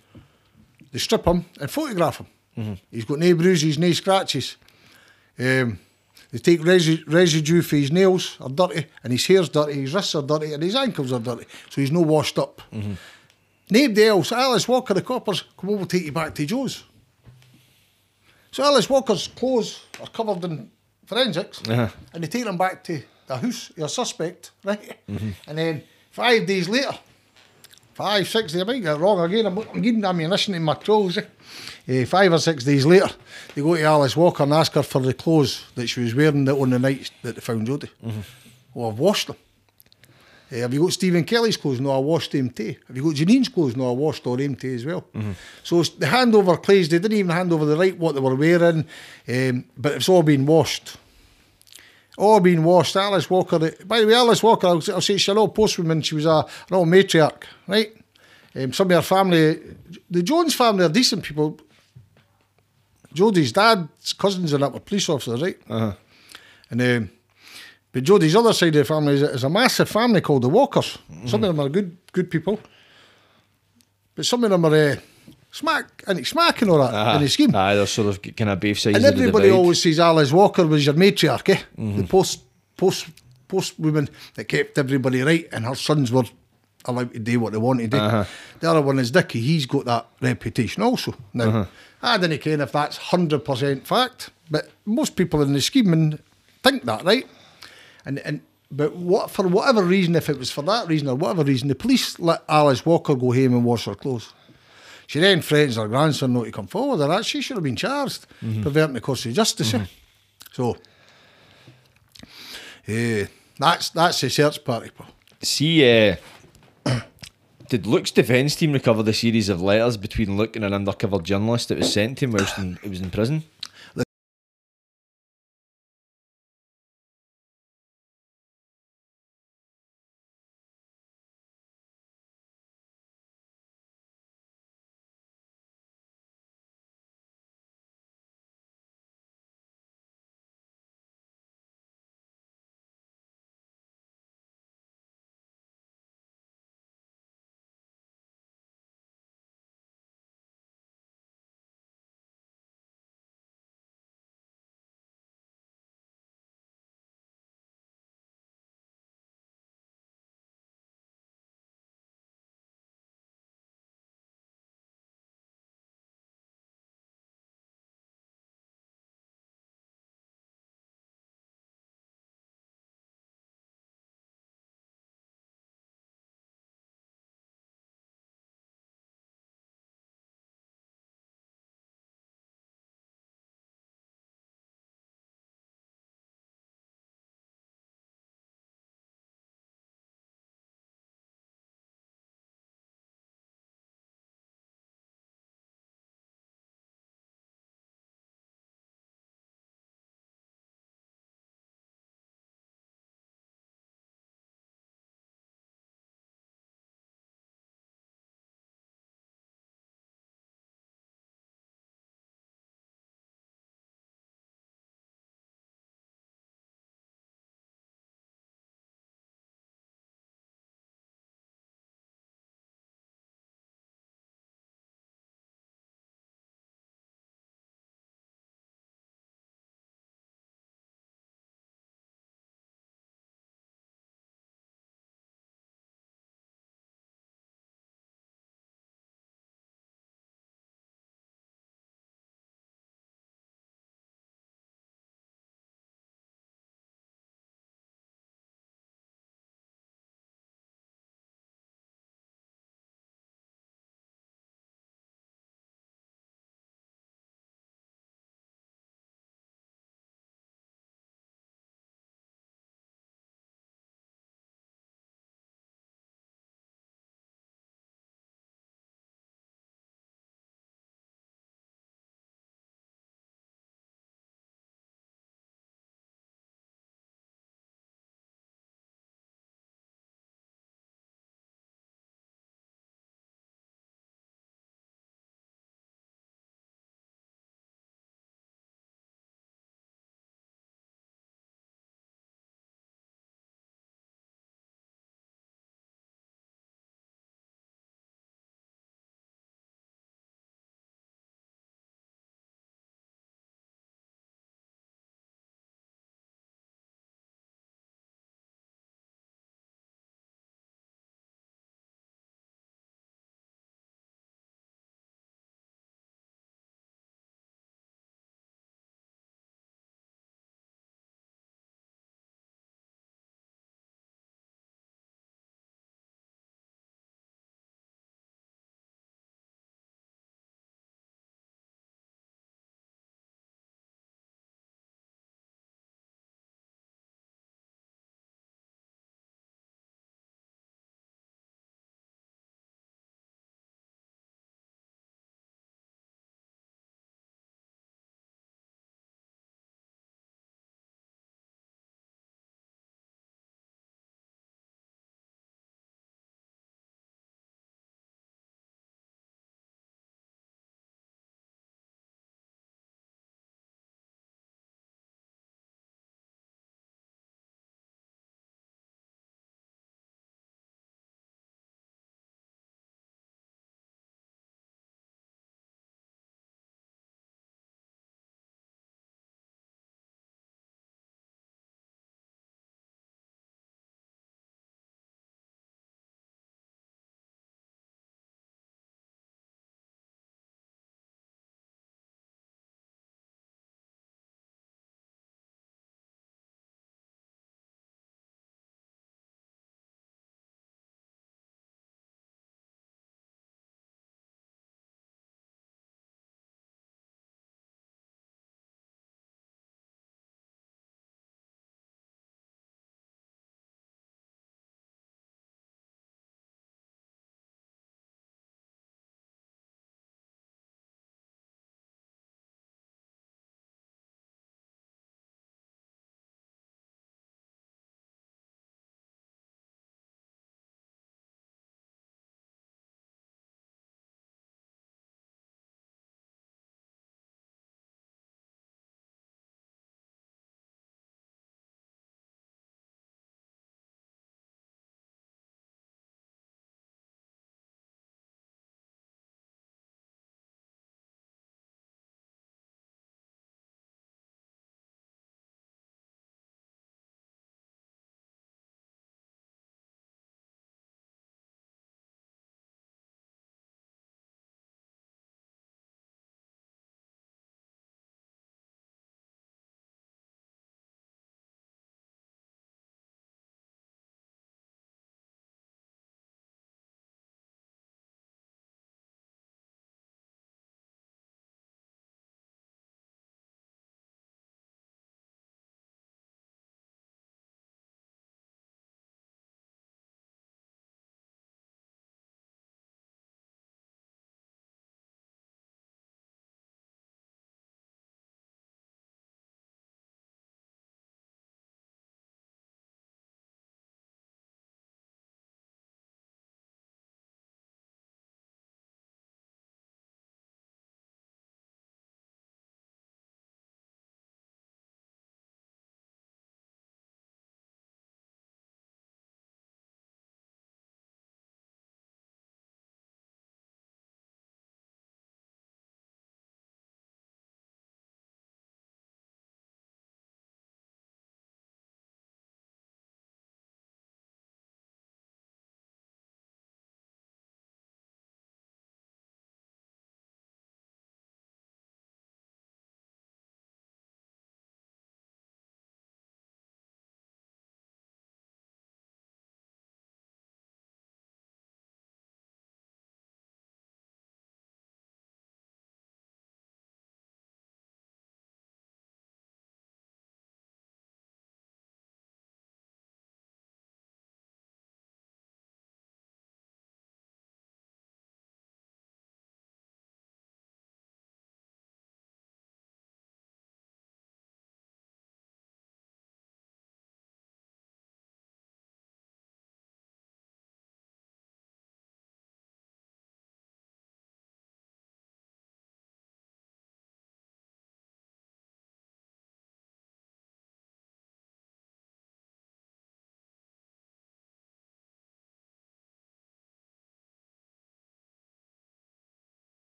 They strip him and photograph him. Mm-hmm. He's got no bruises, no scratches. Um, They take resi- residue for his nails are dirty, and his hair's dirty, his wrists are dirty, and his ankles are dirty. So he's no washed up. Mm-hmm. Nobody else, Alice Walker, the coppers, come over, take you back to Joe's. So Alice Walker's clothes are covered in forensics, Uh-huh. and they take them back to the house, your suspect, right? And then five days later, five, six days, I might get it wrong again, I'm, I'm getting ammunition in my clothes. Eh? Eh, five or six days later, they go to Alice Walker and ask her for the clothes that she was wearing on the night that they found Jodi. Well, I've washed them. Eh, have you got Stephen Kelly's clothes? No, I washed them too. Have you got Janine's clothes? No, I washed all them too as well. So it's the handover clays, they didn't even hand over the right what they were wearing, um, but it's all been washed. All been washed. Alice Walker, by the way, Alice Walker, I'll, I'll say she's an old postwoman, she was a, an old matriarch, right? Um, some of her family, the Jones family are decent people. Jodi's dad's cousins and that were police officers, right? Uh-huh. And um, but Jodi's other side of the family is, is a massive family called the Walkers. Some of them are good good people, but some of them are uh, smack and smacking all that in the scheme. Aye, they're sort of kind of beef sides and everybody always says Alice Walker was your matriarch, eh? The post post post woman that kept everybody right, and her sons were allowed to do what they wanted to do. Uh-huh. The other one is Dickie. He's got that reputation also. Now, Uh-huh. I don't care if that's hundred percent fact, but most people in the scheme think that, right? And and but what for whatever reason, if it was for that reason or whatever reason, the police let Alice Walker go home and wash her clothes. She then threatens her grandson not to come forward, and that she should have been charged perverting the course of justice. eh? So, eh, that's that's the search party. See, uh, did Luke's defence team recover the series of letters between Luke and an undercover journalist that was sent to him whilst in, he was in prison?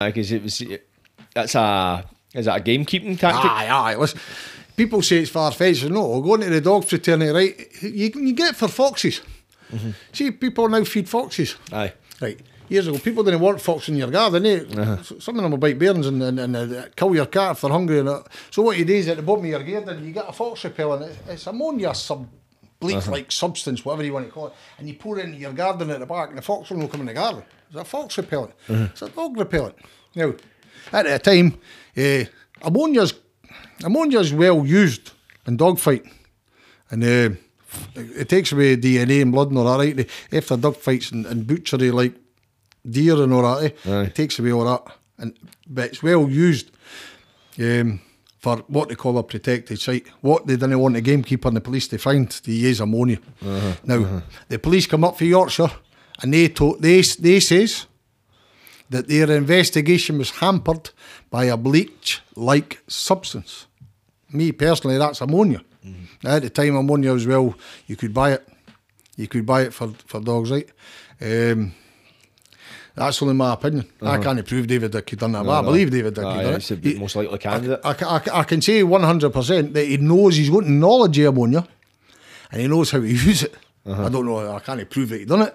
Because it was. That's a. Is that a gamekeeping tactic? Aye, aye. Listen, people say it's far fetched. No, going to the dog fraternity, right? You, you get it for foxes. See, people now feed foxes. Aye. Right. Years ago, people didn't want fox in your garden. Eh? S- Some of them will bite bairns and, and, and uh, kill your cat if they're hungry. And that. So what you do is at the bottom of your garden, you get a fox repellent. It's, it's ammonia sub bleach-like substance, whatever you want to call it, and you pour it into your garden at the back, and the fox will not come in the garden. It's a fox repellent. It's a dog repellent. Now, at the time, uh, ammonia's ammonia's well used in dog fighting, and uh, it takes away DNA and blood and all that. Right? After dog fights and, and butchery like deer and all that, eh? It takes away all that. And but it's well used um, for what they call a protected site. What they didn't want the gamekeeper and the police to find to use ammonia. Uh-huh, now uh-huh. the police come up for Yorkshire and they to, they they says that their investigation was hampered by a bleach-like substance. Me personally, that's ammonia. Mm-hmm. At the time, ammonia was well, you could buy it. You could buy it for, for dogs, right? Um, that's only my opinion. I can't prove David Dick had done that, but I Uh-huh. no. believe David Dick Aye, had done he's it. He- most likely candidate. I, I, I can say 100% that he knows he's got knowledge of ammonia and he knows how to use it. Uh-huh. I don't know, I can't prove that he done it,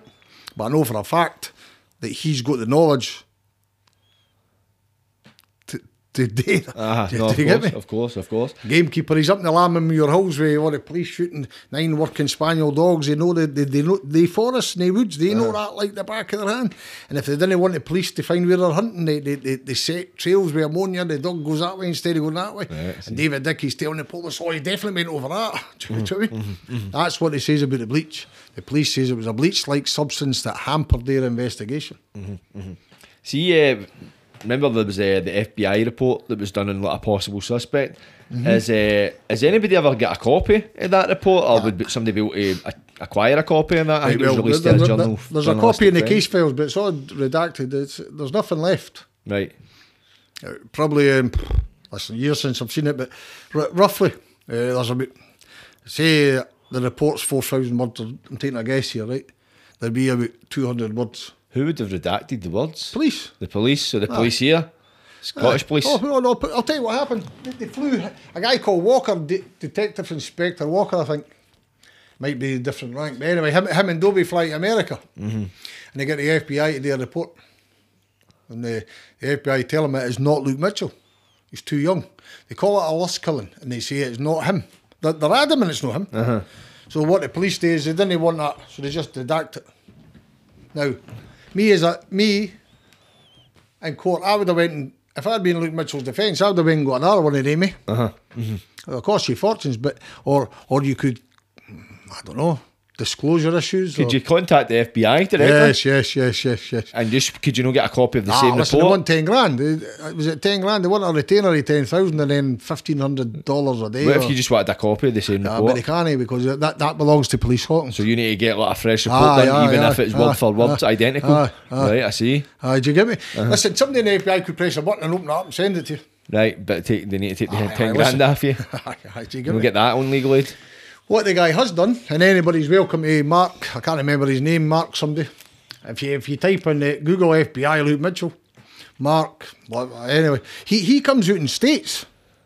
but I know for a fact that he's got the knowledge to, to do that. Uh-huh. Do, no, do of you get course, me? of course, of course. Gamekeeper, he's up in the lambing Lammermuir Hills with all the police shooting nine working spaniel dogs. They know the they, they know the forests and the woods. They know uh-huh. that like the back of their hand. And if they didn't want the police to find where they're hunting, they they, they, they set trails with ammonia. The dog goes that way instead of going that way. Right, and David Dickie's telling the police, "Oh, he definitely went over that." Do you know what I mean? Mm-hmm, mm-hmm. That's what he says about the bleach. The police says it was a bleach-like substance that hampered their investigation. Mm-hmm, see, uh, remember there was uh, the FBI report that was done on like a possible suspect. Mm-hmm. Is uh, has anybody ever got a copy of that report, or would somebody be able to a- acquire a copy of that? I Right, think it was well, released there- a there- journal. there's a copy in the case files, but it's all redacted. It's, there's nothing left. Right. Uh, probably um, listen, years since I've seen it, but r- roughly uh, there's about say uh, the report's four thousand words. I'm taking a guess here, right? There'd be about two hundred words. Who would have redacted the words? Police. The police. So the ah. police here, Scottish Aye. police. Oh no, no! I'll tell you what happened. They, they flew a guy called Walker, De- Detective Inspector Walker, I think. Might be a different rank, but anyway, him, him and Dobie fly to America, mm-hmm. and they get the FBI to do a report. And the, the FBI tell him it is not Luke Mitchell. He's too young. They call it a lust killing, and they say it's not him. They're, they're adamant it's not him. Uh-huh. So what the police do is they didn't want that, so they just redact it. Now, me as a me in court, I would have went and if I'd been Luke Mitchell's defence, I would have been got another one of them. Eh? Uh-huh. It'll cost you fortunes, but or or you could, I don't know, disclosure issues. Could or, you contact the FBI directly? Yes, yes, yes, yes, yes. And just could you not get a copy of the Ah, same listen, they report? want ten grand. Uh, Was it ten grand? They want a retainer of ten thousand and then fifteen hundred dollars a day. What if you just wanted a copy of the same Ah, report? but they can't because that, that belongs to police Hawkins. so you need to get like a fresh report Aye, done, aye, even aye, if it's aye, word for word aye, identical. aye, aye. Right, I see. Ah, do you get me? Uh-huh. Listen, somebody in the FBI could press a button and open it up and send it to you. Right, but take, they need to take the Aye, ten aye, grand listen. off you. Aye, aye, do you get We'll get that on legal aid. What the guy has done, and anybody's welcome to Mark. I can't remember his name. Mark somebody. If you if you type in uh, Google FBI Luke Mitchell, Mark. Anyway, he he comes out and states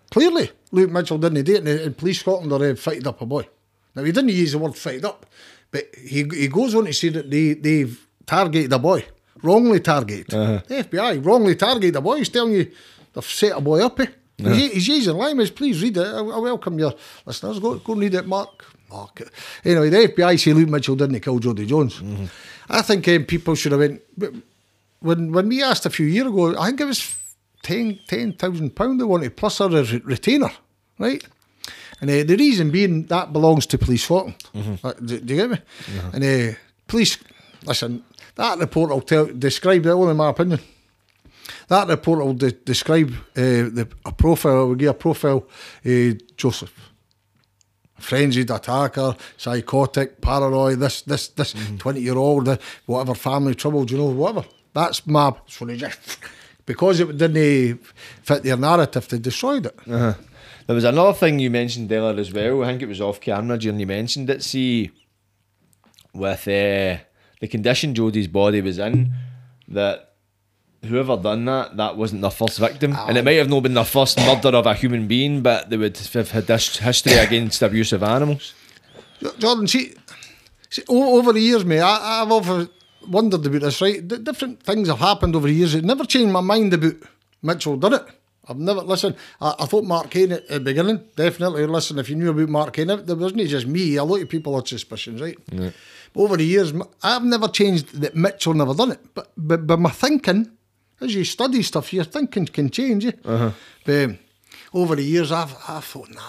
clearly Luke Mitchell didn't do it, and, police Scotland are uh, fighted up a boy. Now he didn't use the word fighted up, but he he goes on to say that they they've targeted a boy, wrongly targeted. The FBI wrongly targeted a boy. He's telling you they've set a boy up. Eh? He's, he's using language. Please read it. I, I welcome your listeners. Go go and read it, Mark. Mark. Anyway, the FBI say Luke Mitchell didn't kill Jodi Jones. I think um, people should have went. When when we asked a few years ago, I think it was ten ten thousand pound they wanted plus a re- retainer, right? And uh, the reason being that belongs to police Scotland. Uh, do, do you get me? And uh, police, listen, that report will tell describe it. Only my opinion. That report will de- describe uh, the a profile. Will give a profile. Uh, Joseph, frenzied attacker, psychotic, paranoid. This this this twenty year old, whatever family trouble, you know, whatever. That's my. So they just because it didn't fit their narrative, they destroyed it. Uh-huh. There was another thing you mentioned earlier as well. I think it was off camera during you mentioned it. See, with uh, the condition Jodi's body was in, that whoever done that, that wasn't their first victim, and it might have not been their first murder of a human being, but they would have had this history against the abuse of animals. Jordan, see, see over the years, mate, I, I've often wondered about this, right? D- different things have happened over the years. It never changed my mind about Mitchell, did it? I've never, listen, I, I thought Mark Kane at the beginning, definitely, listen, if you knew about Mark Kane, there wasn't just me, a lot of people had suspicions, right? But over the years, I've never changed that Mitchell never done it. But, but, but my thinking, as you study stuff, your thinking can change, eh? But over the years, I've, I've thought, nah,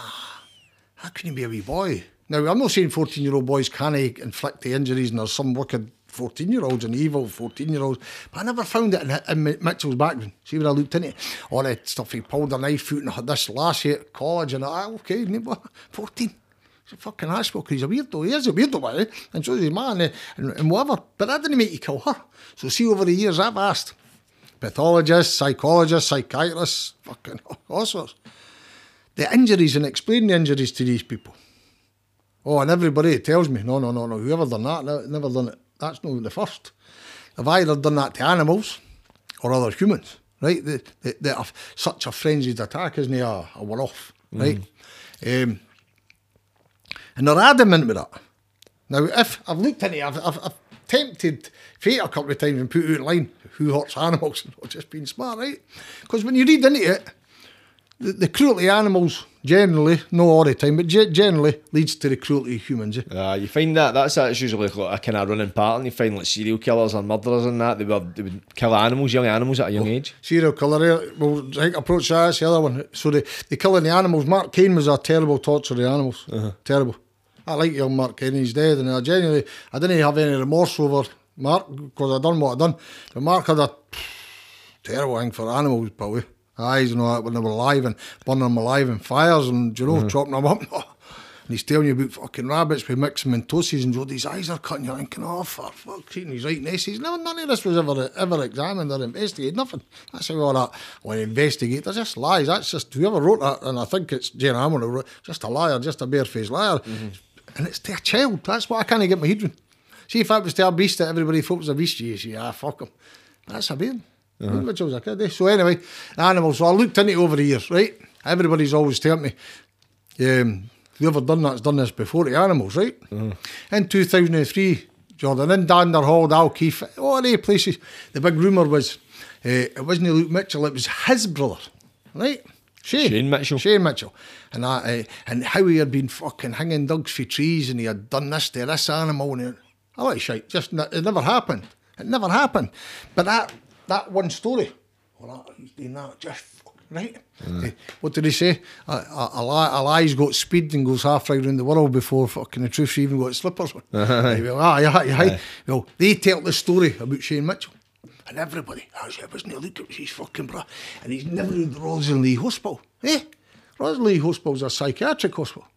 how can you be a wee boy? Now, I'm not saying 14 year old boys can't inflict the injuries and there's some wicked 14 year olds and evil 14 year olds, but I never found it in, in Mitchell's background. See when I looked into it, all that stuff, he pulled a knife out and had this last year at college, and I, okay, neighbour, 14. He's a fucking asshole because he's a weirdo. He is a weirdo, way, and so is his man, eh, and, and whatever. But that didn't make you kill her. So, see, over the years, I've asked pathologists, psychologists, psychiatrists, fucking all sorts the injuries and explain the injuries to these people. Oh, and everybody tells me, no, no, no, no, whoever done that, never done it. That's not the first. They've either done that to animals or other humans, right? They have such a frenzied attack, isn't it? A, a one-off, right? Um, and they're adamant with that. Now, if I've looked into it, I've, I've, I've tempted fate a couple of times and put it out line who hurts animals not just being smart, right? Because when you read into it, the, the cruelty of animals generally, not all the time, but ge- generally leads to the cruelty of humans. Eh? Uh, you find that that's that's usually like a kind of running pattern. You find like serial killers and murderers and that they would they would kill animals, young animals at a young age. Serial killer, eh, well, I think approach that, that's the other one. So they, they killing the animals. Mark Kane was a terrible torture of the animals. Terrible. I like young Mark Kane, he's dead, and I genuinely, I didn't have any remorse over Mark because I done what I done. But Mark had a terrible thing for animals, probably. Eyes and all that when they were alive and burning them alive in fires and, you know, mm-hmm. chopping them up. And he's telling you about fucking rabbits with myxomatosis and Jodi's eyes are cutting. You're thinking, oh, for fuck's sake, he's right next. He's never, none of this was ever ever examined or investigated, nothing. That's how all that, when investigate, they're just lies. That's just, whoever wrote that, and I think it's Jane Hammond who wrote, just a liar, just a barefaced liar. Mm-hmm. And it's to a child. That's what I can't get my head around. See, if that was to a beast that everybody thought was a beast, you say, ah, fuck him. That's a beard. Uh-huh. Which was a kid. eh? So anyway, animals. So I looked into it over the years, right? Everybody's always telling me, um, whoever done that's done this before the animals, right? In 2003, Jordan, in Danderhall, Dalkeith, all the places, the big rumour was uh, it wasn't Luke Mitchell, it was his brother, right? Shane. Shane Mitchell. Shane Mitchell. And that, uh, and how he had been fucking hanging dogs for trees and he had done this to this animal. And I like shite. Just, it never happened. It never happened. But that that one story, well, that, he's doing that just right. Eh, what did he say? A, a, a, lie, a lie's got speed and goes half right around the world before fucking the truth's even got slippers on. Eh, well, aye, aye, aye. Well, they tell the story about Shane Mitchell. And everybody, I was, wasn't it? Look at his fucking bra. And he's never in the Rosslynlee Hospital. Eh? Rosslynlee Hospital's a psychiatric hospital.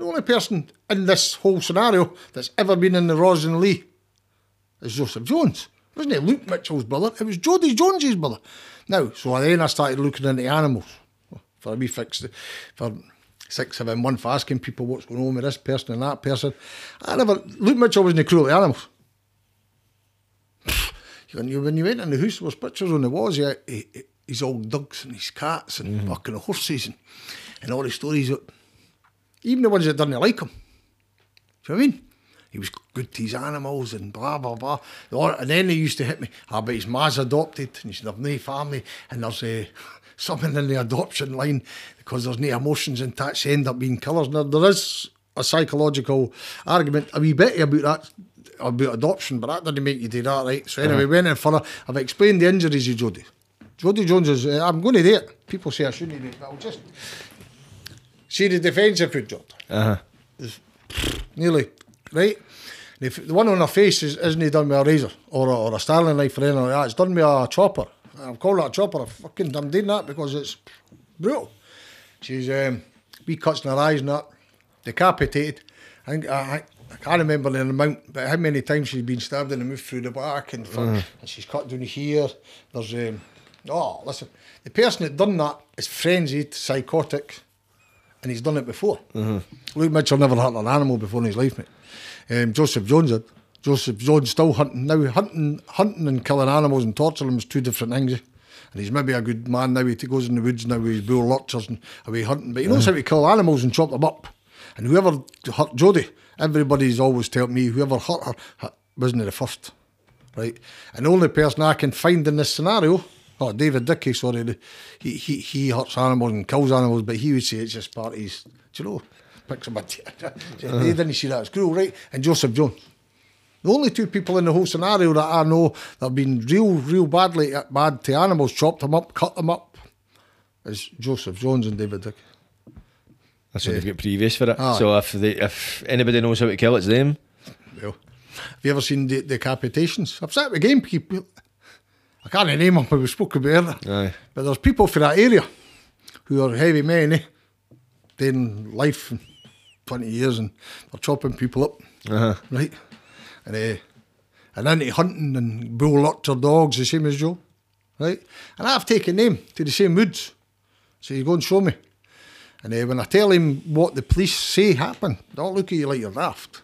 The only person in this whole scenario that's ever been in the Rosslynlee is Joseph Jones. It Wasn't it Luke Mitchell's brother? It was Jodi Jones's brother. Now, so then I started looking into animals for a wee fix for six, seven months, asking people what's going on with this person and that person. I never, Luke Mitchell wasn't cruel to animals. When you, when you went in the house, there was pictures on the walls, yeah, his old dogs and his cats and mm. fucking horses and, and all the stories. That, even the ones that didn't like him. Do you know what I mean? He was good to his animals and blah, blah, blah. And then they used to hit me, ah, but his ma's adopted and he's have no family and there's uh, something in the adoption line because there's no emotions attached They end up being killers. Now, there is a psychological argument a wee bit about that, about adoption, but that didn't make you do that, right? So anyway, went in further. I've explained the injuries of Jodi. Jodi Jones is, uh, I'm going to do it. People say I shouldn't do it, but I'll just see the defensive foot job Uh huh. nearly, right? And the one on her face is, isn't he done with a razor or a, or a Stanley knife or anything like that, it's done with a chopper. I'm calling it a chopper. I fucking, I'm doing that because it's brutal. She's um, wee cuts in her eyes and that, decapitated. I think I, I can't remember the amount, but how many times she's been stabbed in the mouth through the back and, fu- and she's cut down here. There's um, oh, listen, the person that done that is frenzied, psychotic, and he's done it before. Luke Mitchell never hunted an animal before in his life, mate. Um, Joseph Jones did. Joseph Jones still hunting now. Hunting, hunting and killing animals and torturing them is two different things. eh? And he's maybe a good man now. He goes in the woods now with his bull lurchers and away hunting. But he knows how to kill animals and chop them up. And whoever hurt Jodi, everybody's always told me whoever hurt her wasn't the first, right? And the only person I can find in this scenario, oh David Dickie, sorry, he he he hurts animals and kills animals, but he would say it's just part of his, do you know, picks him a uh-huh. They didn't see that as cruel, right? And Joseph Jones. The only two people in the whole scenario that I know that have been real, real badly uh, bad to animals, chopped them up, cut them up, is Joseph Jones and David Dickie. That's what they've got previous for it. Aye. So if they, if anybody knows how to kill, it's them. Well, have you ever seen the decapitations? I've sat with gamekeeper. I can't name them, but we spoke about earlier. Aye. But there's people for that area who are heavy men, eh? Doing life 20 years and they're chopping people up, Uh-huh. right? And uh, and into hunting and bull lurcher dogs, the same as Joe, right? And I've taken them to the same woods. So you go and show me. And uh, when I tell him what the police say happened, they'll look at you like you're daft.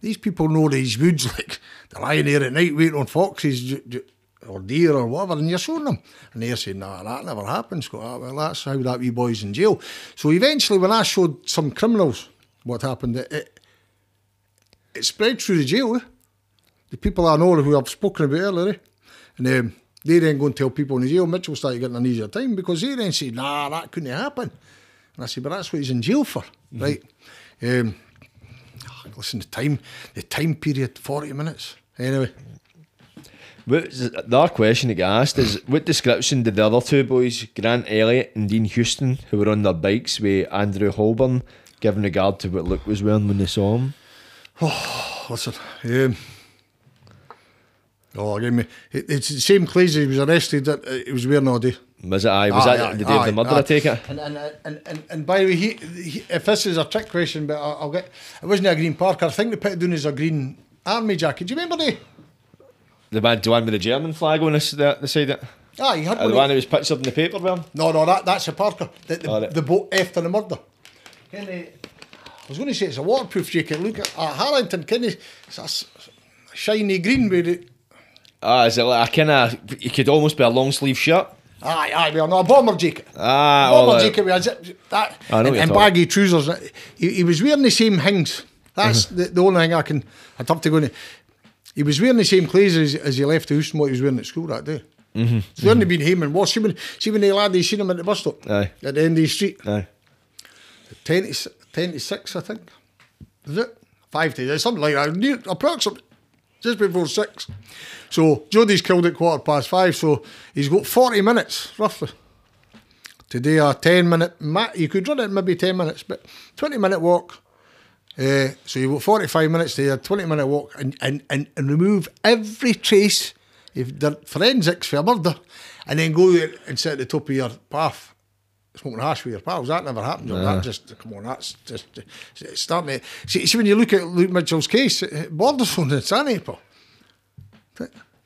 These people know these woods like they're lying there at night waiting on foxes or deer or whatever, and you're showing them. And they're saying, nah, that never happened. Scott. Ah, well, that's how that wee boy's in jail. So eventually, when I showed some criminals what happened, it, it, it spread through the jail. Eh? The people I know who I've spoken about earlier, eh? and um, they then go and tell people in the jail, Mitchell started getting an easier time because they then say, nah, that couldn't happen. And I say, but that's what he's in jail for, right? Um, listen, the time, the time period, 40 minutes. Anyway, What's the other question that got asked is what description did the other two boys, Grant Elliott and Dean Houston, who were on their bikes with Andrew Holborn, give in regard to what Luke was wearing when they saw him? Oh, listen, um, oh, give me, it, it's the same clothes he was arrested that uh, he was wearing all day. Was it I? Was Aye, that aye, the day of the aye, murder? aye. I take it. And and, and, and, and by the way, he, he, if this is a trick question, but I'll, I'll get. It wasn't a green parka. I think they put it down as a green army jacket. Do you remember the? The one, the one with the German flag on this, the, the side. Of it. Ah, he had Uh, the one. one that was pictured in the paper, well. No, no, that, that's a parka. The, the, right. the boat after the murder. Kenny, I was going to say it's a waterproof jacket. Look at uh, Harrington, Kenny, it's a shiny green with it. Ah, is it like a kind of? It could almost be a long sleeve shirt. Aye, aye, well, no, a bomber jacket. Ah, bomber all that- jacket with a zip, that, I know and, and talking- baggy trousers. He, he was wearing the same things. That's Uh-huh. the, the only thing I can. I'd have to go in. He was wearing the same clothes as, as he left the house and what he was wearing at school that day. Mm-hmm. So he hadn't been home and washed. See when, see when the lad he seen him at the bus stop Aye. at the end of the street. Aye. 10 to, 10 to 6, I think. Is it? 5 to something like that. Near, approximately. Just before 6. So, Jodi's killed at quarter past 5, so he's got 40 minutes, roughly. Today, a 10 minute, you could run it maybe 10 minutes, but 20 minute walk. Uh, so you've got 45 minutes to there, 20 minute walk, and, and, and, and remove every trace of the forensics for a murder, and then go and sit at the top of your path smoking hash with your pals. That never happened. That just come on. That's just it's starting. To, see, see, when you look at Luke Mitchell's case, it borders on insanity, Paul.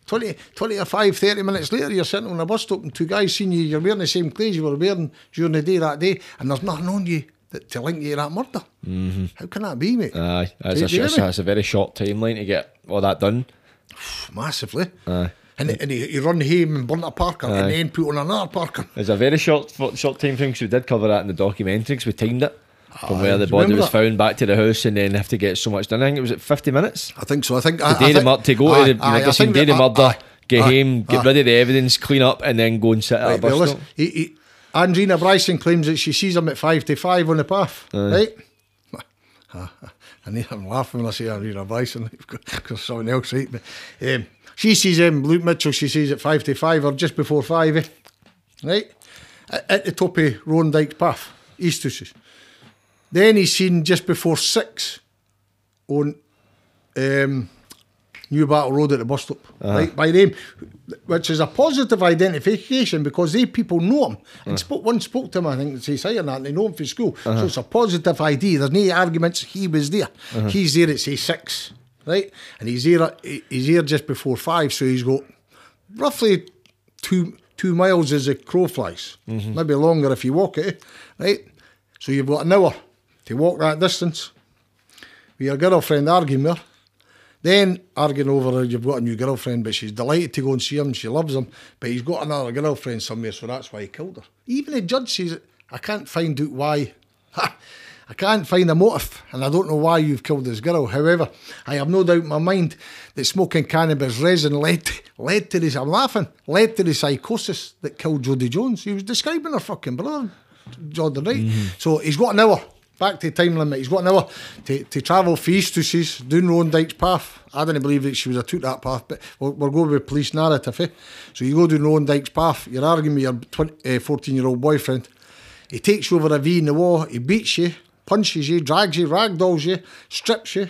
20, 20 or 5, 30 minutes later, you're sitting on a bus stop and two guys seen you, you're wearing the same clothes you were wearing during the day that day, and there's nothing on you that, to link you to that murder. Mm-hmm. How can that be, mate? Aye, that's a, you it's, a, me? it's a very short timeline to get all that done. Massively. Aye. And, and he, he run home and burnt a parka Aye. and then put on another parka. It's a very short short time frame because we did cover that in the documentary 'cause we timed it from Aye, where the body was that? found back to the house and then have to get so much done. I think it was at 50 minutes. I think so. I think I, The day I think, to go aye, to the aye, I I think day the murder, get home, get rid of the evidence, clean up, and then go and sit at a Right, bus well, stop. he, he, Andrina Bryson claims that she sees him at five to five on the path, right? I need I'm laughing when I say Andrina Bryson because someone else, right? But, um, she sees him, Luke Mitchell, she sees at five to five or just before five, eh? right? At, at the top of Roan's Dyke Path, Easthouses. Then he's seen just before six on um, Newbattle Road at the bus stop, uh-huh. right by them, which is a positive identification because they people know him. And uh-huh. spoke, one spoke to him, I think, his saying that, and they know him from school. So uh-huh. it's a positive ID. There's no arguments. He was there. He's there at say six, right? And he's there. He's here just before five, so he's got roughly two two miles as a crow flies. Mm-hmm. Maybe longer if you walk it, right? So you've got an hour to walk that distance with your girlfriend arguing her. Then arguing over you've got a new girlfriend, but she's delighted to go and see him. She loves him, but he's got another girlfriend somewhere, so that's why he killed her. Even the judge says, I can't find out why. I can't find a motive, and I don't know why you've killed this girl. However, I have no doubt in my mind that smoking cannabis resin led led to this. I'm laughing. Led to the psychosis that killed Jodi Jones. He was describing her fucking brother, Jordan, right? Mm-hmm. So he's got an hour. Back to the time limit. He's got an hour to, to travel for Easthouses, doing Rowan Dyke's path. I didn't believe that she was a took that path, but we're, we're going with police narrative. Eh? So you go down Dyke's path, you're arguing with your 20, uh, 14 year old boyfriend. He takes you over a V in the wall, he beats you, punches you, drags you, ragdolls you, strips you,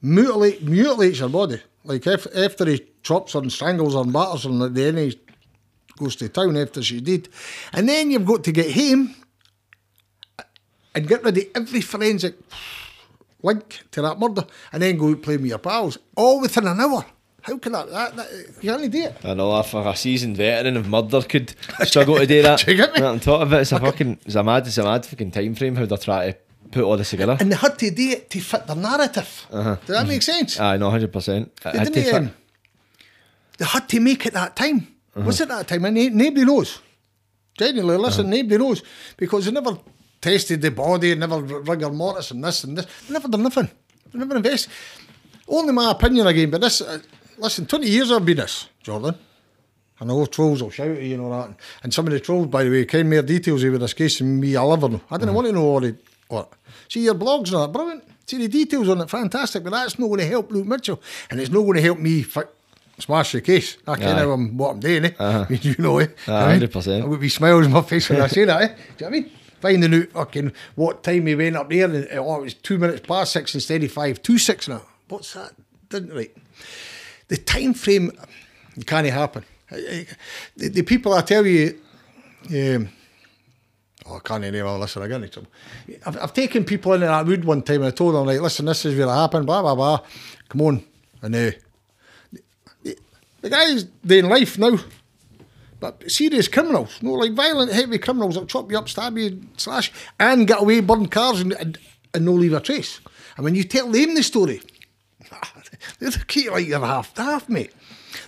mutilate, mutilates your body. Like if, after he chops her and strangles her and batters her, and at the end he goes to town after she did. And then you've got to get him and get rid of every forensic link to that murder and then go out playing with your pals, all within an hour. How can that, that, that you can't do it. I know if a seasoned veteran of murder could struggle to do that. Do you get me? On top of it, it's a fucking, it's a mad, it's a mad fucking time frame how they're trying to put all this together. And they had to do it to fit their narrative. Uh-huh. Does that make sense? I know, hundred percent. They didn't, um, they had to make it that time. Uh-huh. Was it that time? And nobody knows. Genuinely, listen, uh-huh. nobody knows because they never tested the body, never rigor mortis and this and this. Never done nothing. Never invest. Only my opinion again, but this, uh, listen, 20 years I've been this, Jordan. I know trolls will shout at you and all that. And some of the trolls, by the way, came more details over this case than me, I'll ever know. I didn't want to know all the. What. See your blogs and all that, brilliant. See the details on it, fantastic, but that's not going to help Luke Mitchell. And it's not going to help me fi- smash the case. I can't I'm, what I'm doing, eh? Mean, you know, eh? Aye, I mean, 100%. I would be smiles on my face when I say that, eh? Do you know what I mean? Finding out fucking what time he went up there, and oh, it was two minutes past six instead of five, two six now. What's that? Didn't right. The time frame can't happen. The, the people I tell you, um, oh, I can't name all listen, I get into trouble. I've, I've taken people into that wood one time and I told them, like, listen, this is where it happened, blah, blah, blah. Come on. And uh, the, the guy's doing life now. But serious criminals, no like violent, heavy criminals that chop you up, stab you, slash, and get away, burn cars, and, and, and no leave a trace. And when you tell them the story, they're keep like you're half daft, mate.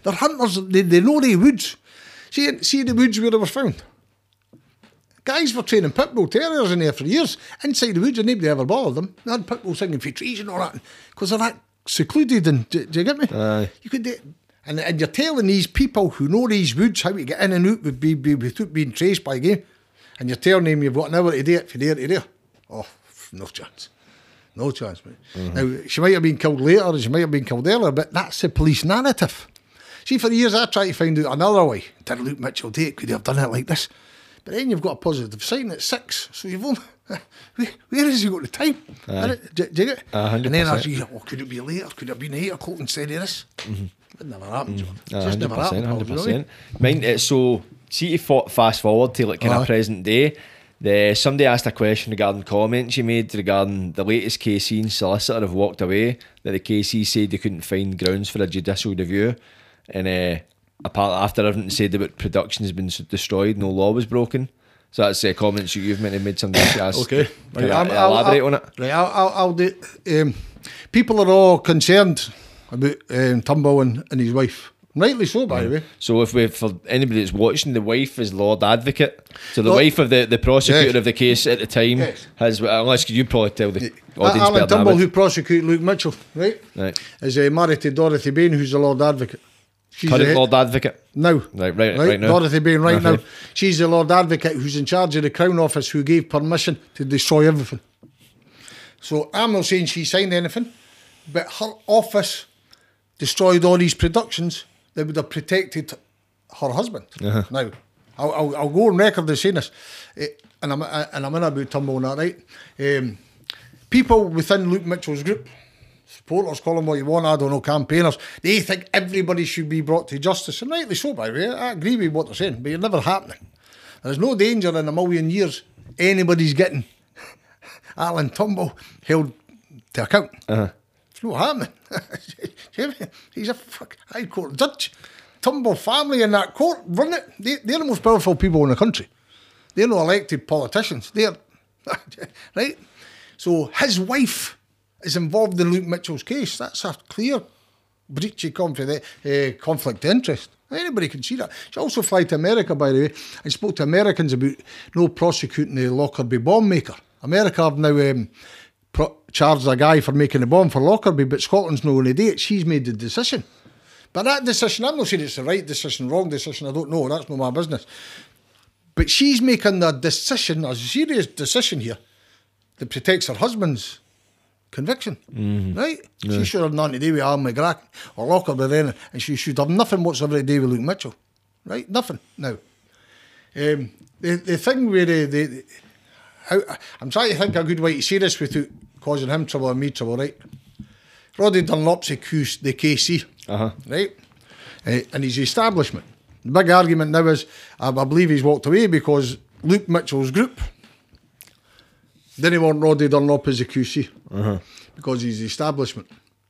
They're hunters, they, they know the woods. See, see the woods where they were found. Guys were training pit bull terriers in there for years, inside the woods, and nobody ever bothered them. They had pit bull singing for trees and all that, because they're that secluded. And do, do you get me? Aye. You could. And, and you're telling these people who know these woods how to get in and out would be, be without being traced by game. And you're telling them you've got an hour to do it from there to there. Oh, no chance. No chance, mate. Mm-hmm. Now, she might have been killed later, or she might have been killed earlier, but that's the police narrative. See, for years I tried to find out another way. Did Luke Mitchell do it? Could he have done it like this? But then you've got a positive sign at six, so you've only. Where, where has he got the time? Do, do you get it? A hundred And then I see, oh, could it be later? Could it have been eight o'clock instead of this? Mm-hmm. It never happened, John. It Uh, just never happened. hundred do you know what I mean? percent. Mind it. So, see, fa- fast forward to like kind Aye. of present day. The, somebody asked a question regarding comments you made regarding the latest KC and solicitor have walked away. That the KC said they couldn't find grounds for a judicial review, and uh, apart after everything said about production has been destroyed, no law was broken. So that's the comments you- you've made. made somebody asked. Okay. I'm- I'll- elaborate I'll- on it. Right, I'll, I'll, I'll do. Um, people are all concerned about um, Turnbull and, and his wife. Rightly so, by the way. So if we, for anybody that's watching, the wife is Lord Advocate. So the Lord- wife of the, the prosecutor Yes. of the case at the time Yes. has, unless you probably tell the audience Alan Turnbull, who prosecuted Luke Mitchell, right, Right. is uh, married to Dorothy Bain, who's the Lord Advocate. She's Current the- Lord Advocate. now. Right, right, right now. Dorothy Bain, right now. She's the Lord Advocate who's in charge of the Crown Office who gave permission to destroy everything. So I'm not saying she signed anything, but her office destroyed all these productions that would have protected her husband. Uh-huh. Now, I'll, I'll, I'll go on record as saying this, eh, and I'm, and I'm in about Turnbull and that, right? Um, people within Luke Mitchell's group, supporters, call them what you want, I don't know, campaigners, they think everybody should be brought to justice. And rightly so, by the way. I agree with what they're saying, but it's never happening. There's no danger in a million years anybody's getting Alan Turnbull held to account. Uh-huh. Not happening. He's a fuck high court judge. Turnbull family in that court run it. They, they're the most powerful people in the country. They're not elected politicians. They're right. So his wife is involved in Luke Mitchell's case. That's a clear breach of conflict, uh, conflict interest. Anybody can see that. She also fly to America, by the way, and spoke to Americans about no prosecuting the Lockerbie bomb maker. America have now um, charged a guy for making a bomb for Lockerbie, but Scotland's not going to do it. She's made the decision. But that decision, I'm not saying it's the right decision, wrong decision, I don't know, that's not my business. But she's making a decision, a serious decision here, that protects her husband's conviction. Right? She should have nothing to do with Alan McGrath or Lockerbie then, and she should have nothing whatsoever to do with Luke Mitchell. Right? Nothing. Now, um, the, the thing where the, the, how, I'm trying to think a good way to say this without causing him trouble and me trouble, right? Roddy Dunlop's accused the KC, Uh-huh. right? Uh, and his establishment. The big argument now is, I, believe he's walked away because Luke Mitchell's group didn't want Roddy Dunlop as a QC because he's the establishment,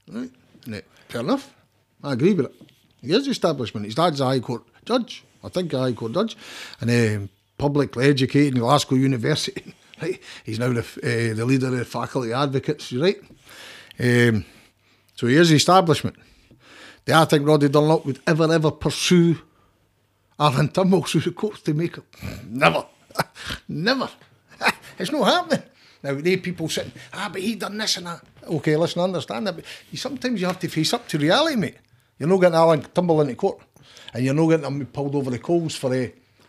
right? And it, fair enough, I agree with it. He is the establishment. His dad's a High Court judge, I think a High Court judge, and um, publicly educated in Glasgow University. Right? He's now the, uh, the leader of the faculty advocates, right? Um, so he is the establishment. Do I think Roddy Dunlop would ever, ever pursue Alan Turnbull through the courts to make it? Never. Never. it's not happening. Now, they people sitting, ah, but he done this and that. Okay, listen, I understand that, but you, sometimes you have to face up to reality, mate. You're not getting Alan Turnbull into court, and you're not getting him pulled over the coals for uh,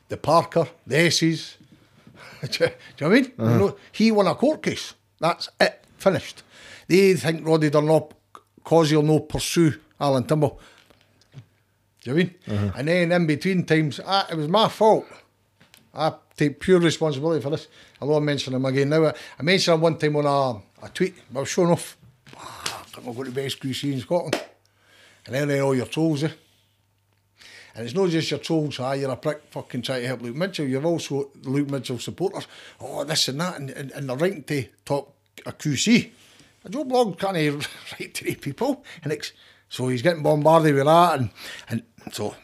the Parker, the S's. do, you, know what I mean? Know, he won a court case. That's it. Finished. They think Roddy Dunlop, cause he'll no pursue Alan Turnbull. Do you know what I mean? And then in between times, ah, it was my fault. I take pure responsibility for this. Although I mention him again now. I mentioned him one time on a, a tweet. I was showing off. "Ah, I think I've got the best QC in Scotland. And then all your trolls, eh? And it's not just your trolls, ah, you're a prick fucking trying to help Luke Mitchell. You've also Luke Mitchell supporters. Oh, this and that, and, and, and they're writing to talk a QC. A Joe Blog can't write to people. And it's, so he's getting bombarded with that, and, and so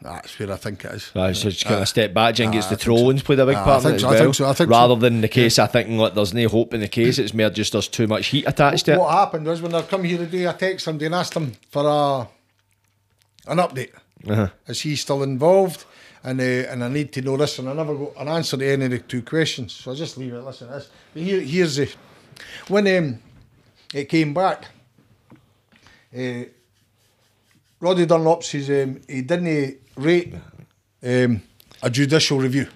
that's where I think it is. Right, so just kind Uh, of step back, Jing gets I the think so. trolling's played a big I part in it as so, I well. think so, I think so. Rather than the case, I think like, there's no hope in the case. It's more just there's too much heat attached to it. What happened was when I come here today, I text somebody and asked them for a an update. Uh-huh. Is he still involved? And uh, and I need to know this, and I never got an answer to any of the two questions. So I just leave it. Listen, this. But here, here's the when um, it came back. Uh, Roddy Dunlop says um, he didn't rate um, a judicial review.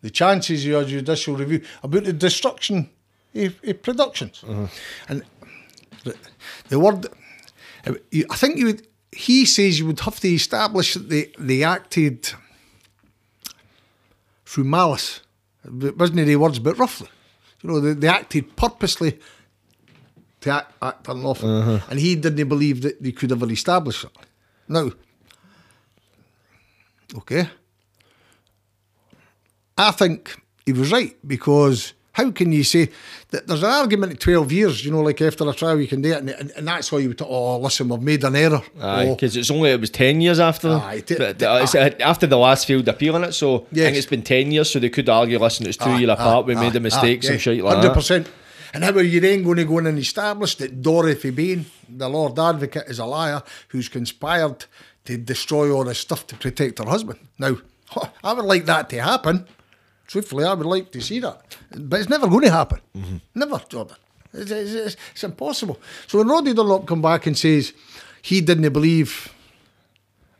The chances of a judicial review about the destruction of, of productions. And the, the word, I think you would, he says you would have to establish that they, they acted through malice. It wasn't the words, but roughly. You know, they, they acted purposely to act, act unlawful. Uh-huh. And he didn't believe that they could ever establish it. Now, okay. I think he was right because how can you say that there's an argument at 12 years, you know, like after a trial you can do it, and, and, and that's why you would, oh, listen, we've made an error. Aye, oh, because it's only it was ten years after Aye, t- uh, after the last field appeal on it. So I think it's been ten years, so they could argue, listen, it's two Aye, year apart. we made a mistake, and yeah, shit like that. 100%. And how are you then going to go in and establish that Dorothy Bain, the Lord Advocate, is a liar who's conspired to destroy all this stuff to protect her husband? Now, I would like that to happen. Truthfully, I would like to see that. But it's never going to happen. Mm-hmm. Never, Jordan. It's, it's, it's, it's impossible. So when Roddy Dunlop come back and says he didn't believe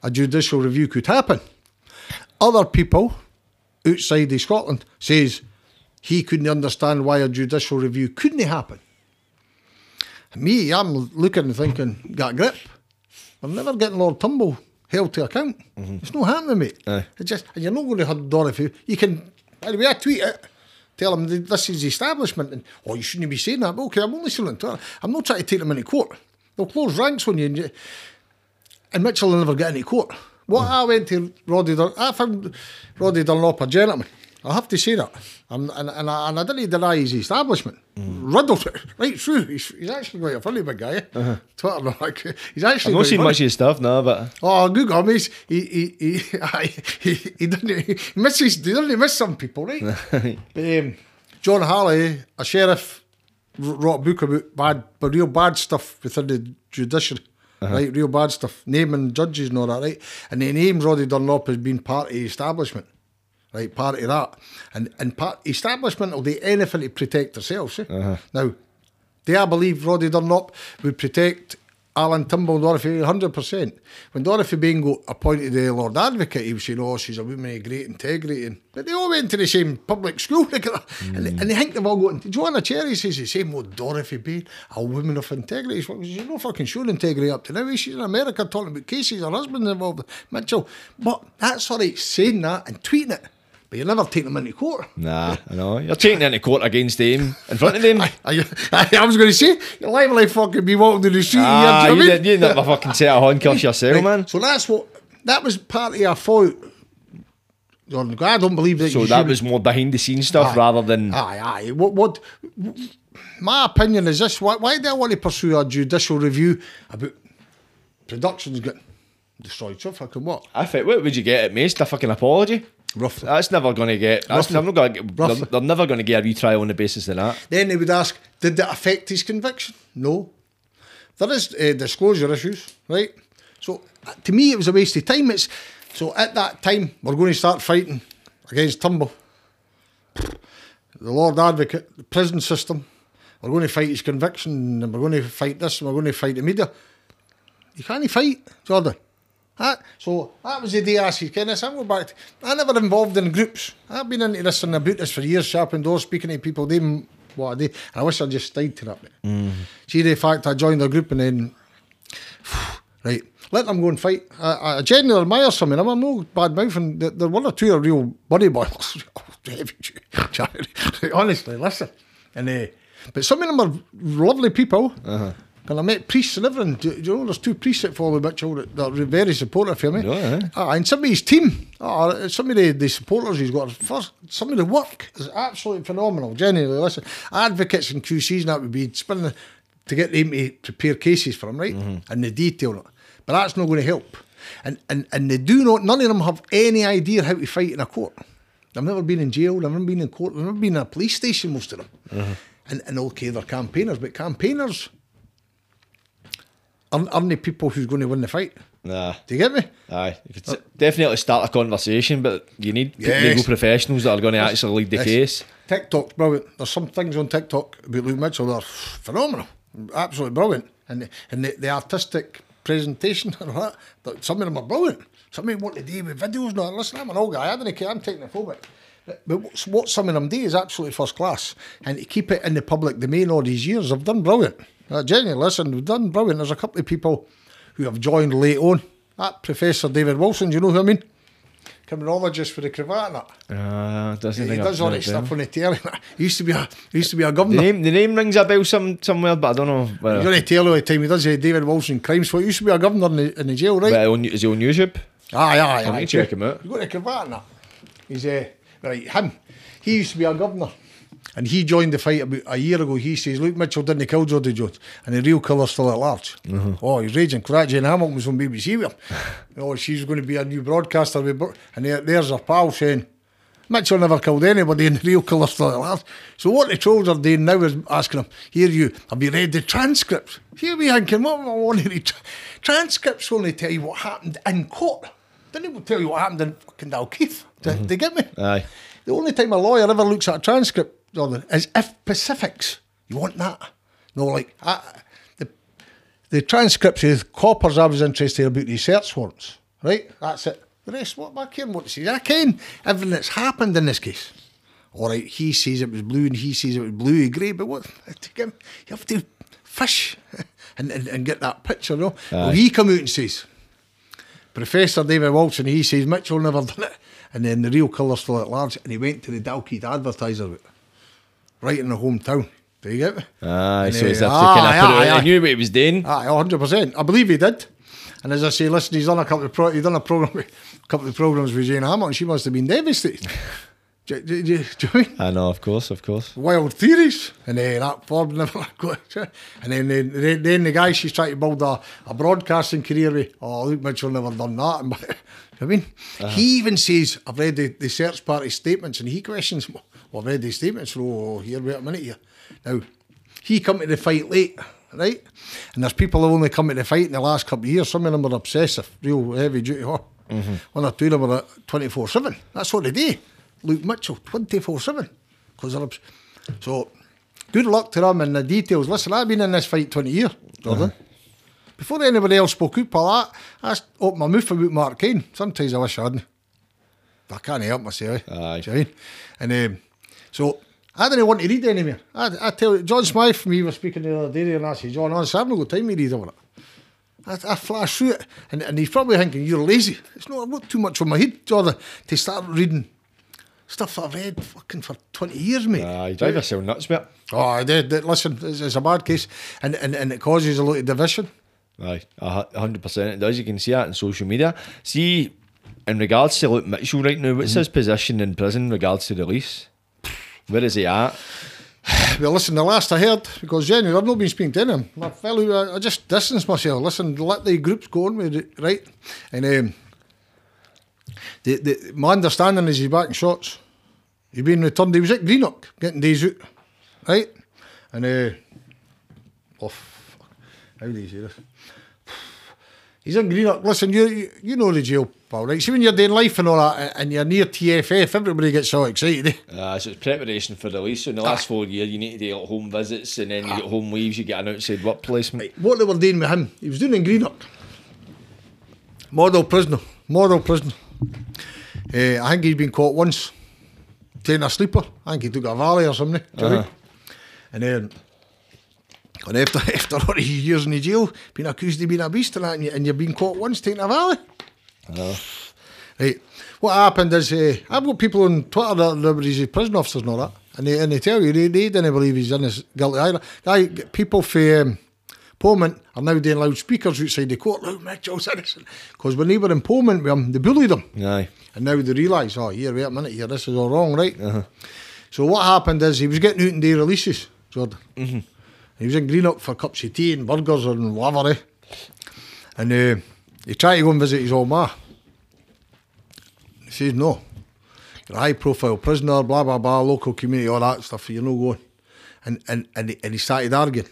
a judicial review could happen, other people outside of Scotland says he couldn't understand why a judicial review couldn't happen. Me, I'm looking and thinking, got grip. I'm never getting Lord Turnbull held to account. Mm-hmm. It's not happening, mate. Aye. It's just, and you're not going to hurt Dorothy. You can, by the way, I tweet it, eh, tell him that this is the establishment, and oh, you shouldn't be saying that. But okay, I'm only saying it. to. I'm not trying to take them into court. They'll close ranks on you, and, you, and Mitchell will never get into court. What I went to Roddy, Dun- I found Roddy Dunlop a gentleman. I have to say that. Um, and, and, I, and I didn't deny his establishment. Riddled it right through. He's, he's actually quite a funny big guy. eh? Twitter, like, he's I've actually not quite seen funny. much of his stuff now, but Oh, Google him. He's, he, he, he, he, he didn't he misses. He doesn't miss some people, right? but, um, John Harley, a sheriff, wrote a book about bad, but real bad stuff within the judiciary. right? Real bad stuff. Naming judges and all that, right? And he names Roddy Dunlop as being part of the establishment, right? Part of that. And and part establishment will do anything to protect themselves. Eh? Now, do I believe Roddy Dunlop would protect Alan Turnbull and Dorothy 100%? When Dorothy Bain got appointed the Lord Advocate, he was saying, oh, she's a woman of great integrity. And, but they all went to the same public school together. And, they, and they think they've all got. Joanna Cherry says the same old Dorothy Bain, a woman of integrity. She's she's no fucking showing integrity up to now. She's in America talking about cases, her husband's involved, Mitchell. But that's all right, saying that and tweeting it. But you never take them into court. Nah, I know. You're taking it into court against him, in front of him. I, I, I was going to say, you're to fucking be walking down the street. ah, here, do you, you know what did, mean? you didn't have a fucking set of handcuffs yourself, Right, man. So that's what that was part of your fault. I don't believe that. So that should- was more behind the scenes stuff Aye. rather than. Aye, aye. What? What? My opinion is this: Why, why do I want to pursue a judicial review about productions getting destroyed? So fucking what? I think, what would you get at most? A fucking apology? Roughly. That's never going to get. That's Roughly. never going to get. They're, they're never going to get a retrial on the basis of that. Then they would ask, did that affect his conviction? No. There is uh, disclosure issues, right? So uh, to me, it was a waste of time. It's so at that time we're going to start fighting against Turnbull, the Lord Advocate, the prison system. We're going to fight his conviction, and we're going to fight this, and we're going to fight the media. You can't fight, Jordan. That, so that was the day I said, Kenneth, I'm going back. To, I never involved in groups. I've been into this and about this for years, sharpening doors, speaking to people, doing what I do. And I wish I'd just stayed to that. mate. See, the fact I joined the group and then, right, let them go and fight. I, I genuinely admire some of them. I'm no bad mouthing. There, there one or two are real buddy boys. Honestly, listen. And uh, But some of them are lovely people. Uh-huh. And I met priests and everything. Do, do you know, there's two priests that follow Mitchell that, that are very supportive of me. Yeah, eh? Ah, and some of his team, ah, some of the, the supporters he's got, first, some of the work is absolutely phenomenal. Genuinely, listen, advocates and QCs and that would be spinning to get them to prepare cases for him, right? And the detail. But that's not going to help. And, and and they do not, none of them have any idea how to fight in a court. They've never been in jail, they've never been in court, they've never been in a police station, most of them. And, and okay, they're campaigners, but campaigners aren't the people who's going to win the fight. Nah. Do you get me? Aye, you could s- definitely start a conversation, but you need Yes. legal professionals that are going to actually lead the Yes. case. TikTok's brilliant. There's some things on TikTok about Luke Mitchell that are phenomenal, absolutely brilliant. And the, and the, the artistic presentation and all that, that, some of them are brilliant. Some of them want to do with videos. No, listen, I'm an old guy. I don't care. I'm technophobic. But, but what's- what some of them do is absolutely first class. And to keep it in the public domain all these years, I've done brilliant. Uh, genuinely, listen, they've done brilliant. There's a couple of people who have joined late on. That Professor David Wilson, do you know who I mean? Criminologist for the cravat and that. Uh, doesn't He ring does all that stuff on the telly. He used to be a he used to be a The governor. name, the name rings a bell some, somewhere, but I don't know. He's Whether, on the telly all the time. He does uh, David Wilson crimes. So he used to be a governor in the, in the jail, right? but on, is he on YouTube? Aye, aye, I aye. need to check him out. He's got a cravat and that. He's uh, right. Him. He used to be a governor, and he joined the fight about a year ago. He says Luke Mitchell didn't kill Jodi Jones, and the real killer's still at large. Mm-hmm. Oh, he's raging. that Jane Hamilton was on BBC with him. oh, she's going to be a new broadcaster. With, and there, there's her pal saying. Mitchell never killed anybody and the real killer's still at large. So what the trolls are doing now is asking him, here you, have you read the transcripts? Here we thinking, what am I want to? Tra- Transcripts only tell you what happened in court. They don't even tell you what happened in fucking Dalkeith. Do do you get me? Aye. The only time a lawyer ever looks at a transcript, Jordan, is if specifics. You want that? No, like I, the the transcript says coppers. I was interested about the search warrants. Right, that's it. The rest, what I caring what says? I ken everything that's happened in this case. All right, he says it was blue and he says it was blue bluey grey, but what? You have to fish and, and, and get that picture, no? Well, he come out and says, Professor David Walton, he says Mitchell never done it. And then the real killer's still at large. And he went to the Dalkeith advertiser right in the hometown. Do you get me? Aye, And so he- he's after aye, ah, kind of put it, aye. he knew what he was doing. Aye, hundred percent. I believe he did. And as I say, listen, he's done a couple of pro- he's done a program, with- couple of programs with Jane Hamilton. She must have been devastated. do, do, do, do you know I mean? I know, of course, of course. Wild theories, and then that Ford never got. And then, then, then the guy she's trying to build a, a broadcasting career with. Oh, Luke Mitchell never done that. I mean, he uh-huh. even says, "I've read the, the search party statements," and he questions, "Well, I've read the statements." Oh, here, wait a minute here. Now, he come to the fight late. right? And there's people who only come to the fight in the last couple of years. Some of them are obsessive, real heavy duty. Huh? Mm-hmm. One or two of them are 24 7. That's what they do. Luke Mitchell, 24 7. Because they're obs- So, good luck to them and the details. Listen, I've been in this fight 20 years, Jordan. Uh-huh. Before anybody else spoke up about that, I opened my mouth about Mark Kane. Sometimes I wish I hadn't. I can't help myself. Eh? Aye. Do you know I mean? And um, so I didn't want to read anymore. I, I tell you, John Smythe me were speaking the other day and I said, John, honestly, I've not got time to read over it. I, I flash through it and, and he's probably thinking, you're lazy. It's not, I've got too much on my head, Jordan, to start reading stuff that I've read fucking for 20 years, mate. Aye, drive yourself nuts, mate. Oh, I did. Listen, it's, it's a bad case, and, and, and it causes a lot of division. Aye, a hundred percent it does. You can see that on social media. See, in regards to Luke Mitchell right now, what's mm-hmm. his position in prison in regards to release? Where is he at? Well, listen, the last I heard, because genuinely I've not been speaking to him, my fellow, I, just distance myself. Listen, let the groups go on with it, right? And um, the, the, my understanding is he's back in Shotts. He's been returned. He was at Greenock getting days out, right? And, uh, oh, fuck. how do you say this? He's in Greenock. Listen, you, you know the jail, pal, right? See, when you're doing life and all that, and- you're near TFF, everybody gets so excited. Eh? Uh, so it's preparation for release. So in the last four years, you need to do home visits, and then you get home leaves. You get an outside work placement. what they were doing with him, he was doing in Greenock. Model prisoner, model prisoner. Uh, I think he's been caught once, taking a sleeper. I think he took a valley or something. know? And then, and after after all these years in the jail, being accused of being a beast and that, and, you, and you've been caught once taking a valley. Right. What happened is, uh, I've got people on Twitter that were his prison officers and all that, and they, and they tell you they, they didn't believe he's in this guilty either. Guy, people for um, Polmont are now doing loudspeakers outside the court, loud Mitchell's innocent. Because when they were in Polmont with him, they bullied him. Aye. And now they realise, oh, here, wait a minute here, this is all wrong, right? Uh-huh. So what happened is he was getting out in day releases, Jordan. Mm-hmm. He was in Greenock for cups of tea and burgers and whatever, eh? And uh, he tried to go and visit his old ma. He says, no. You're a high profile prisoner, blah, blah, blah, local community, all that stuff, you're no going. And, and, and, he, and he started arguing.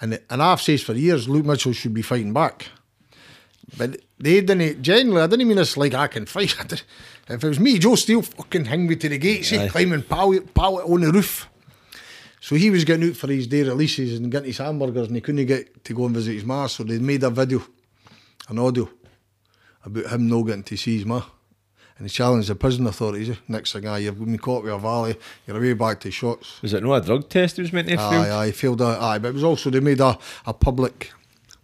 And, and I've said for years, Luke Mitchell should be fighting back. But they didn't, generally, I didn't mean this like I can fight. If it was me, Joe Steele fucking hang me to the gates, eh, climbing pallet, pallet on the roof. So he was getting out for his day releases and getting his hamburgers and he couldn't get to go and visit his ma. So they made a video, an audio, about him not getting to see his ma. And he challenged the prison authorities. eh, Next thing, aye, you've been caught with a valley, you're away back to Shotts. Was it not a drug test he was meant to have failed? Aye, aye, failed aye, but it was also, they made a, a public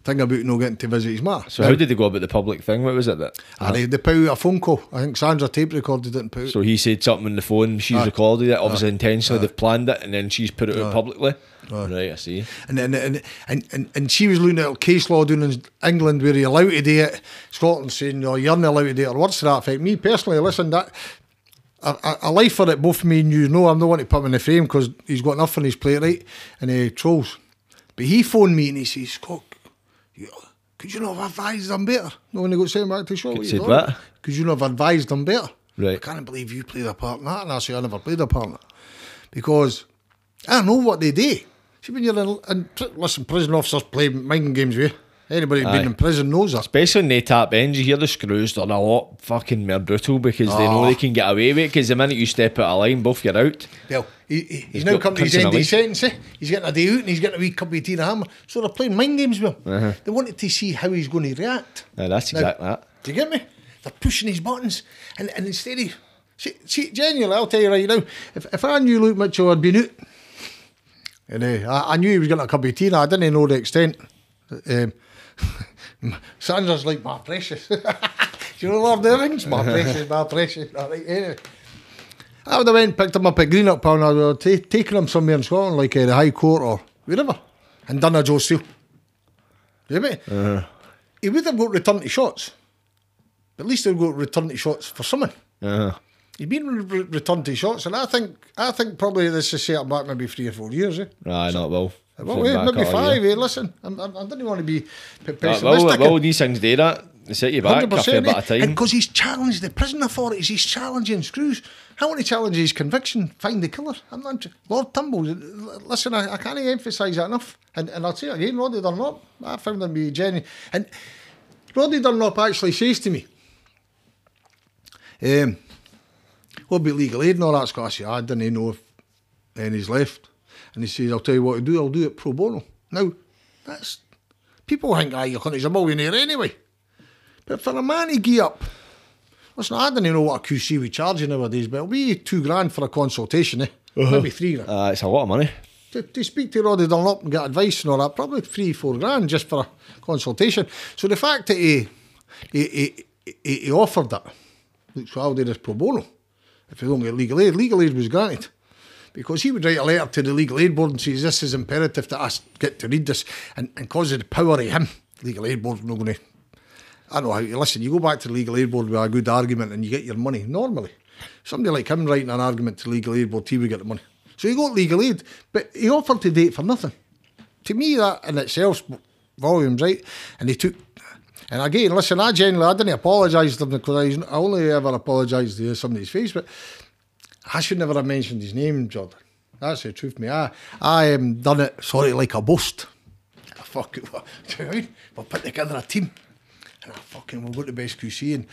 thing about not getting to visit his ma. So how did they go about the public thing? What was it that? And they, they put out a phone call. I think Sandra tape recorded it and put it. So he said something on the phone. She's Aye. recorded it. Obviously, ah. intentionally, they've planned it, and then she's put it out publicly. Right, I see. And, and, and, and, and, and she was looking at case law doing in England where you're allowed to do it. Scotland saying, no, you're not allowed to do it, or to that effect. Me personally, listen, that a, a, a life for it, both me and you know, I'm not want to put him in the frame because he's got enough on his plate, right? And he trolls. But he phoned me and he says, Scott, could you not have advised them better? No, when he got sent back to show Could you said thought? what? Could you not have advised them better? Right. I can't believe you played a part in that. And I say, I never played a part in it. Because I know what they do. See, when you're in, in listen, prison officers play mind games with you. Anybody who's been in prison knows that. Especially when they tap ends, you hear the screws, they're a lot fucking more brutal because they know Ah. they can get away with it. Because the minute you step out of line, both you're out. Well, he, he, he's, He's now come to his end of his sentence. Eh? He's getting a day out and he's getting a wee cup of tea and a hammer. So they're playing mind games with him. Uh-huh. They wanted to see how he's going to react. Now, that's Now, exactly that. Do you get me? They're pushing his buttons. And, and instead of. See, see, genuinely, I'll tell you right now, if, if I knew Luke Mitchell had been out, and uh, I, I knew he was getting a cup of tea, and I didn't know the extent. Um, Sandra's like, my precious. Do you know Lord of the Rings? My precious, my precious. All right, anyway. I would have went and picked him up at Greenock Pound, I would have ta- taken him somewhere in Scotland, like uh, the High Court or wherever, and done a Joe Steele. Do you get me? He would have got return to Shotts. But at least he'll go return to Shotts for someone. Uh, He's been re- returned to Shotts, and I think I think probably this is set back maybe three or four years. Eh? aye, not well. Well, wait, maybe five. here. Eh? Listen, I'm, I'm, I didn't want to be pe- pessimistic. well, well, these things do that. They set you back a fair bit of time. Because he's challenged the prison authorities, he's challenging screws. I want to challenge his conviction, find the killer. I'm not, Lord Turnbull, listen, I, I can't emphasise that enough. And, and I'll say it again, Roddy Dunlop, I found him to be genuine. And Roddy Dunlop actually says to me, um, what about legal aid and all that, Scott? I I didn't know if any's left. And he says, I'll tell you what to do, I'll do it pro bono. Now, that's, people think, ah, you're he's a millionaire anyway. But for a man to gear up, listen, I don't even know what a QC we charge you nowadays, but it'll be two grand for a consultation, eh? Maybe three grand. Uh, it's a lot of money. To, to speak to Roddy Dunlop and get advice and all that, probably three, four grand just for a consultation. So the fact that he, he, he, he, he offered that, looks well, did this pro bono. If you don't get legal aid, legal aid was granted. Because he would write a letter to the legal aid board and says, This is imperative that us get to read this. And because of the power of him, legal aid board's not going to I know how you listen. You go back to the legal aid board with a good argument and you get your money. Normally, somebody like him writing an argument to legal aid board, he would get the money. So he got legal aid, but he offered to date for nothing. To me, that in itself volumes, right? And he took. And again, listen, I genuinely, I didn't apologise to him because I only ever apologised to somebody's face, but I should never have mentioned his name, Jordan. That's the truth, me. I, I um, done it, sorry, like a boast. I do you know I mean? We'll put together a team. And I fucking, we'll go to Best QC and,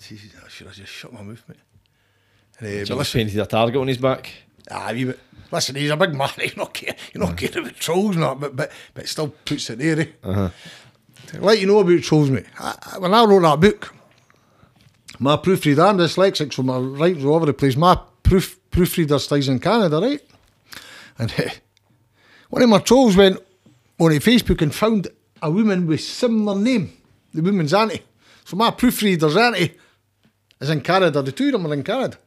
Jesus, I should have just shut my mouth, mate. And, uh, listen, painted a target on his back. Ah, bit. Listen, he's a big man. He's not care, he's not caring about trolls, not, but but but it still puts it there. Eh? To let you know about trolls, mate. I, I- when I wrote that book, my proofreader, I'm dyslexic, so my writing's all over the place. My proof proofreader stays in Canada, right? And one of my trolls went on Facebook and found a woman with similar name, the woman's auntie. So my proofreader's auntie is in Canada. The two of them are in Canada.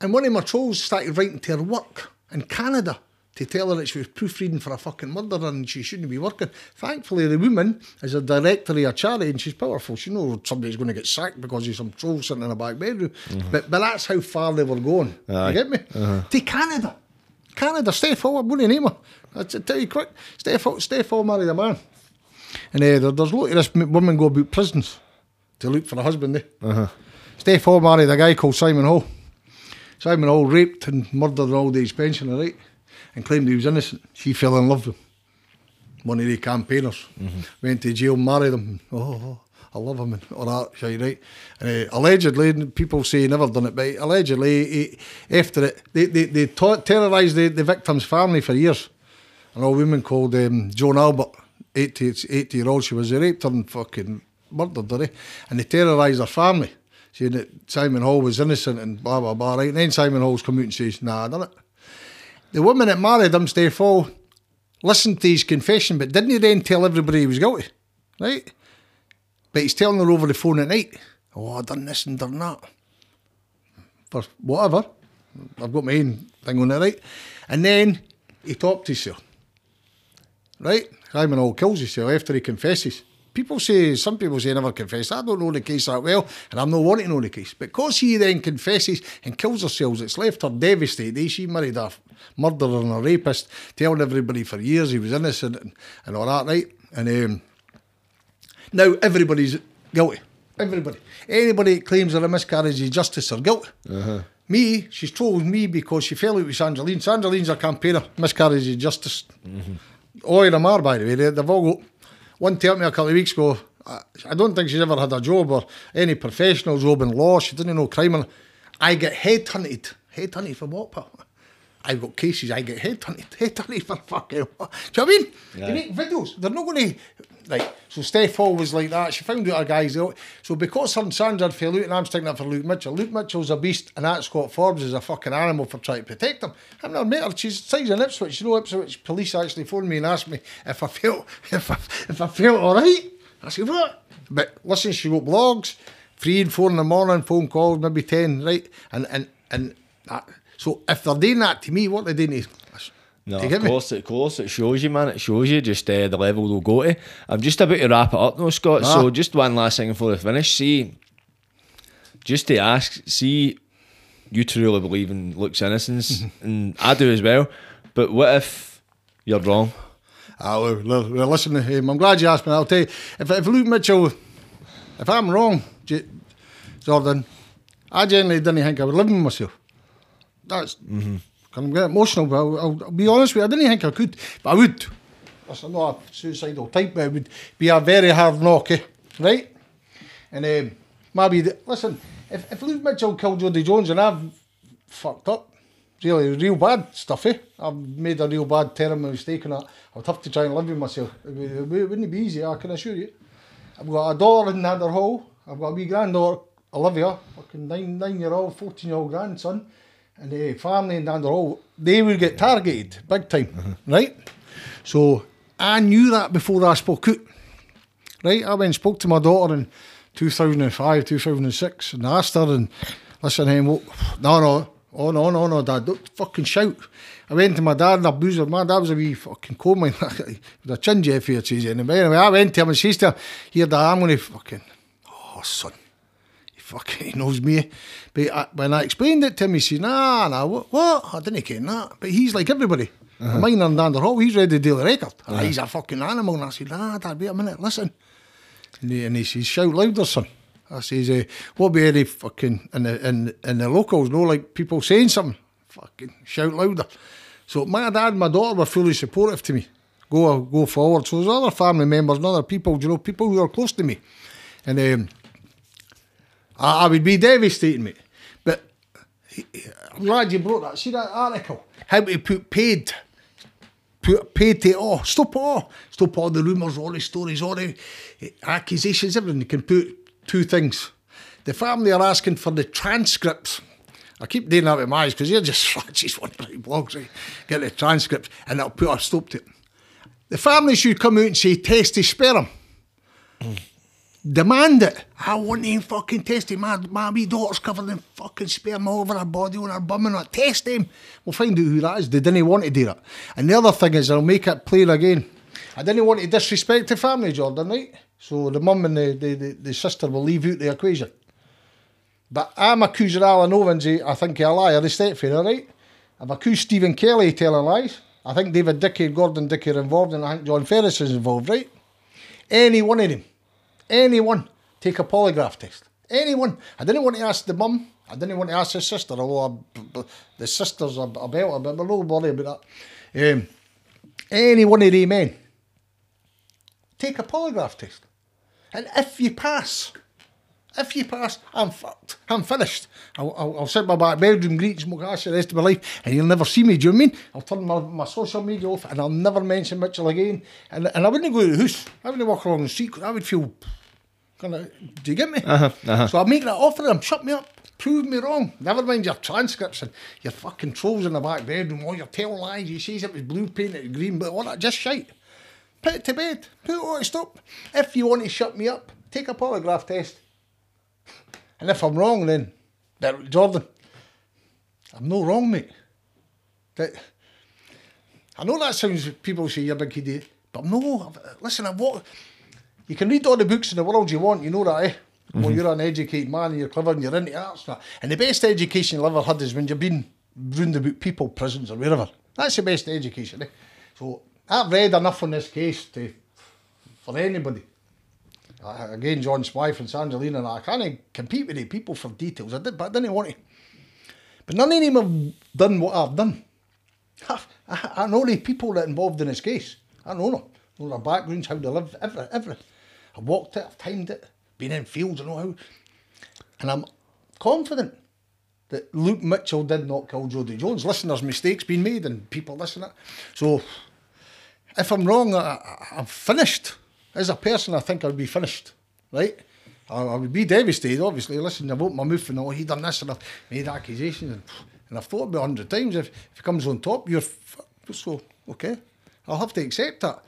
And one of my trolls started writing to her work in Canada to tell her that she was proofreading for a fucking murderer and she shouldn't be working. Thankfully, the woman is a director of a charity and she's powerful. She knows somebody's going to get sacked because of some troll sitting in a back bedroom. But, but that's how far they were going. Aye. You get me? To Canada. Canada. Steph Hall, I'm going to name her. I'll tell you quick. Steph Hall, Steph Hall married a man. And uh, there, there's loads of this women go about prisons to look for a husband. Eh? Steph Hall married a guy called Simon Hall. Simon Hall raped and murdered old age pensioner, right? And claimed he was innocent. She fell in love with him. One of the campaigners. Went to jail, married him. Oh, I love him and all that, shit, right? And, uh, allegedly, people say he never done it, but allegedly, he, after it, they, they, they ta- terrorised the, the victim's family for years. An old woman called um, Joan Albert, 80, 80 year old, she was raped and fucking murdered her, eh? and they terrorised her family, saying that Simon Hall was innocent and blah, blah, blah, right? And then Simon Hall's come out and says, nah, I done it. The woman that married him, Hall, listened to his confession, but didn't he then tell everybody he was guilty, right? But he's telling her over the phone at night, oh, I done this and done that. For whatever. I've got my own thing on it, right? And then he talked to her right? Hall kills himself after he confesses. People say, some people say never confessed. I don't know the case that well, and I'm not wanting to know the case. Because he then confesses and kills herself, it's left her devastated. She married a murderer and a rapist, telling everybody for years he was innocent and, and all that, right? And um, now everybody's guilty. Everybody. Anybody that claims they're a miscarriage of justice are guilty. Me, she's told me because she fell out with Sandra Lean. Sandraline's a campaigner, miscarriage of justice. All of them are, by the way. They, they've all got. One told me a couple of weeks ago, I, don't think she's ever had a job or any professional job in law. She didn't know crime. And I get headhunted. Headhunted for what, pal? I've got cases, I get headhunted. Headhunted for fucking what? Do you know what I mean? They make videos. They're not going to. Like, so Hall was like that. She found out her guy's out. So because her and Sandra fell out and I'm sticking up for Luke Mitchell, Luke Mitchell's a beast and that Scott Forbes is a fucking animal for trying to protect him. I'm not met her. She's size in Ipswich. You know, Ipswich police actually phoned me and asked me if I felt if I, if I felt all right. I said, what? But listen, she wrote blogs, three and four in the morning, phone calls, maybe ten, right? And and and that. So if they're doing that to me, what they're they doing to No, of me? course, of course, it shows you, man. It shows you just uh, the level they'll go to. I'm just about to wrap it up, though, Scott. Ah. So, just one last thing before we finish. See, just to ask, see, you truly believe in Luke's innocence, and I do as well. But what if you're wrong? Well, listen, um, I'm glad you asked me. I'll tell you, if, if Luke Mitchell, if I'm wrong, Jordan, I genuinely didn't think I would live with myself. That's. I'm getting emotional, but I'll, I'll, be honest with you. I didn't think I could, but I would. I'm not a suicidal type, but it would be a very hard knock, eh? right? And um, maybe, the, listen, if, if Luke Mitchell killed Jodi Jones and I've fucked up, really real bad stuff, eh? I've made a real bad, terrible mistake and I, I'd have to try and live with myself. It, would- it would- wouldn't be easy, I can assure you. I've got a daughter in Nether Hall. I've got a wee granddaughter, Olivia, fucking nine, nine year old, 14 year old grandson, and the family in Nether Hall. They would get targeted big time, mm-hmm. right? So I knew that before I spoke out, right? I went and spoke to my daughter in 2005, 2006, and I asked her, and listen, hey, what, no, no, oh, no, no, no, dad, don't fucking shout. I went to my dad and I him. My dad was a wee fucking coal mine. with a chin Jeff here, cheese. Anyway, anyway, I went to him and says to him, here, dad, I'm going to fucking, oh, son, fucking he knows me. But I, when I explained it to him, he said, nah, nah, what? what? I didn't care that. But he's like everybody. Uh-huh. Mine and Danderhall, he's ready to deal the record. Ah, He's a fucking animal. And I said, nah, dad, wait a minute, listen. And he, and he says, shout louder, son. I says, eh, what be any fucking, in the, in, in the locals, no, like people saying something, fucking shout louder. So my dad and my daughter were fully supportive to me. Go go forward. So there's other family members and other people, you know, people who are close to me. And um, I, I would be devastated, mate. But I'm glad you brought that. See that article? How to put paid put paid to oh stop all stop all the rumours, all the stories, all the accusations, everything. You can put two things. The family are asking for the transcripts. I keep doing that with my eyes because you're just just want to blogs, right? Get the transcripts and I'll put a stop to it. The family should come out and say test his sperm. Mm. Demand it. I want him fucking test him. My, my wee daughter's covered in fucking sperm all over her body, on her bum and that. Test him. We'll find out who that is. They didn't want to do that. And the other thing is, I'll make it plain again. I didn't want to disrespect the family, Jordan, right? So the mum and the, the, the, the sister will leave out the equation. But I'm accusing Alan Ovens, eh, I think, of a liar, the state fair, right? I've accused Stephen Kelly of telling lies. I think David Dickie and Gordon Dickie are involved, and I think John Ferris is involved, right? Any one of them, anyone, take a polygraph test. Anyone. I didn't want to ask the mum. I didn't want to ask the sister, although I, the sister's a, a belter, but not worry about that. Um, any one of them men, take a polygraph test. And if you pass, if you pass, I'm fucked. I'm finished. I'll, I'll, I'll sit my back bedroom, greet, smoke ash the rest of my life, and you'll never see me. Do you know I mean? I'll turn my, my social media off, and I'll never mention Mitchell again. And, and I wouldn't go to the house. I wouldn't walk along the street. I would feel kind of. Do you get me? Uh-huh, uh-huh. So I make that offer to him. Shut me up. Prove me wrong. Never mind your transcripts and your fucking trolls in the back bedroom. All your tell lies. You says it was blue paint, it green, but all that just shite. Put it to bed. Put it all to stop. If you want to shut me up, take a polygraph test. And if I'm wrong, then, Jordan, I'm no wrong, mate. That, I know that sounds, people say you're a big idiot, but no, listen, I've walked, you can read all the books in the world you want, you know that, eh? Well, you're an educated man and you're clever and you're into arts. and that. And the best education you'll ever had is when you've been round about people, prisons or wherever. That's the best education, eh? So I've read enough on this case to for anybody. Uh, again, John Smythe and Sangelina, and I can't compete with the people for details. I did, but I didn't want to. But none of them have done what I've done. I, I, I know the people that are involved in this case. I know them. I know their backgrounds, how they live, everything, everything. I've walked it, I've timed it, been in fields, I know how. And I'm confident that Luke Mitchell did not kill Jodi Jones. Listen, there's mistakes being made and people listen to it. So if I'm wrong, I, I, I'm finished. As a person, I think I would be finished, right? I, I would be devastated, obviously. Listen, I've opened my mouth and oh, he done this and I've made accusations and, and I've thought about it a hundred times. If, if he comes on top, you're so okay. I'll have to accept that.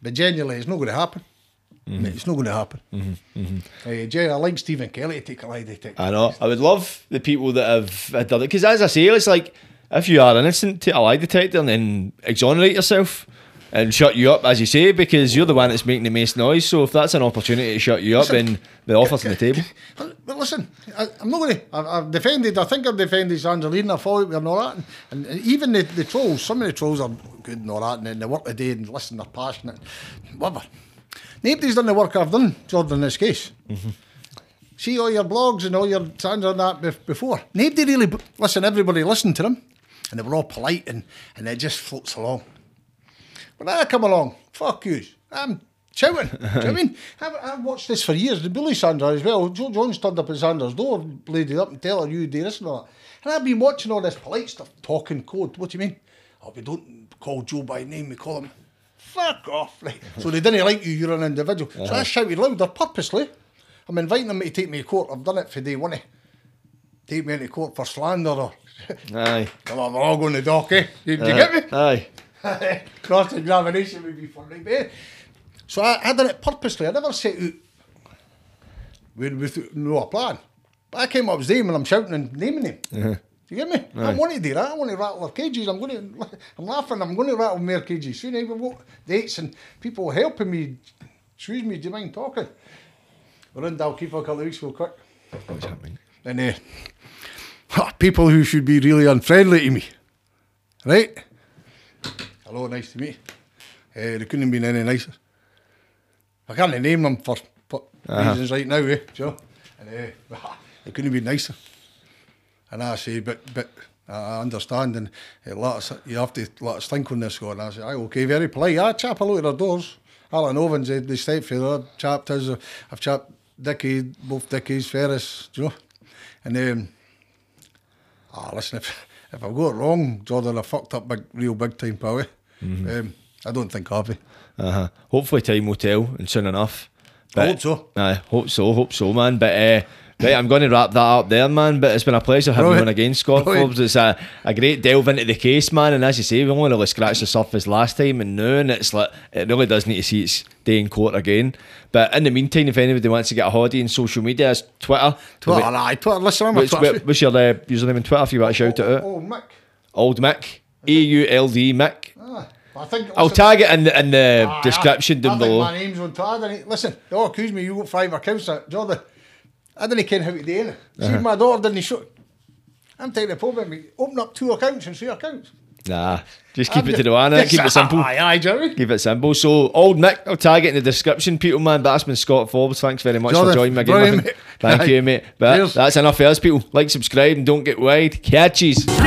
But genuinely, it's not going to happen. Mate, It's not going to happen. Uh, Jen, I like Stephen Kelly to take a lie detector. I know. I would love the people that have done it because, as I say, it's like if you are innocent, take a lie detector and then exonerate yourself and shut you up, as you say, because you're the one that's making the most noise. So if that's an opportunity to shut you up, Listen, then the offer's on the table. But, but listen, I, I'm not going to. I've, defended. I think I've defended Angelina. I thought and all that, and, and even the, the trolls. Some of the trolls are good and all that, and then they work the day and listen. They're passionate. Whatever. Nobody's done the work I've done, Jordan. In this case, mm-hmm. See all your blogs and all your signs on that bef- before. Nobody really b- listen. Everybody listened to them, and they were all polite and and it just floats along. When I come along, fuck you. I'm shouting. Do you know I mean? I've, I've watched this for years. The bully Sandra as well. Joe Jones turned up at Sandra's door, bladed up and tell her you do this and all that. And I've been watching all this polite stuff, talking code. What do you mean? Oh, we don't call Joe by name. We call him. Fuck off, right? So they didn't like you. You're an individual. So I shouted louder purposely. I'm inviting them to take me to court. I've done it for day one. eh? Take me into court for slander or. Aye. Come on, we're all going to dock, eh? You, you get me? Aye. Cross examination would be funny, but so I, I done it purposely. I never set out with, with no plan. But I came up with name and I'm shouting and naming him. Do you get me? I want to do that. I want to rattle their cages. I'm going to. I'm laughing. I'm going to rattle more cages soon. I've got dates and people helping me. Excuse me. Do you mind talking? We're in Dalkeith for a couple of weeks real quick. What's happening? And uh, people who should be really unfriendly to me, right? Hello, nice to meet you. Uh, they couldn't have been any nicer. I can't name them for, for reasons right now, eh, Joe? And uh, they couldn't have been nicer. And I say, but but I understand, and let us, you have to let us think on this. Go, and I say, aye, okay, very polite. I chap a of their doors. Alan Ovens, they, they step for their chapped. I've chapped Dickie, both Dickies, Ferris, do you know? And um, ah, listen, if, if I've got it wrong, Jordan, I fucked up big, real big time, pal. eh? Um, I don't think I've. eh? Uh-huh. Hopefully time will tell and soon enough. I hope so. Aye, hope so, hope so, man. But uh, right, I'm going to wrap that up there, man. But it's been a pleasure having you Brilliant. on again, Scott Brilliant. Forbes. It's a, a great delve into the case, man. And as you say, we only really scratched the surface last time, and now and it's like it really does need to see its day in court again. But in the meantime, if anybody wants to get a holiday in social media, it's Twitter. Twitter, aye, Twitter, listen, I'm a Twitter. what's your uh, username on Twitter if you want to shout it out? Oh, Mick. Old Mick, A U L D Mick. Ah, I think, I'll listen, tag it in the, in the aye, description I, down I think below. my name's on Twitter. Listen, all accuse me, you got five accounts. uh, Jordan, I didn't care how to do it. See, Uh-huh. my daughter didn't show. I'm taking the phone problem. me. Open up two accounts and three accounts. Nah, just keep I'm it to ju- the one, innit? keep it simple. Aye, aye, Jerry. Keep it simple. So, old Mick, I'll tag it in the description, people, man. But that's been Scott Forbes. Thanks very much Jordan, for joining me again. brilliant, mate. Thank Aye. you, mate. But Cheers. that's enough for us, people. Like, subscribe, and don't get wide. Catches. Leaning